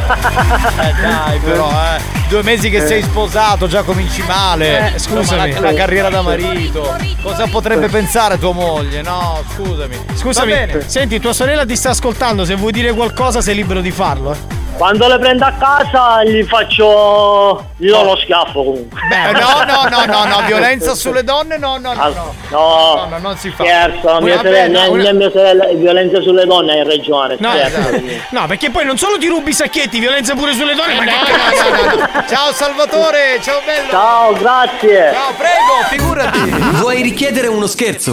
Eh dai però, eh. Due mesi che sei sposato, già cominci male. Eh, scusami. Insomma, La, la carriera da marito. Cosa potrebbe pensare tua moglie? No, scusami. Scusami, senti, tua sorella ti sta ascoltando, se vuoi dire qualcosa sei libero di farlo. Eh. Quando le prendo a casa gli faccio. gli do lo schiaffo comunque. Eh, no, no, no, no, no, violenza sulle donne, no, no, no. no. No, No, no, non si fa. Scherzo, mia sorella, una- mia sorella, violenza sulle donne hai ragione. No, scherzo. esatto. no, perché poi non solo ti rubi i sacchetti, violenza pure sulle donne, ma che cazzo? no, no, no. Ciao Salvatore, ciao bello. Ciao, grazie. Ciao, prego, figurati. Vuoi richiedere uno scherzo?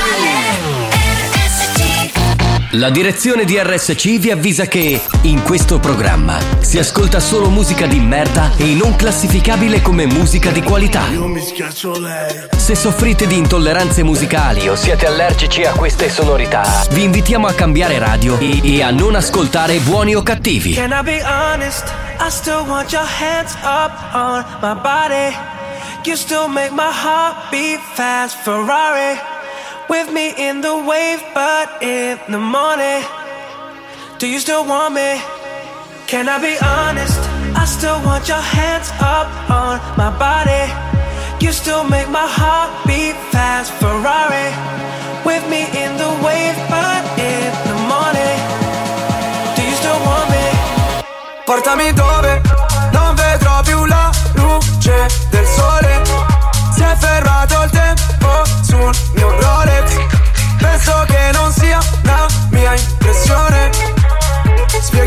La direzione di RSC vi avvisa che in questo programma si ascolta solo musica di merda e non classificabile come musica di qualità. Io mi schiaccio lei. Se soffrite di intolleranze musicali o siete allergici a queste sonorità, vi invitiamo a cambiare radio e, e a non ascoltare buoni o cattivi. Can I be honest? I still want your hands up on my body. You still make my heart beat fast, Ferrari. With me in the wave, but in the morning. Do you still want me? Can I be honest? I still want your hands up on my body. You still make my heart beat fast, Ferrari. With me in the wave, but in the morning. Do you still want me? Portami dove non vedrò più la luce del sole. Si è fermato il tempo sul mio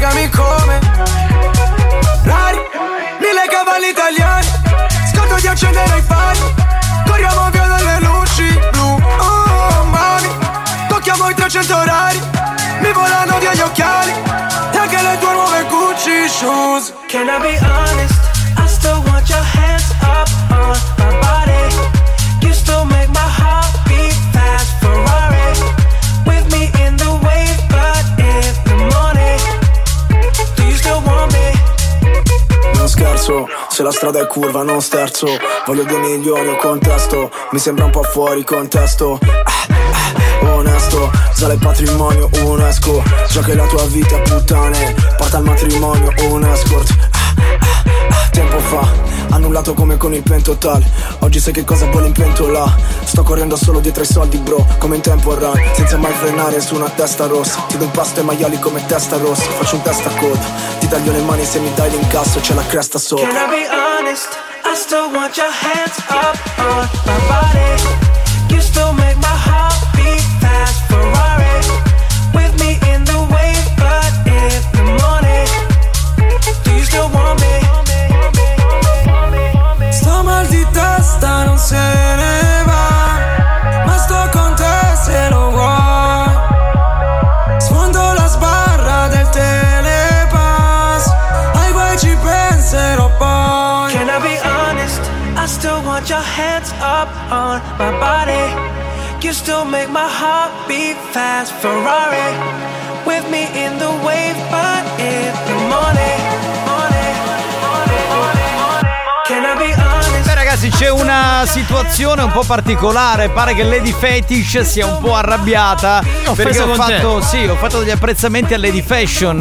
legami come. Rari, mille cavalli italiani Scotto di accendere i fari. Corriamo via dalle luci blu. Oh mami, tocchiamo i 300 orari. Mi volano via gli occhiali E anche le tue nuove Gucci shoes. Can I be honest? I still want your hands up on my body. Scherzo, se la strada è curva non sterzo. Voglio due milioni o contesto. Mi sembra un po' fuori contesto. Ah, ah, Onesto, sale il patrimonio UNESCO che la tua vita puttane. Porta al matrimonio un escort. Ah, ah, Tempo fa, annullato come con il pentotal Oggi sai che cosa vuole in pentola? Sto correndo solo dietro ai soldi bro Come in tempo run, senza mai frenare su una testa rossa. Ti do un pasto ai maiali come testa rossa. Faccio un testa a coda Ti taglio le mani se mi dai l'incasso C'è la cresta sopra. Can I be honest? I still want your hands up on my body. Se ne va Ma sto con te se lo vuoi Sfondo la sbarra del telepass Ai guai ci penserò poi Can I be honest? I still want your hands up on my body. You still make my heart beat fast. Ferrari with me in the wave, but in the morning. morning. Can I be honest? Ragazzi c'è una situazione un po' particolare Pare che Lady Fetish sia un po' arrabbiata Ho Perché ho fatto, sì, ho fatto degli apprezzamenti a Lady Fashion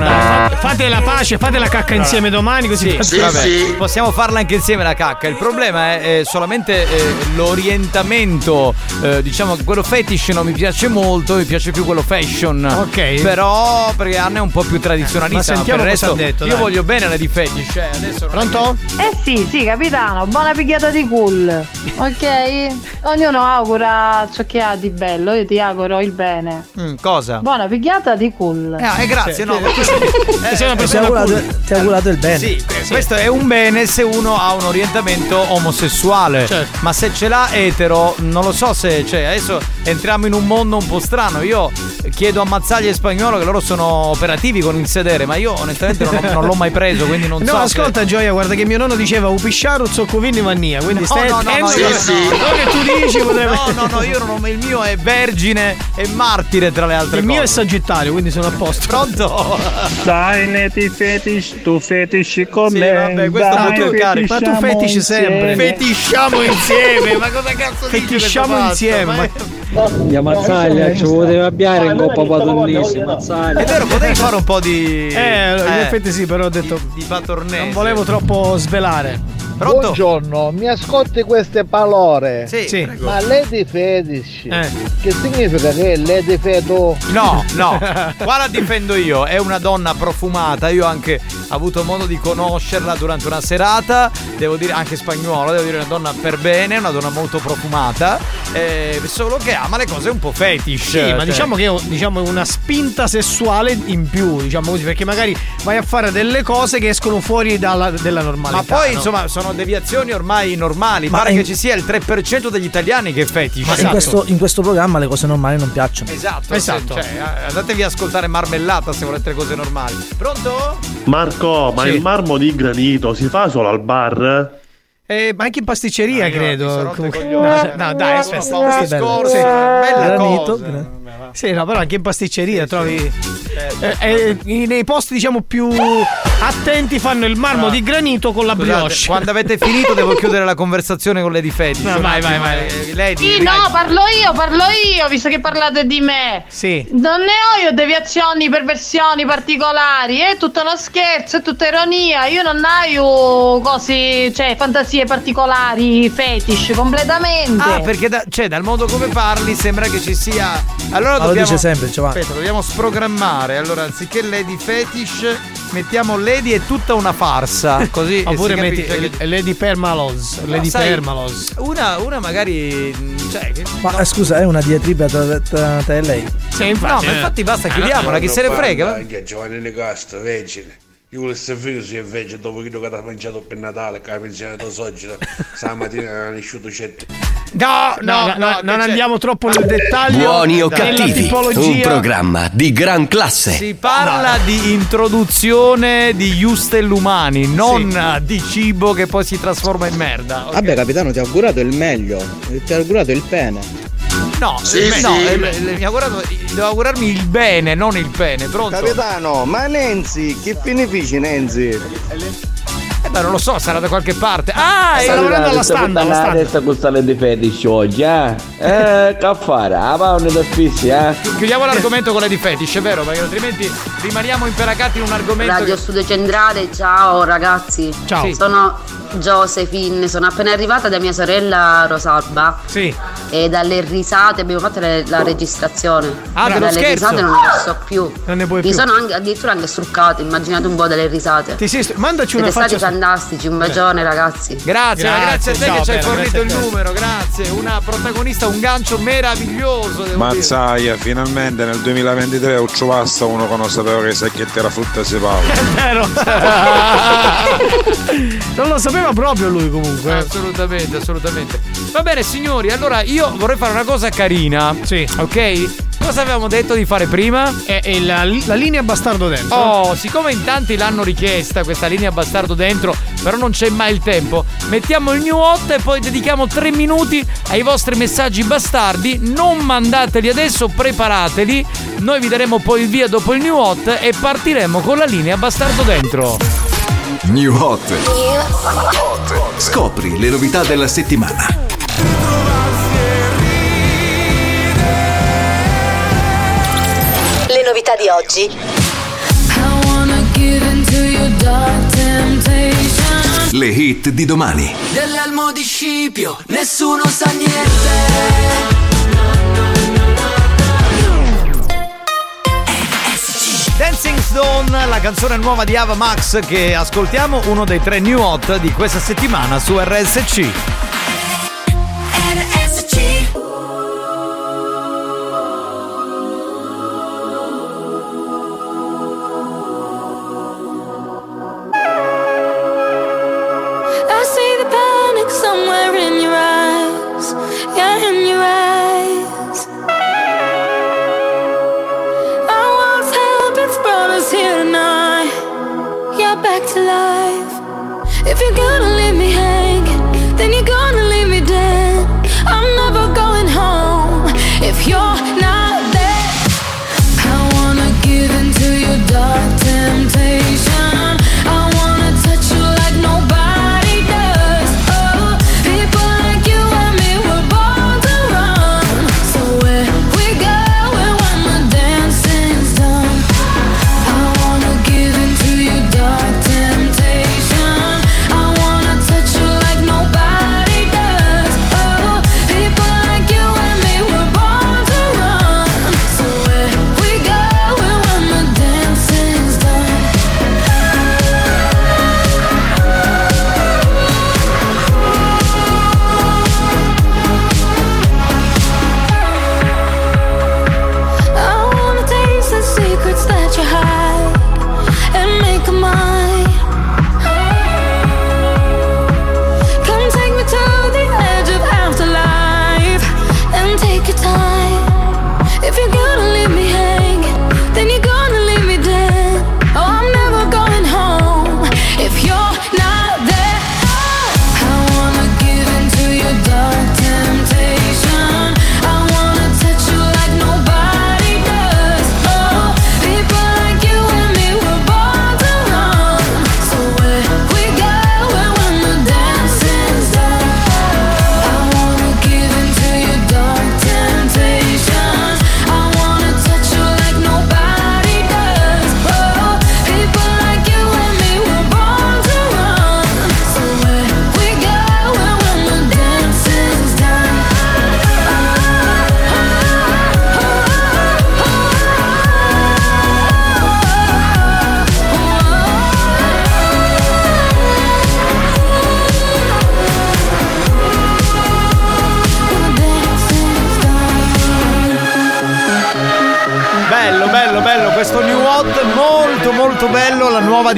Fate la pace, fate la cacca insieme domani così Sì, vabbè, possiamo farla anche insieme la cacca. Il problema è, eh, solamente eh, l'orientamento, eh, diciamo che quello fetish non mi piace molto, mi piace più quello fashion. Ok. Però perché Anna è un po' più tradizionalista. Ma ma sentiamo per il cosa resto ha detto, Io dai. voglio bene la di fetish. Eh, adesso Pronto? Eh sì, sì, capitano, buona picchiata di cool. Ok? Ognuno augura ciò che ha di bello, io ti auguro il bene. Mm, cosa? Buona picchiata di cool. Eh, grazie, no. Sei una Ti ha persona augurato, cool. ti ha augurato il bene. Sì, questo è un bene se uno ha un orientamento omosessuale. Certo. Ma se ce l'ha etero, non lo so se. Cioè, adesso entriamo in un mondo un po' strano. Io chiedo a Mazzaglia e Spagnolo che loro sono operativi con il sedere, ma io onestamente non, non l'ho mai preso, quindi non No, so. ascolta Gioia, guarda che mio nonno diceva Upisciaru, Zoccovini, Mannia. Quindi stai no, no, no, io- che- sì. quello che tu dici potrebbe. No, no, no, io non ho. Il mio è vergine e martire tra le altre Il cose. mio è Sagittario, quindi sono a posto. Pronto? Dai, Neti fetish, tu fetish con Sì, me. vabbè, questo Dai, è molto carico. Ma tu fetish sempre. Fetisciamo insieme, ma cosa cazzo dici Fetisciamo questo insieme. ma- Mia mazzaglia, ci poteva abbiare in coppa padonnissima, È vero, potevi fare un po' di. Eh, in effetti sì, però ho detto. Di patornese. Non volevo troppo svelare. Pronto? Buongiorno, mi ascolti queste parole? Sì, Sì. Ma Lady Fetish, Eh. che significa che è Lady Feto? No, no, qua la difendo io, è una donna profumata, io ho anche avuto modo di conoscerla durante una serata, devo dire anche spagnola, devo dire una donna per bene, una donna molto profumata, eh, solo che ama le cose un po' fetish. Sì, ma cioè- diciamo che è diciamo, una spinta sessuale in più, diciamo così, perché magari vai a fare delle cose che escono fuori dalla, della normalità. Ma poi no? insomma sono deviazioni ormai normali, Ma pare in- che ci sia il 3% degli italiani che fetish. Ma in, questo, in questo programma le cose normali non piacciono. Esatto, Esatto. cioè, eh, andatevi a ascoltare Marmellata se volete le cose normali. Pronto? Marco, ma Sì. il marmo di granito si fa solo al bar? Eh, ma anche in pasticceria, Ah, credo. sono. No, no, dai, aspetta. Discorso, Sì. bella Granito, cosa. gra- Sì, no, però anche in pasticceria trovi. Certo. eh, eh, i- nei posti, diciamo, più attenti fanno il marmo di granito con la Scusate, brioche. quando avete finito devo chiudere la conversazione con Lady Fetish. No, vai, vai, vai. eh, Lady, Sì, dai. no, parlo io, parlo io, visto che parlate di me. Sì. Non ne ho io deviazioni, perversioni particolari, è tutto uno scherzo, è tutta ironia. Io non ho io cose, cioè fantasie particolari, fetish completamente. Ah, perché da- cioè, dal modo come parli sembra che ci sia. Allora Ma lo dobbiamo. dice sempre, Giovanni. Aspetta, dobbiamo sprogrammare. Allora, anziché Lady Fetish, mettiamo Lady è tutta una farsa. Così Oppure metti che- eh, Lady Permalos. Lady sai, Permalos. Una, una magari. Cioè, che- Ma eh, scusa, è una diatriba tra, tra te e lei? Sì, no, ma infatti basta, chiudiamola, chi se ne frega. va? Anche Giovanni Nicastro, vergine. Io volevo essere figlio se invece dopo che che ha mangiato per Natale, che ha pensato soggiata, stamattina è asciutto cette. No, no, no, non andiamo troppo nel dettaglio. Buoni o cattivi, un tipologia. programma di gran classe. Si parla di introduzione di Justel-umani, non di cibo che poi si trasforma in merda. ok? Vabbè capitano ti ha augurato il meglio, ti ha augurato il pene. No, Sì, no, sì. eh, mi ha augurato- devo augurarmi il bene, non il pene, pronto? Capitano, ma Nenzi, che benefici Nenzi? Eh, beh, non lo so, sarà da qualche parte. Ah, è lavorando alla standa, alla standa. Adesso con sale di fetish oggi, eh? Eh, che fare? Ah, ma non è eh? Chiudiamo l'argomento con le di fetish, è vero? Perché altrimenti rimaniamo imperacati in un argomento Radio che... Studio Centrale, ciao ragazzi. Ciao. Sì. Sono Josephine, sono appena arrivata da mia sorella Rosalba. Sì. E dalle risate abbiamo fatto le- la registrazione. Ah, dalle scherzo? risate non ne posso più. Non ne puoi Mi più. sono anche, addirittura anche struccato, immaginate un po' delle risate. Ti sei- mandaci Siete una stati faccia. fantastici, un bacione ragazzi. Grazie, grazie a te ciao, che ci hai fornito il numero, grazie. Una protagonista, un gancio meraviglioso, devo dire. Mazzaia, finalmente nel 2023 ho trovato uno che non sapeva che i sacchetti era frutta si parla. Vero. non lo sapeva proprio lui comunque. Assolutamente, assolutamente. Va bene, signori, allora io vorrei fare una cosa carina. Sì. Ok? Cosa avevamo detto di fare prima? È, la, linea bastardo dentro. Oh, siccome in tanti l'hanno richiesta questa linea bastardo dentro, però non c'è mai il tempo, mettiamo il new hot e poi dedichiamo tre minuti ai vostri messaggi bastardi. Non mandateli adesso, preparateli. Noi vi daremo poi il via dopo il new hot e partiremo con la linea bastardo dentro. New Hot. Scopri le novità della settimana. Le novità di oggi. Le hit di domani. Dell'elmo di Scipio, nessuno sa niente. La canzone nuova di Ava Max che ascoltiamo, uno dei tre new hot di questa settimana su RSC.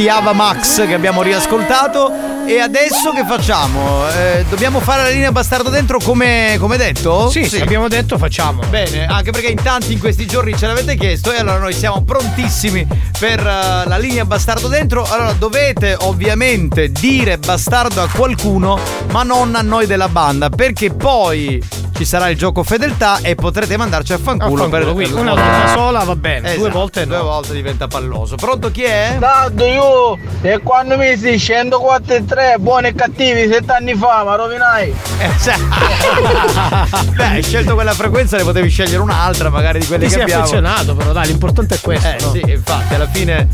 Di Ava Max che abbiamo riascoltato. E adesso che facciamo? Eh, dobbiamo fare la linea bastardo dentro come, come detto? Sì, sì, abbiamo detto facciamo. Bene, anche perché in tanti in questi giorni ce l'avete chiesto e allora noi siamo prontissimi per eh, la linea bastardo dentro. Allora dovete ovviamente dire bastardo a qualcuno, ma non a noi della banda, perché poi ci sarà il gioco fedeltà e potrete mandarci a fanculo, per quindi per- una volta sola va bene, due Esatto, volte no. Due volte diventa palloso. Pronto chi è? Tanto io e quando mi si scendo 4 e 3, buoni e cattivi, 7 anni fa, ma rovinai. Eh, Beh, hai scelto quella frequenza, ne potevi scegliere un'altra, magari di quelle Ti che sei abbiamo. affezionato, però dai, l'importante è questo. Eh no? sì, infatti alla fine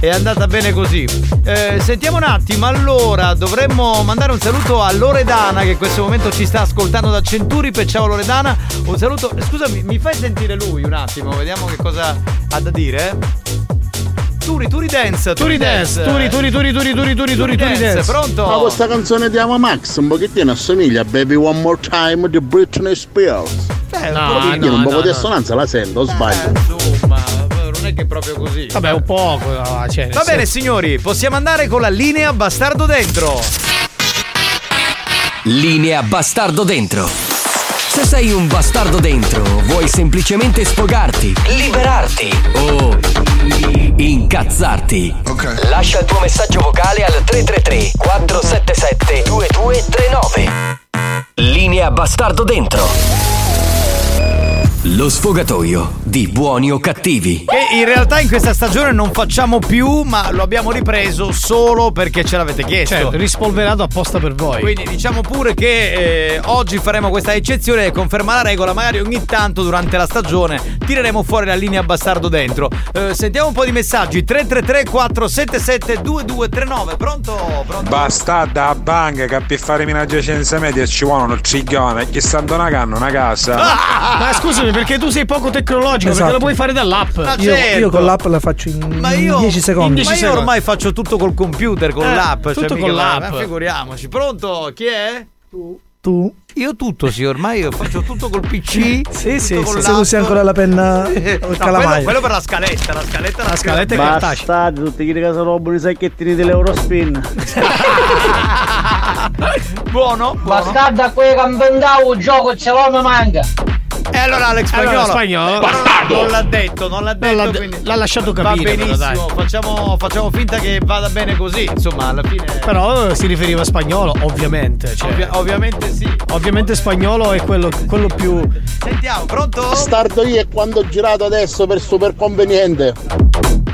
è andata bene così. Eh, sentiamo un attimo, allora dovremmo mandare un saluto a Loredana che in questo momento ci sta ascoltando da Centuripe. Ciao Loredana, un saluto. Scusami, mi fai sentire lui un attimo, vediamo che cosa ha da dire. Eh. Turi, Turi Dance, Turi Dance, Turi, Turi, Turi, Turi, Turi, Turi, Turi Dance, pronto? Ma questa canzone ti Ama Max un pochettino assomiglia a Baby One More Time di Britney Spears. Eh, no, no, un po' di assonanza la sento, sbaglio. Eh, che è proprio così. Vabbè, un poco. ah, Cioè, Va bene senso- signori, possiamo andare con la linea bastardo dentro. Linea bastardo dentro. Se sei un bastardo dentro, vuoi semplicemente sfogarti, liberarti o incazzarti. Lascia il tuo messaggio vocale al 333 477 2239. Linea bastardo dentro. Lo sfogatoio di buoni o cattivi. Che in realtà in questa stagione non facciamo più, ma lo abbiamo ripreso solo perché ce l'avete chiesto. Certo, rispolverato apposta per voi. Quindi diciamo pure che eh, oggi faremo questa eccezione e conferma la regola, magari ogni tanto durante la stagione tireremo fuori la linea bastardo dentro. Eh, sentiamo un po' di messaggi 333 477 2239. Pronto? Pronto? Bastarda a banca che per fare minaggia senza media ci vuole un ciglione che stanno una canna, una casa. Ma scusami, perché tu sei poco tecnologico, perché Esatto. lo puoi fare dall'app. Ma Io, certo. io con l'app la faccio in Ma io, 10 secondi. ma io ormai faccio tutto col computer, con Eh, l'app. cioè tutto mica con l'app. ma Figuriamoci. Pronto? Chi è? Tu? Io tutto, sì, ormai io faccio tutto col PC. Sì, sì, sì. Se usi ancora la penna o No, il quello, calamaio. quello per la scaletta, la scaletta La scaletta è cartacea. Bastardi, tutti quelli che sono robot i sacchettini dell'Eurospin. Buono, buono. Bastardo a quei che inventavo il gioco ce l'ho mi manca. E allora Alex Spagnolo, Allora, Spagnolo. Ma non, non l'ha detto, non l'ha detto. l'ha- quindi l'ha lasciato Va capire, però, benissimo, facciamo, facciamo finta che vada bene così. Insomma, alla fine. Però eh, si riferiva a spagnolo, ovviamente. Cioè, ovvia- ovviamente sì. ovviamente spagnolo è quello, quello più. Sentiamo, pronto? Stardo io e quando ho girato adesso per super conveniente.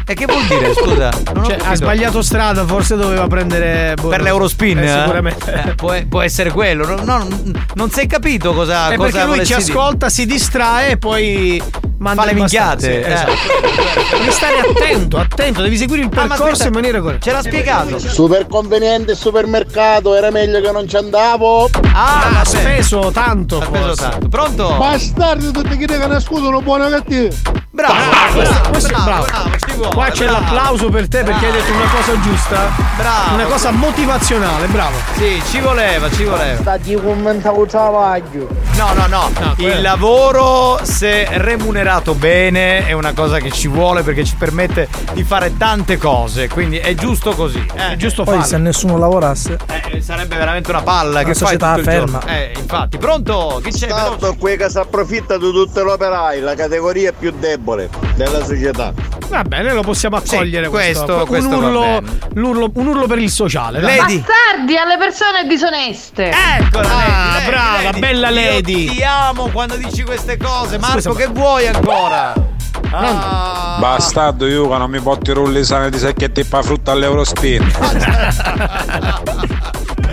E che vuol dire, scusa? Cioè, ha sbagliato strada, forse doveva prendere. boh, Per l'Eurospin? eh, sicuramente. Eh, può, può essere quello. No, no, non sei capito cosa. È cosa perché lui ci ascolta, si distrae e poi manda Fa le il bastardo. minchiate, Sì, eh. esatto. Devi stare attento, attento, devi seguire il Ah, percorso aspetta, in maniera corretta. Ce l'ha spiegato. Super conveniente supermercato, era meglio che non ci andavo. Ah, ha vabbè. speso tanto. Ha speso tanto. Pronto? Bastardi tutti quelli che nascono buono o cattivo. Bravo, questo- questo- bravo, bravo. bravo, vuole, Qua c'è bravo. l'applauso per te perché hai detto una cosa giusta. Bravo. Una cosa motivazionale, bravo. Sì, ci voleva, ci voleva. Sta di commentavo travaglio. No, no, no. No, quello- Il lavoro, se remunerato bene, è una cosa che ci vuole perché ci permette di fare tante cose. Quindi è giusto così. È Eh, giusto Poi farlo. se nessuno lavorasse, Eh, sarebbe veramente una palla che fai società tutto il ferma. Eh, infatti. Pronto? Chi c'è? Stardo qui che si approfitta di tutte le operai, la categoria più debole della società. Va bene, lo possiamo accogliere Sì, questo. questo- questo un, urlo, l'urlo- un urlo per il sociale. dai. Lady. Bastardi alle persone disoneste. Eccola, Ah, Lady, Lady, brava, Lady. bella Lady. Io ti amo quando dici queste cose. Marco, Scusa, che vuoi ancora? Ah. Bastardo io che non mi porti i rulli sani di sacchetti pa frutta all'Eurospin.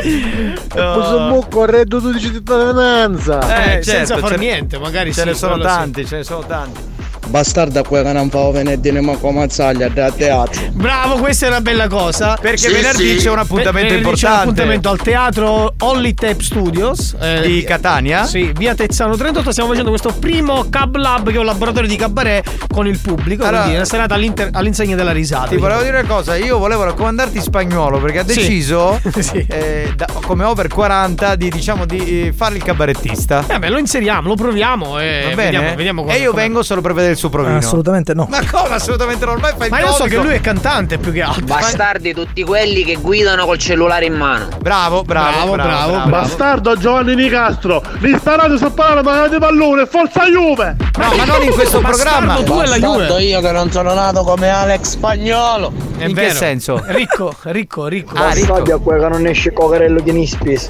Questo buco reddito di cittadinanza. Eh, Eh, senza certo, far ce- niente, magari Ce sì, ne sono quello sì. tanti, ce ne sono tanti. Bastardo a quella che non fa venerdì ma come mazzaglia da teatro. Bravo, questa è una bella cosa. Perché Sì, venerdì sì. c'è un appuntamento Venerdì c'è un importante. appuntamento al teatro Only Tape Studios eh, Di Catania? Sì, via Tezzano 38. Stiamo facendo questo primo Cab Lab, che è un laboratorio di cabaret con il pubblico. Allora- quindi è una serata all'insegna della risata. Ti volevo dire una cosa, io volevo raccomandarti spagnolo perché ha deciso Sì. eh, da- come over 40 di diciamo di eh, fare il cabarettista. Eh beh, lo inseriamo, lo proviamo e Va bene? vediamo, vediamo e io come- vengo solo per vedere del suo provino? Assolutamente no. Ma come assolutamente no? Ormai fai il Ma io so che lui è cantante più che altro. Bastardi tutti quelli che guidano col cellulare in mano. Bravo, bravo, bravo, bravo. Bastardo Giovanni Nicastro, mi sparate sul palo ma di pallone, forza Juve! No, ma non in questo programma. Bastardo io che non sono nato come Alex Spagnolo. È In che vero. senso? Ricco, ricco, ricco. Ah, ricco. Bastardo a quello che non esce cocarello di Nispis.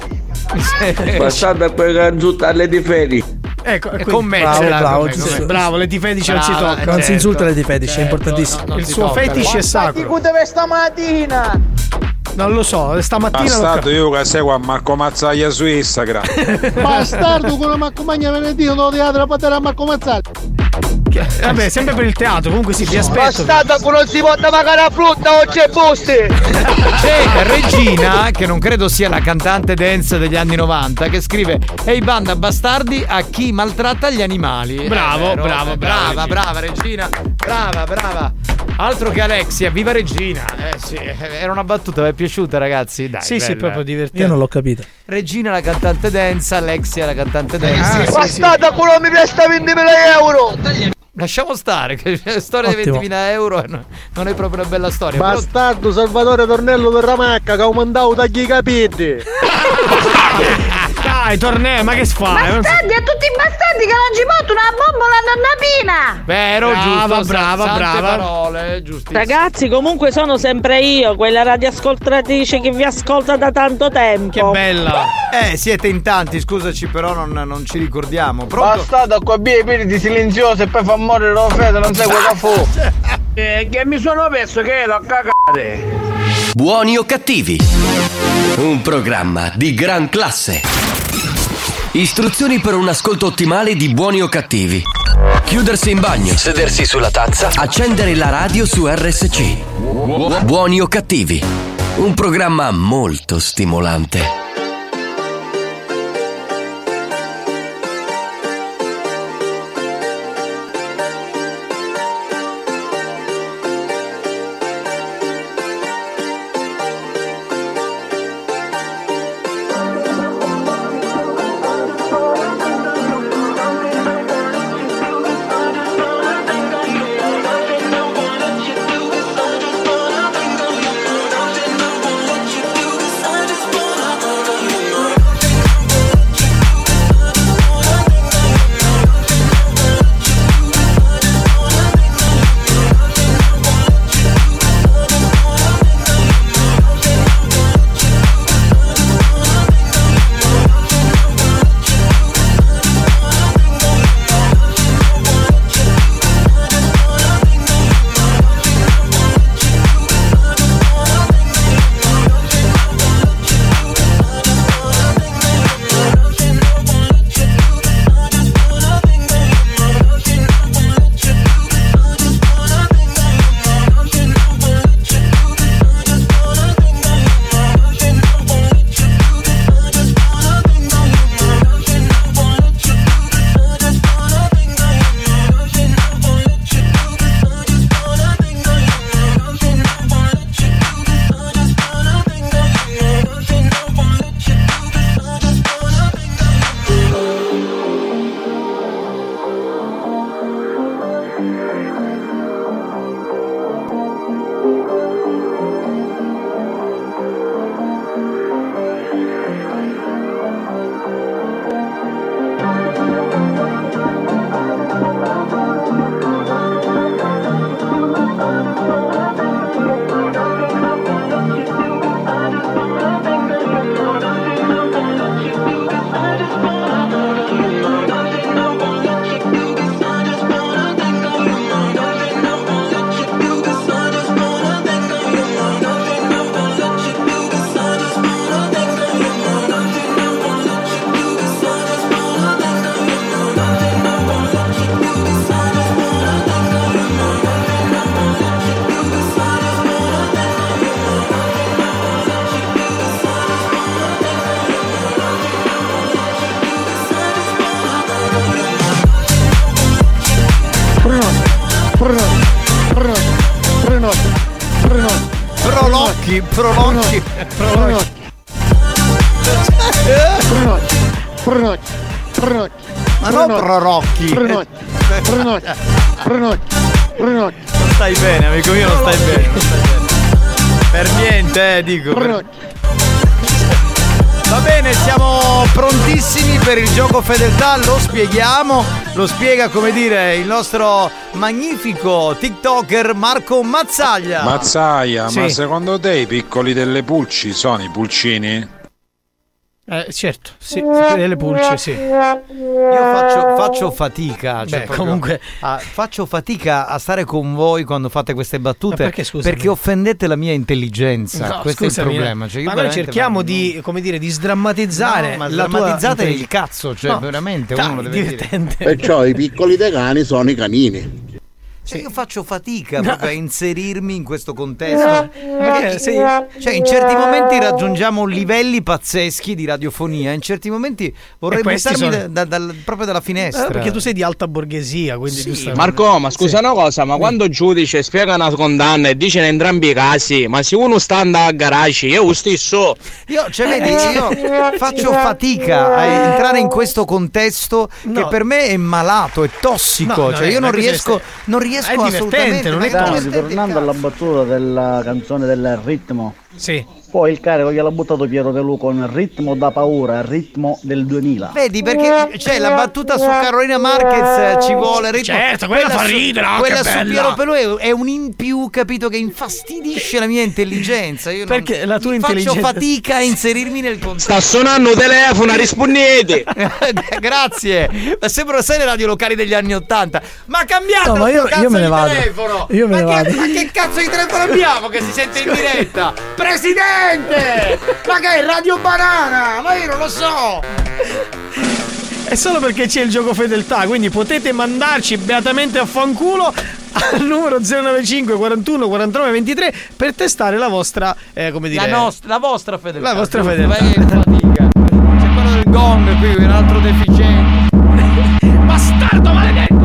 Bastardo a quel canzutto alle di Fedi. Ecco, E quindi- con me Bravo, bravo, me. Bravo, le difedici non si toccano. Non si certo. insulta le difedici, è importantissimo. non Il suo tocca, fetish è Bastardi sacro. cute stamattina. Non lo so, stamattina lo Bastardo io che seguo a Marco Mazzaglia su Instagram. Bastardo con la maccompagna venerdì non lo teatro a patera a Marco Mazzaglia. Vabbè, sempre per il teatro, comunque sì, vi aspetto. Bastardo che non si può pagare la frutta o c'è busti. C'è Regina, che non credo sia la cantante dance degli anni 90, che scrive Ehi banda bastardi a chi maltratta gli animali. Bravo, È vero, bravo, eh, bravo, brava, brava Regina. Brava, brava. Altro che Alexia, viva Regina. Eh sì, era una battuta, vi è piaciuta ragazzi? Dai, Sì, sì, bella. proprio divertente. Io non l'ho capito. Regina la cantante dance, Alexia la cantante dance. Bastardo quello mi presta 20.000 euro. Lasciamo stare, che la storia Ottimo. di 20.000 euro no- non è proprio una bella storia. però- Bastardo Salvatore Tornello per Ramacca che ha mandato tagli i capelli. Dai, torneo, ma che fai? Bastardi, a tutti i bastardi che ci portano una bombola a nonna Pina! Vero, Brava, giusto, brava, brava. parole, giusti. Ragazzi, comunque sono sempre io, quella radioascoltatrice che vi ascolta da tanto tempo. Che bella. Eh, siete in tanti, scusaci, però non, non ci ricordiamo. Pronto? Bastardo qua via i piedi silenzioso e poi fa morire la fede, non sai cosa fu. Eh, che mi sono perso che ero a cagare. Buoni o cattivi? Un programma di gran classe. Istruzioni per un ascolto ottimale di buoni o cattivi. Chiudersi in bagno, sedersi sulla tazza, accendere la radio su RSC. Buoni o cattivi? Un programma molto stimolante. Lo spieghiamo, lo spiega come dire il nostro magnifico TikToker Marco Mazzaglia. Mazzaia, ma Sì. secondo te i piccoli delle pulci sono i pulcini? Eh, certo, sì, delle pulci, sì. Io faccio, faccio fatica, cioè Beh, proprio comunque- a- faccio fatica a stare con voi quando fate queste battute perché, scusami? perché offendete la mia intelligenza. No, Questo è il scusami, problema. Cioè, io ma noi cerchiamo di, come dire, di sdrammatizzare No, ma la tua drammatizzate il intelligenza. cazzo, cioè No, veramente dai, uno deve dire. divertente. Perciò i piccoli dei cani sono i canini. Cioè, io faccio fatica proprio a inserirmi in questo contesto. Perché sei- Cioè, in certi momenti raggiungiamo livelli pazzeschi di radiofonia, in certi momenti vorrei buttarmi sono- da- da- dal- proprio dalla finestra. Eh, perché tu sei di alta borghesia, quindi giustamente. Marco, ma scusa una cosa, ma quando il giudice spiega una condanna e dice in entrambi i casi, ma se uno sta andando a garage, io lo stesso. Io, cioè, vedi, io faccio fatica a entrare in questo contesto che No. per me è malato, è tossico. No, no, cioè, eh, io non riesco, non riesco È divertente, assolutamente. non è è tossico. divertente, Tornando alla battuta della canzone del ritmo. Sì. Poi il carico gliel'ha buttato Piero Pelù con ritmo da paura, ritmo del 2000. Vedi perché c'è la battuta su Carolina Marquez ci vuole ritmo. Certo, quella fa su- ridere, ah, Quella su bella. Piero Pelù è, è un in più, capito, che infastidisce la mia intelligenza. Io non- Perché la tua intelligenza- Faccio fatica a inserirmi nel contesto. Sta suonando telefono, rispondete. Grazie. Ma sembrano sai le radio locali degli anni Ottanta. Ma cambiate No, ma io- cazzo io me ne di vado. telefono. Io me ma ne che, vado. Ma che cazzo di telefono abbiamo che si sente in diretta? Presidente! Ma che è Radio Banana? Ma io non lo so. È solo perché c'è il gioco fedeltà, quindi potete mandarci beatamente a fanculo al numero 095 41 49 23 per testare la vostra, eh, come dire, La, nostra, la vostra fedeltà. La vostra fedeltà. Vai in fatica. C'è quello del gong qui, un altro deficiente. Bastardo maledetto!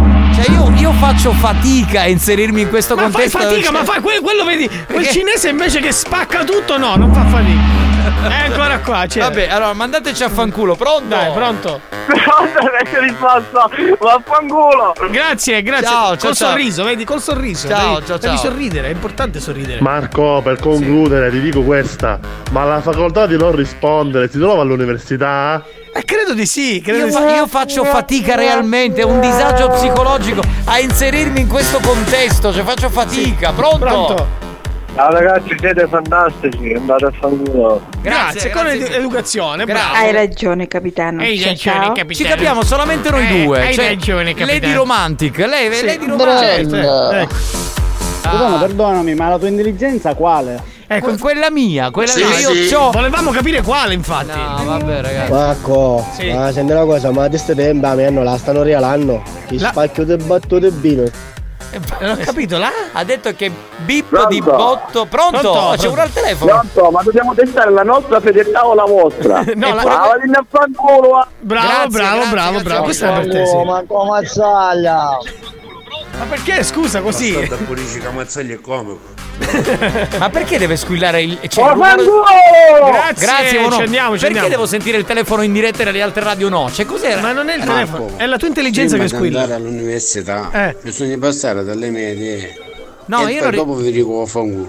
Io, io faccio fatica a inserirmi in questo Ma fai contesto. fatica, cioè- ma fai quello, quello vedi, quel Perché- cinese invece che spacca tutto, no, non fa fatica. È ancora qua, c'è. Vabbè, allora mandateci a fanculo, pronto? Dai, pronto. Vecchia risposta, vaffanculo. Grazie, grazie. Ciao, col ciao, ciao. sorriso, vedi, col sorriso. Ciao, devi, ciao, devi ciao. sorridere, è importante sorridere. Marco, per concludere, ti dico questa: ma la facoltà di non rispondere si trova all'università? Eh, credo di sì, credo Io, di fa- sì. io faccio fatica realmente, è un disagio psicologico a inserirmi in questo contesto, cioè faccio fatica, pronto? Pronto? Ciao ragazzi, siete fantastici, andate a fanculo. Grazie, con ed- educazione, bravo. Hai ragione, capitano. Hai Ciao, ragione, ciao. capitano. Ci capiamo solamente noi Eh, due. hai cioè, ragione, capitano. Lady Romantic, lei, Sì. Lady Romantic. Eh, Ecco. Perdona, perdonami, ma la tua intelligenza quale? Ecco, que- quella mia, quella Sì, mia, io sì. c'ho. volevamo capire quale, infatti. No, vabbè, ragazzi. Marco, Sì. ma senti una cosa, ma di tempi a me non la stanno regalando. Il La- spacchio del battute bino. Non ho capito, là? Ha detto che bip Pronto? di botto. Pronto? Pronto? C'è uno al telefono. Pronto, ma dobbiamo testare la nostra fedeltà o la vostra? No, la- Ah, vatti a fanculo. Bravo, Grazie, bravo, grazie, bravo, bravo. Questa è per te, sì. ma come mazzaglia! Ma perché, scusa, così? Mazzaglia è comico. Ma perché deve squillare il. C'è Oh! Grazie, Grazie, Mono. ci andiamo, ci Perché andiamo. devo sentire il telefono in diretta e nelle altre radio no? Cioè, cos'era? Ma non è il Marco, telefono, è la tua intelligenza che squilla. andare all'università Eh. bisogna passare dalle medie No, e io poi non, dopo vi dico fanculo.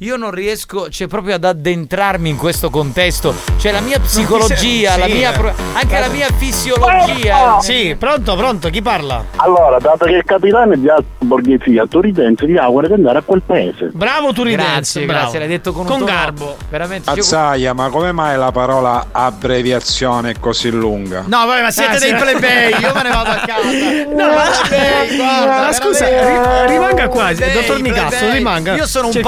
Io non riesco, cioè, proprio ad addentrarmi in questo contesto. Cioè, la mia psicologia, Sì, la mia. eh. pro- anche la mia fisiologia. Sì, pronto, pronto, chi parla? Allora, dato che il capitano è di alta borghesia, Turidense ti augura di andare a quel paese. Bravo Turidense, Grazie, bravo. grazie, l'hai detto con un Con tono garbo. Veramente. cioè, Mazzaia, ma come mai la parola abbreviazione è così lunga? No, vabbè, ma siete Ah, dei plebei, io me ne vado a casa. No, ma, Plebei, guarda, ma scusa, rimanga qua, dottor Nicasso, rimanga. Io sono un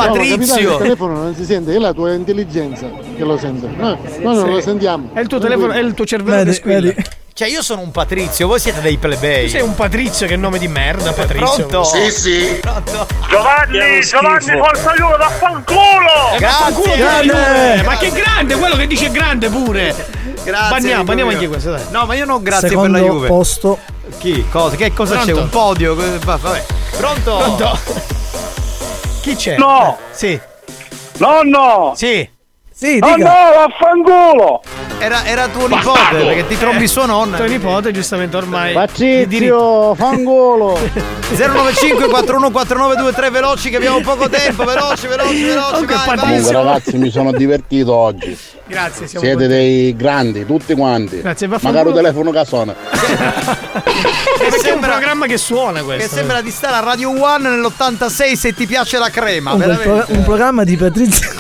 Cerca- patrizio. telefono non si sente, è la tua intelligenza che lo sente. Noi, noi non Sì. lo sentiamo. È il tuo telefono, è il tuo cervello che Vedi, squilla. vedi. Cioè, io sono un patrizio, voi siete dei plebei. Tu sei un Patrizio, che nome di merda, Patrizio. Pronto? Sì, sì. Pronto? Giovanni, Giovanni, forza aiuto, vaffanculo! Grazie. Grande! Ma che grande, quello che dice grande pure. Grazie. Banniamo, banniamo anche questo, dai. No, ma io non grazie Secondo per la Juve. posto. Chi? Cosa? Che cosa c'è? Pronto? Un podio? Va- Vabbè. Pronto? Pronto? Chi c'è? No. Sì. Nonno! Sì. Sì, Oh dica. no, vaffanculo! Era, era tuo nipote, perché ti trombi sua nonna. Tuo nipote, giustamente, ormai. Pacizio, fangolo. 095 414923 veloci che abbiamo poco tempo, veloci, veloci, veloci. Vai, Comunque ragazzi mi sono divertito oggi. Grazie, siamo Siete contenti. dei grandi, tutti quanti. Grazie, vaffanculo. Magari un telefono che suona. Perché è un programma che suona Che questo. sembra di stare a Radio One nell'86 se ti piace la crema, veramente. pro- un programma di Patrizia.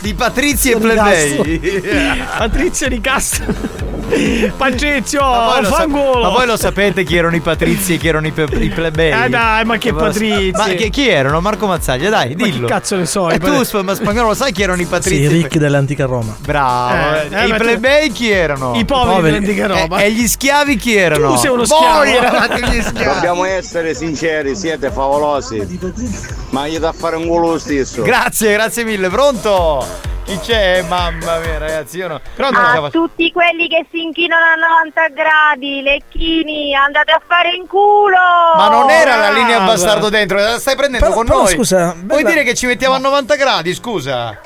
Di Patrizi e plebei. Patrizio di Castro. Patrizio, Ma voi, lo sa- fangolo. ma voi lo sapete chi erano i patrizi e chi erano i, pe- i plebei? Eh, dai, ma che Voi patrizi? Ma chi, chi erano? Marco Mazzaglia, dai, Ma dillo. che cazzo ne so? E i tu, sp- ma spagnolo, lo sai chi erano i Sì, patrizi? i ricchi dell'antica Roma. Bravo. Eh, eh, I ma tu- plebei chi erano? I poveri poveri. dell'antica Roma. E, e gli schiavi chi erano? Tu sei uno Voi schiavo. eravate gli schiavi. Dobbiamo essere sinceri, siete favolosi. Ma gli da fare un culo lo stesso. Grazie, grazie mille. Pronto? Chi c'è? Mamma mia, ragazzi, io no. Pronto? A tutti quelli che si inchinano a 90 gradi, lecchini, andate a fare in culo! Ma non era la linea Brava. bastardo dentro, la stai prendendo Però- con però, noi. scusa, Vuoi bella- dire che ci mettiamo a 90 gradi, scusa?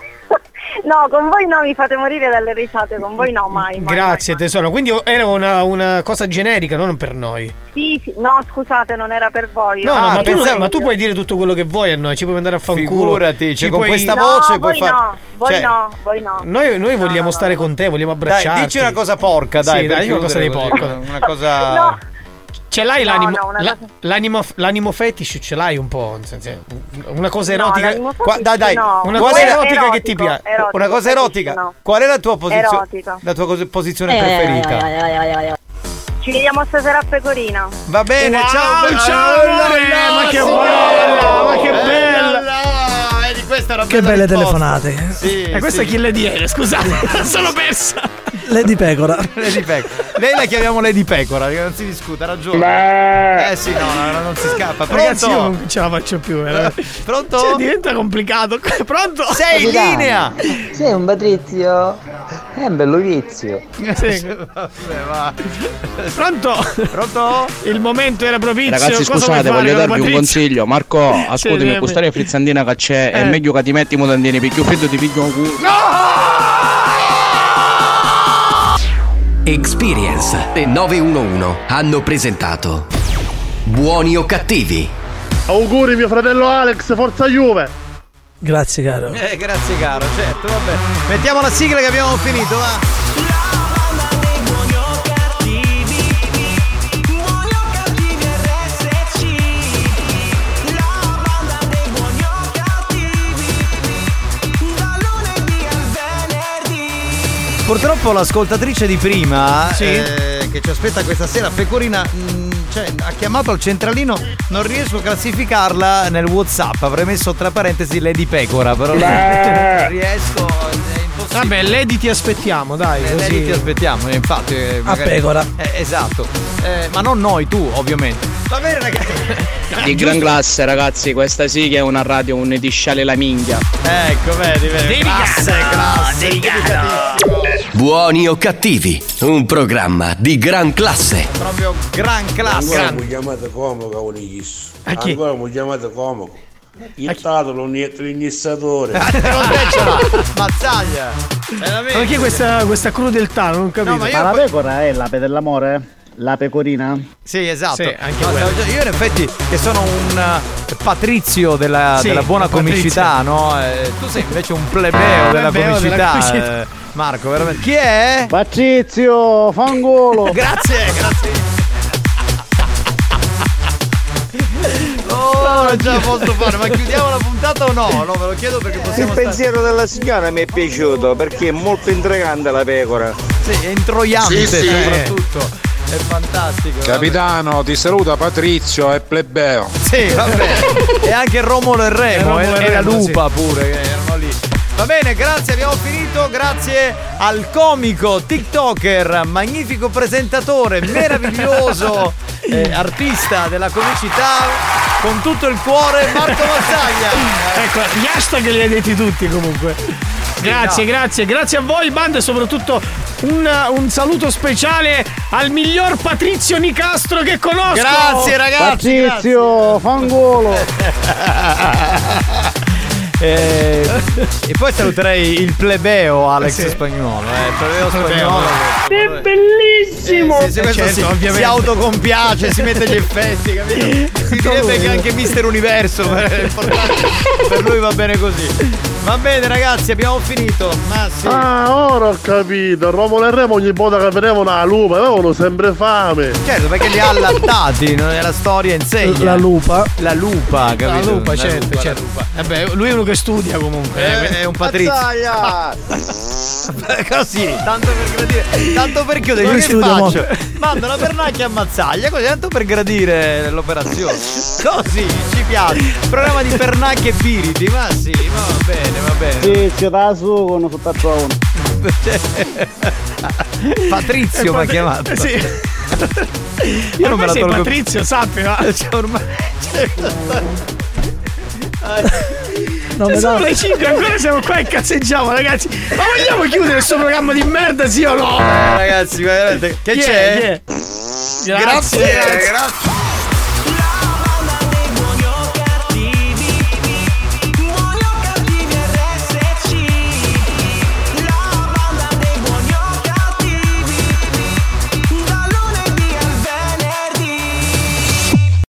No, con voi no, mi fate morire dalle risate, con voi no, mai. mai Grazie tesoro, quindi era una, una cosa generica, non per noi. Sì, sì, no, scusate, non era per voi. No, Ah, no, ma, tu, ma tu puoi dire tutto quello che vuoi a noi, ci puoi mandare a fanculo. Figurati, cioè, Ci con puoi- questa No, voce puoi voi fare. no, voi Cioè, no, voi no. Noi, noi vogliamo stare con te, vogliamo abbracciarti. Dai, dici una cosa porca, dai. Sì, dai, una cosa di così, Una cosa. No, Ce l'hai No, l'animo, no, la- cosa- l'animo, l'animo fetish, ce l'hai un po'. Una cosa No, erotica. l'animo Qua- dai, dai, no. una Qual cosa è- erotica che erotico, ti piace. erotico, Una cosa fetish erotica. no. Qual è la tua posizione? La tua cos- posizione Eh, preferita? Ci vediamo stasera a Pecorina. Va bene, Wow, ciao. ciao, amore, ma che bella, ma che bella. Che belle risposta. telefonate. Sì, E questa sì. chi le diede? Scusate, sono persa. Lady Pecora. Lady Pecora. Lei la chiamiamo Lady Pecora, che non si discute, ha ragione. Eh sì, no, no, non si scappa. Pronto? Ragazzi, io non ce la faccio più. veramente. Pronto? Cioè, diventa complicato. Pronto? Sei in linea! Sei un Patrizio? È un bello vizio. Sì. Vabbè, va. Pronto? Pronto? Il momento era propizio. Ragazzi, Cosa scusate, voglio darvi un Patrizio? consiglio. Marco, ascoltami, dimmi. questa è frizzandina che c'è. È Eh. meglio che ti metti i mutandini, perché io freddo ti piglio un culo. Experience e 911 hanno presentato Buoni o cattivi? Auguri mio fratello Alex, forza Juve. Grazie, caro. Eh, grazie caro, certo, vabbè. Mettiamo la sigla che abbiamo finito, va. Purtroppo l'ascoltatrice di prima, Sì. eh, che ci aspetta questa sera, Pecorina, mh, cioè, ha chiamato al centralino, non riesco a classificarla nel Whatsapp, avrei messo tra parentesi Lady Pecora, però non riesco, è impossibile. Vabbè, Lady ti aspettiamo, dai. Eh, così. Lady ti aspettiamo, eh, infatti. eh, magari- pecora. Eh, esatto, Eh, ma non noi, tu, ovviamente. Va bene, ragazzi. Di gran classe, ragazzi, questa sì che è una radio un di sciale la minchia. Ecco, vedi, vedi. Classe, classe. Buoni o cattivi? Un programma di gran classe. Proprio gran classe. Ancora mi chiamate comoco, cavoli A chi? Ancora mi chiamate stato non niente l'inissatore. Mazzaglia. Ma perché questa, questa crudeltà? Non ho capito. Ma, la pecora è l'ape dell'amore? La pecorina? Sì, esatto. Sì, anche No, già- io in effetti che sono un eh, patrizio della, Sì, della buona comicità, no? Eh, tu sei invece un plebeo della Plebeo della comicità. comicità. Eh, Marco, veramente. Chi è? Pacizio, fangolo. Grazie, grazie. Oh, non ce la posso fare, ma chiudiamo la puntata o no? No, ve lo chiedo perché Il possiamo stare. pensiero della signora mi è piaciuto perché è molto intrigante la pecora. Sì, è introiante Sì, sì. soprattutto. È fantastico. Capitano, ti saluta Patrizio e plebeo. Sì, vabbè. e anche Romolo e Remo, E e, Romolo e e la Remo, lupa pure, che erano. Va bene, grazie, abbiamo finito. Grazie al comico, TikToker, magnifico presentatore, meraviglioso eh, artista della comicità, con tutto il cuore, Marco Mazzaglia. Ecco, gli hashtag li hai detti tutti comunque. Grazie, no. grazie, grazie a voi, banda, e soprattutto un, un saluto speciale al miglior Patrizio Nicastro che conosco. Grazie, ragazzi. Pacizio, fangolo. Eh, e poi saluterei il plebeo Alex Sì. Spagnolo. Eh, il plebeo spagnolo. È bellissimo! Sì, sì, questo certo, si, ovviamente. si autocompiace, si mette gli effetti, capito? Si direbbe che anche Mister Universo importante. per lui va bene così. Va bene ragazzi, abbiamo finito. Ma sì. Ah, ora ho capito. Romolo e Remo ogni volta che vedevano la lupa avevano sempre fame. Certo, perché li ha allattati, non è la storia insegna. La lupa. La lupa, capito? La lupa, La certo, lupa, certo. la lupa. Eh beh, lui è uno che studia comunque. Eh, è un patrizio. così, tanto per gradire. Tanto per chiudere, io Lui che faccio? Mando la pernacchia a mazzaglia, così tanto per gradire l'operazione. Così, ci piace. Programma di pernacchie e piriti, ma sì, ma va bene, va bene. Sì, ci da su con sott'altro uno. Patrizio mi ha chiamato. Eh, Sì. Io non me la sei tolgo Patrizio, sappi, va. Cioè, ormai. Cioè, Non E mi sono le 5 ancora siamo qua e cazzeggiamo ragazzi Ma vogliamo chiudere questo programma di merda sì o no? Eh, ragazzi, veramente. Che è? c'è? È? Grazie, Grazie. grazie.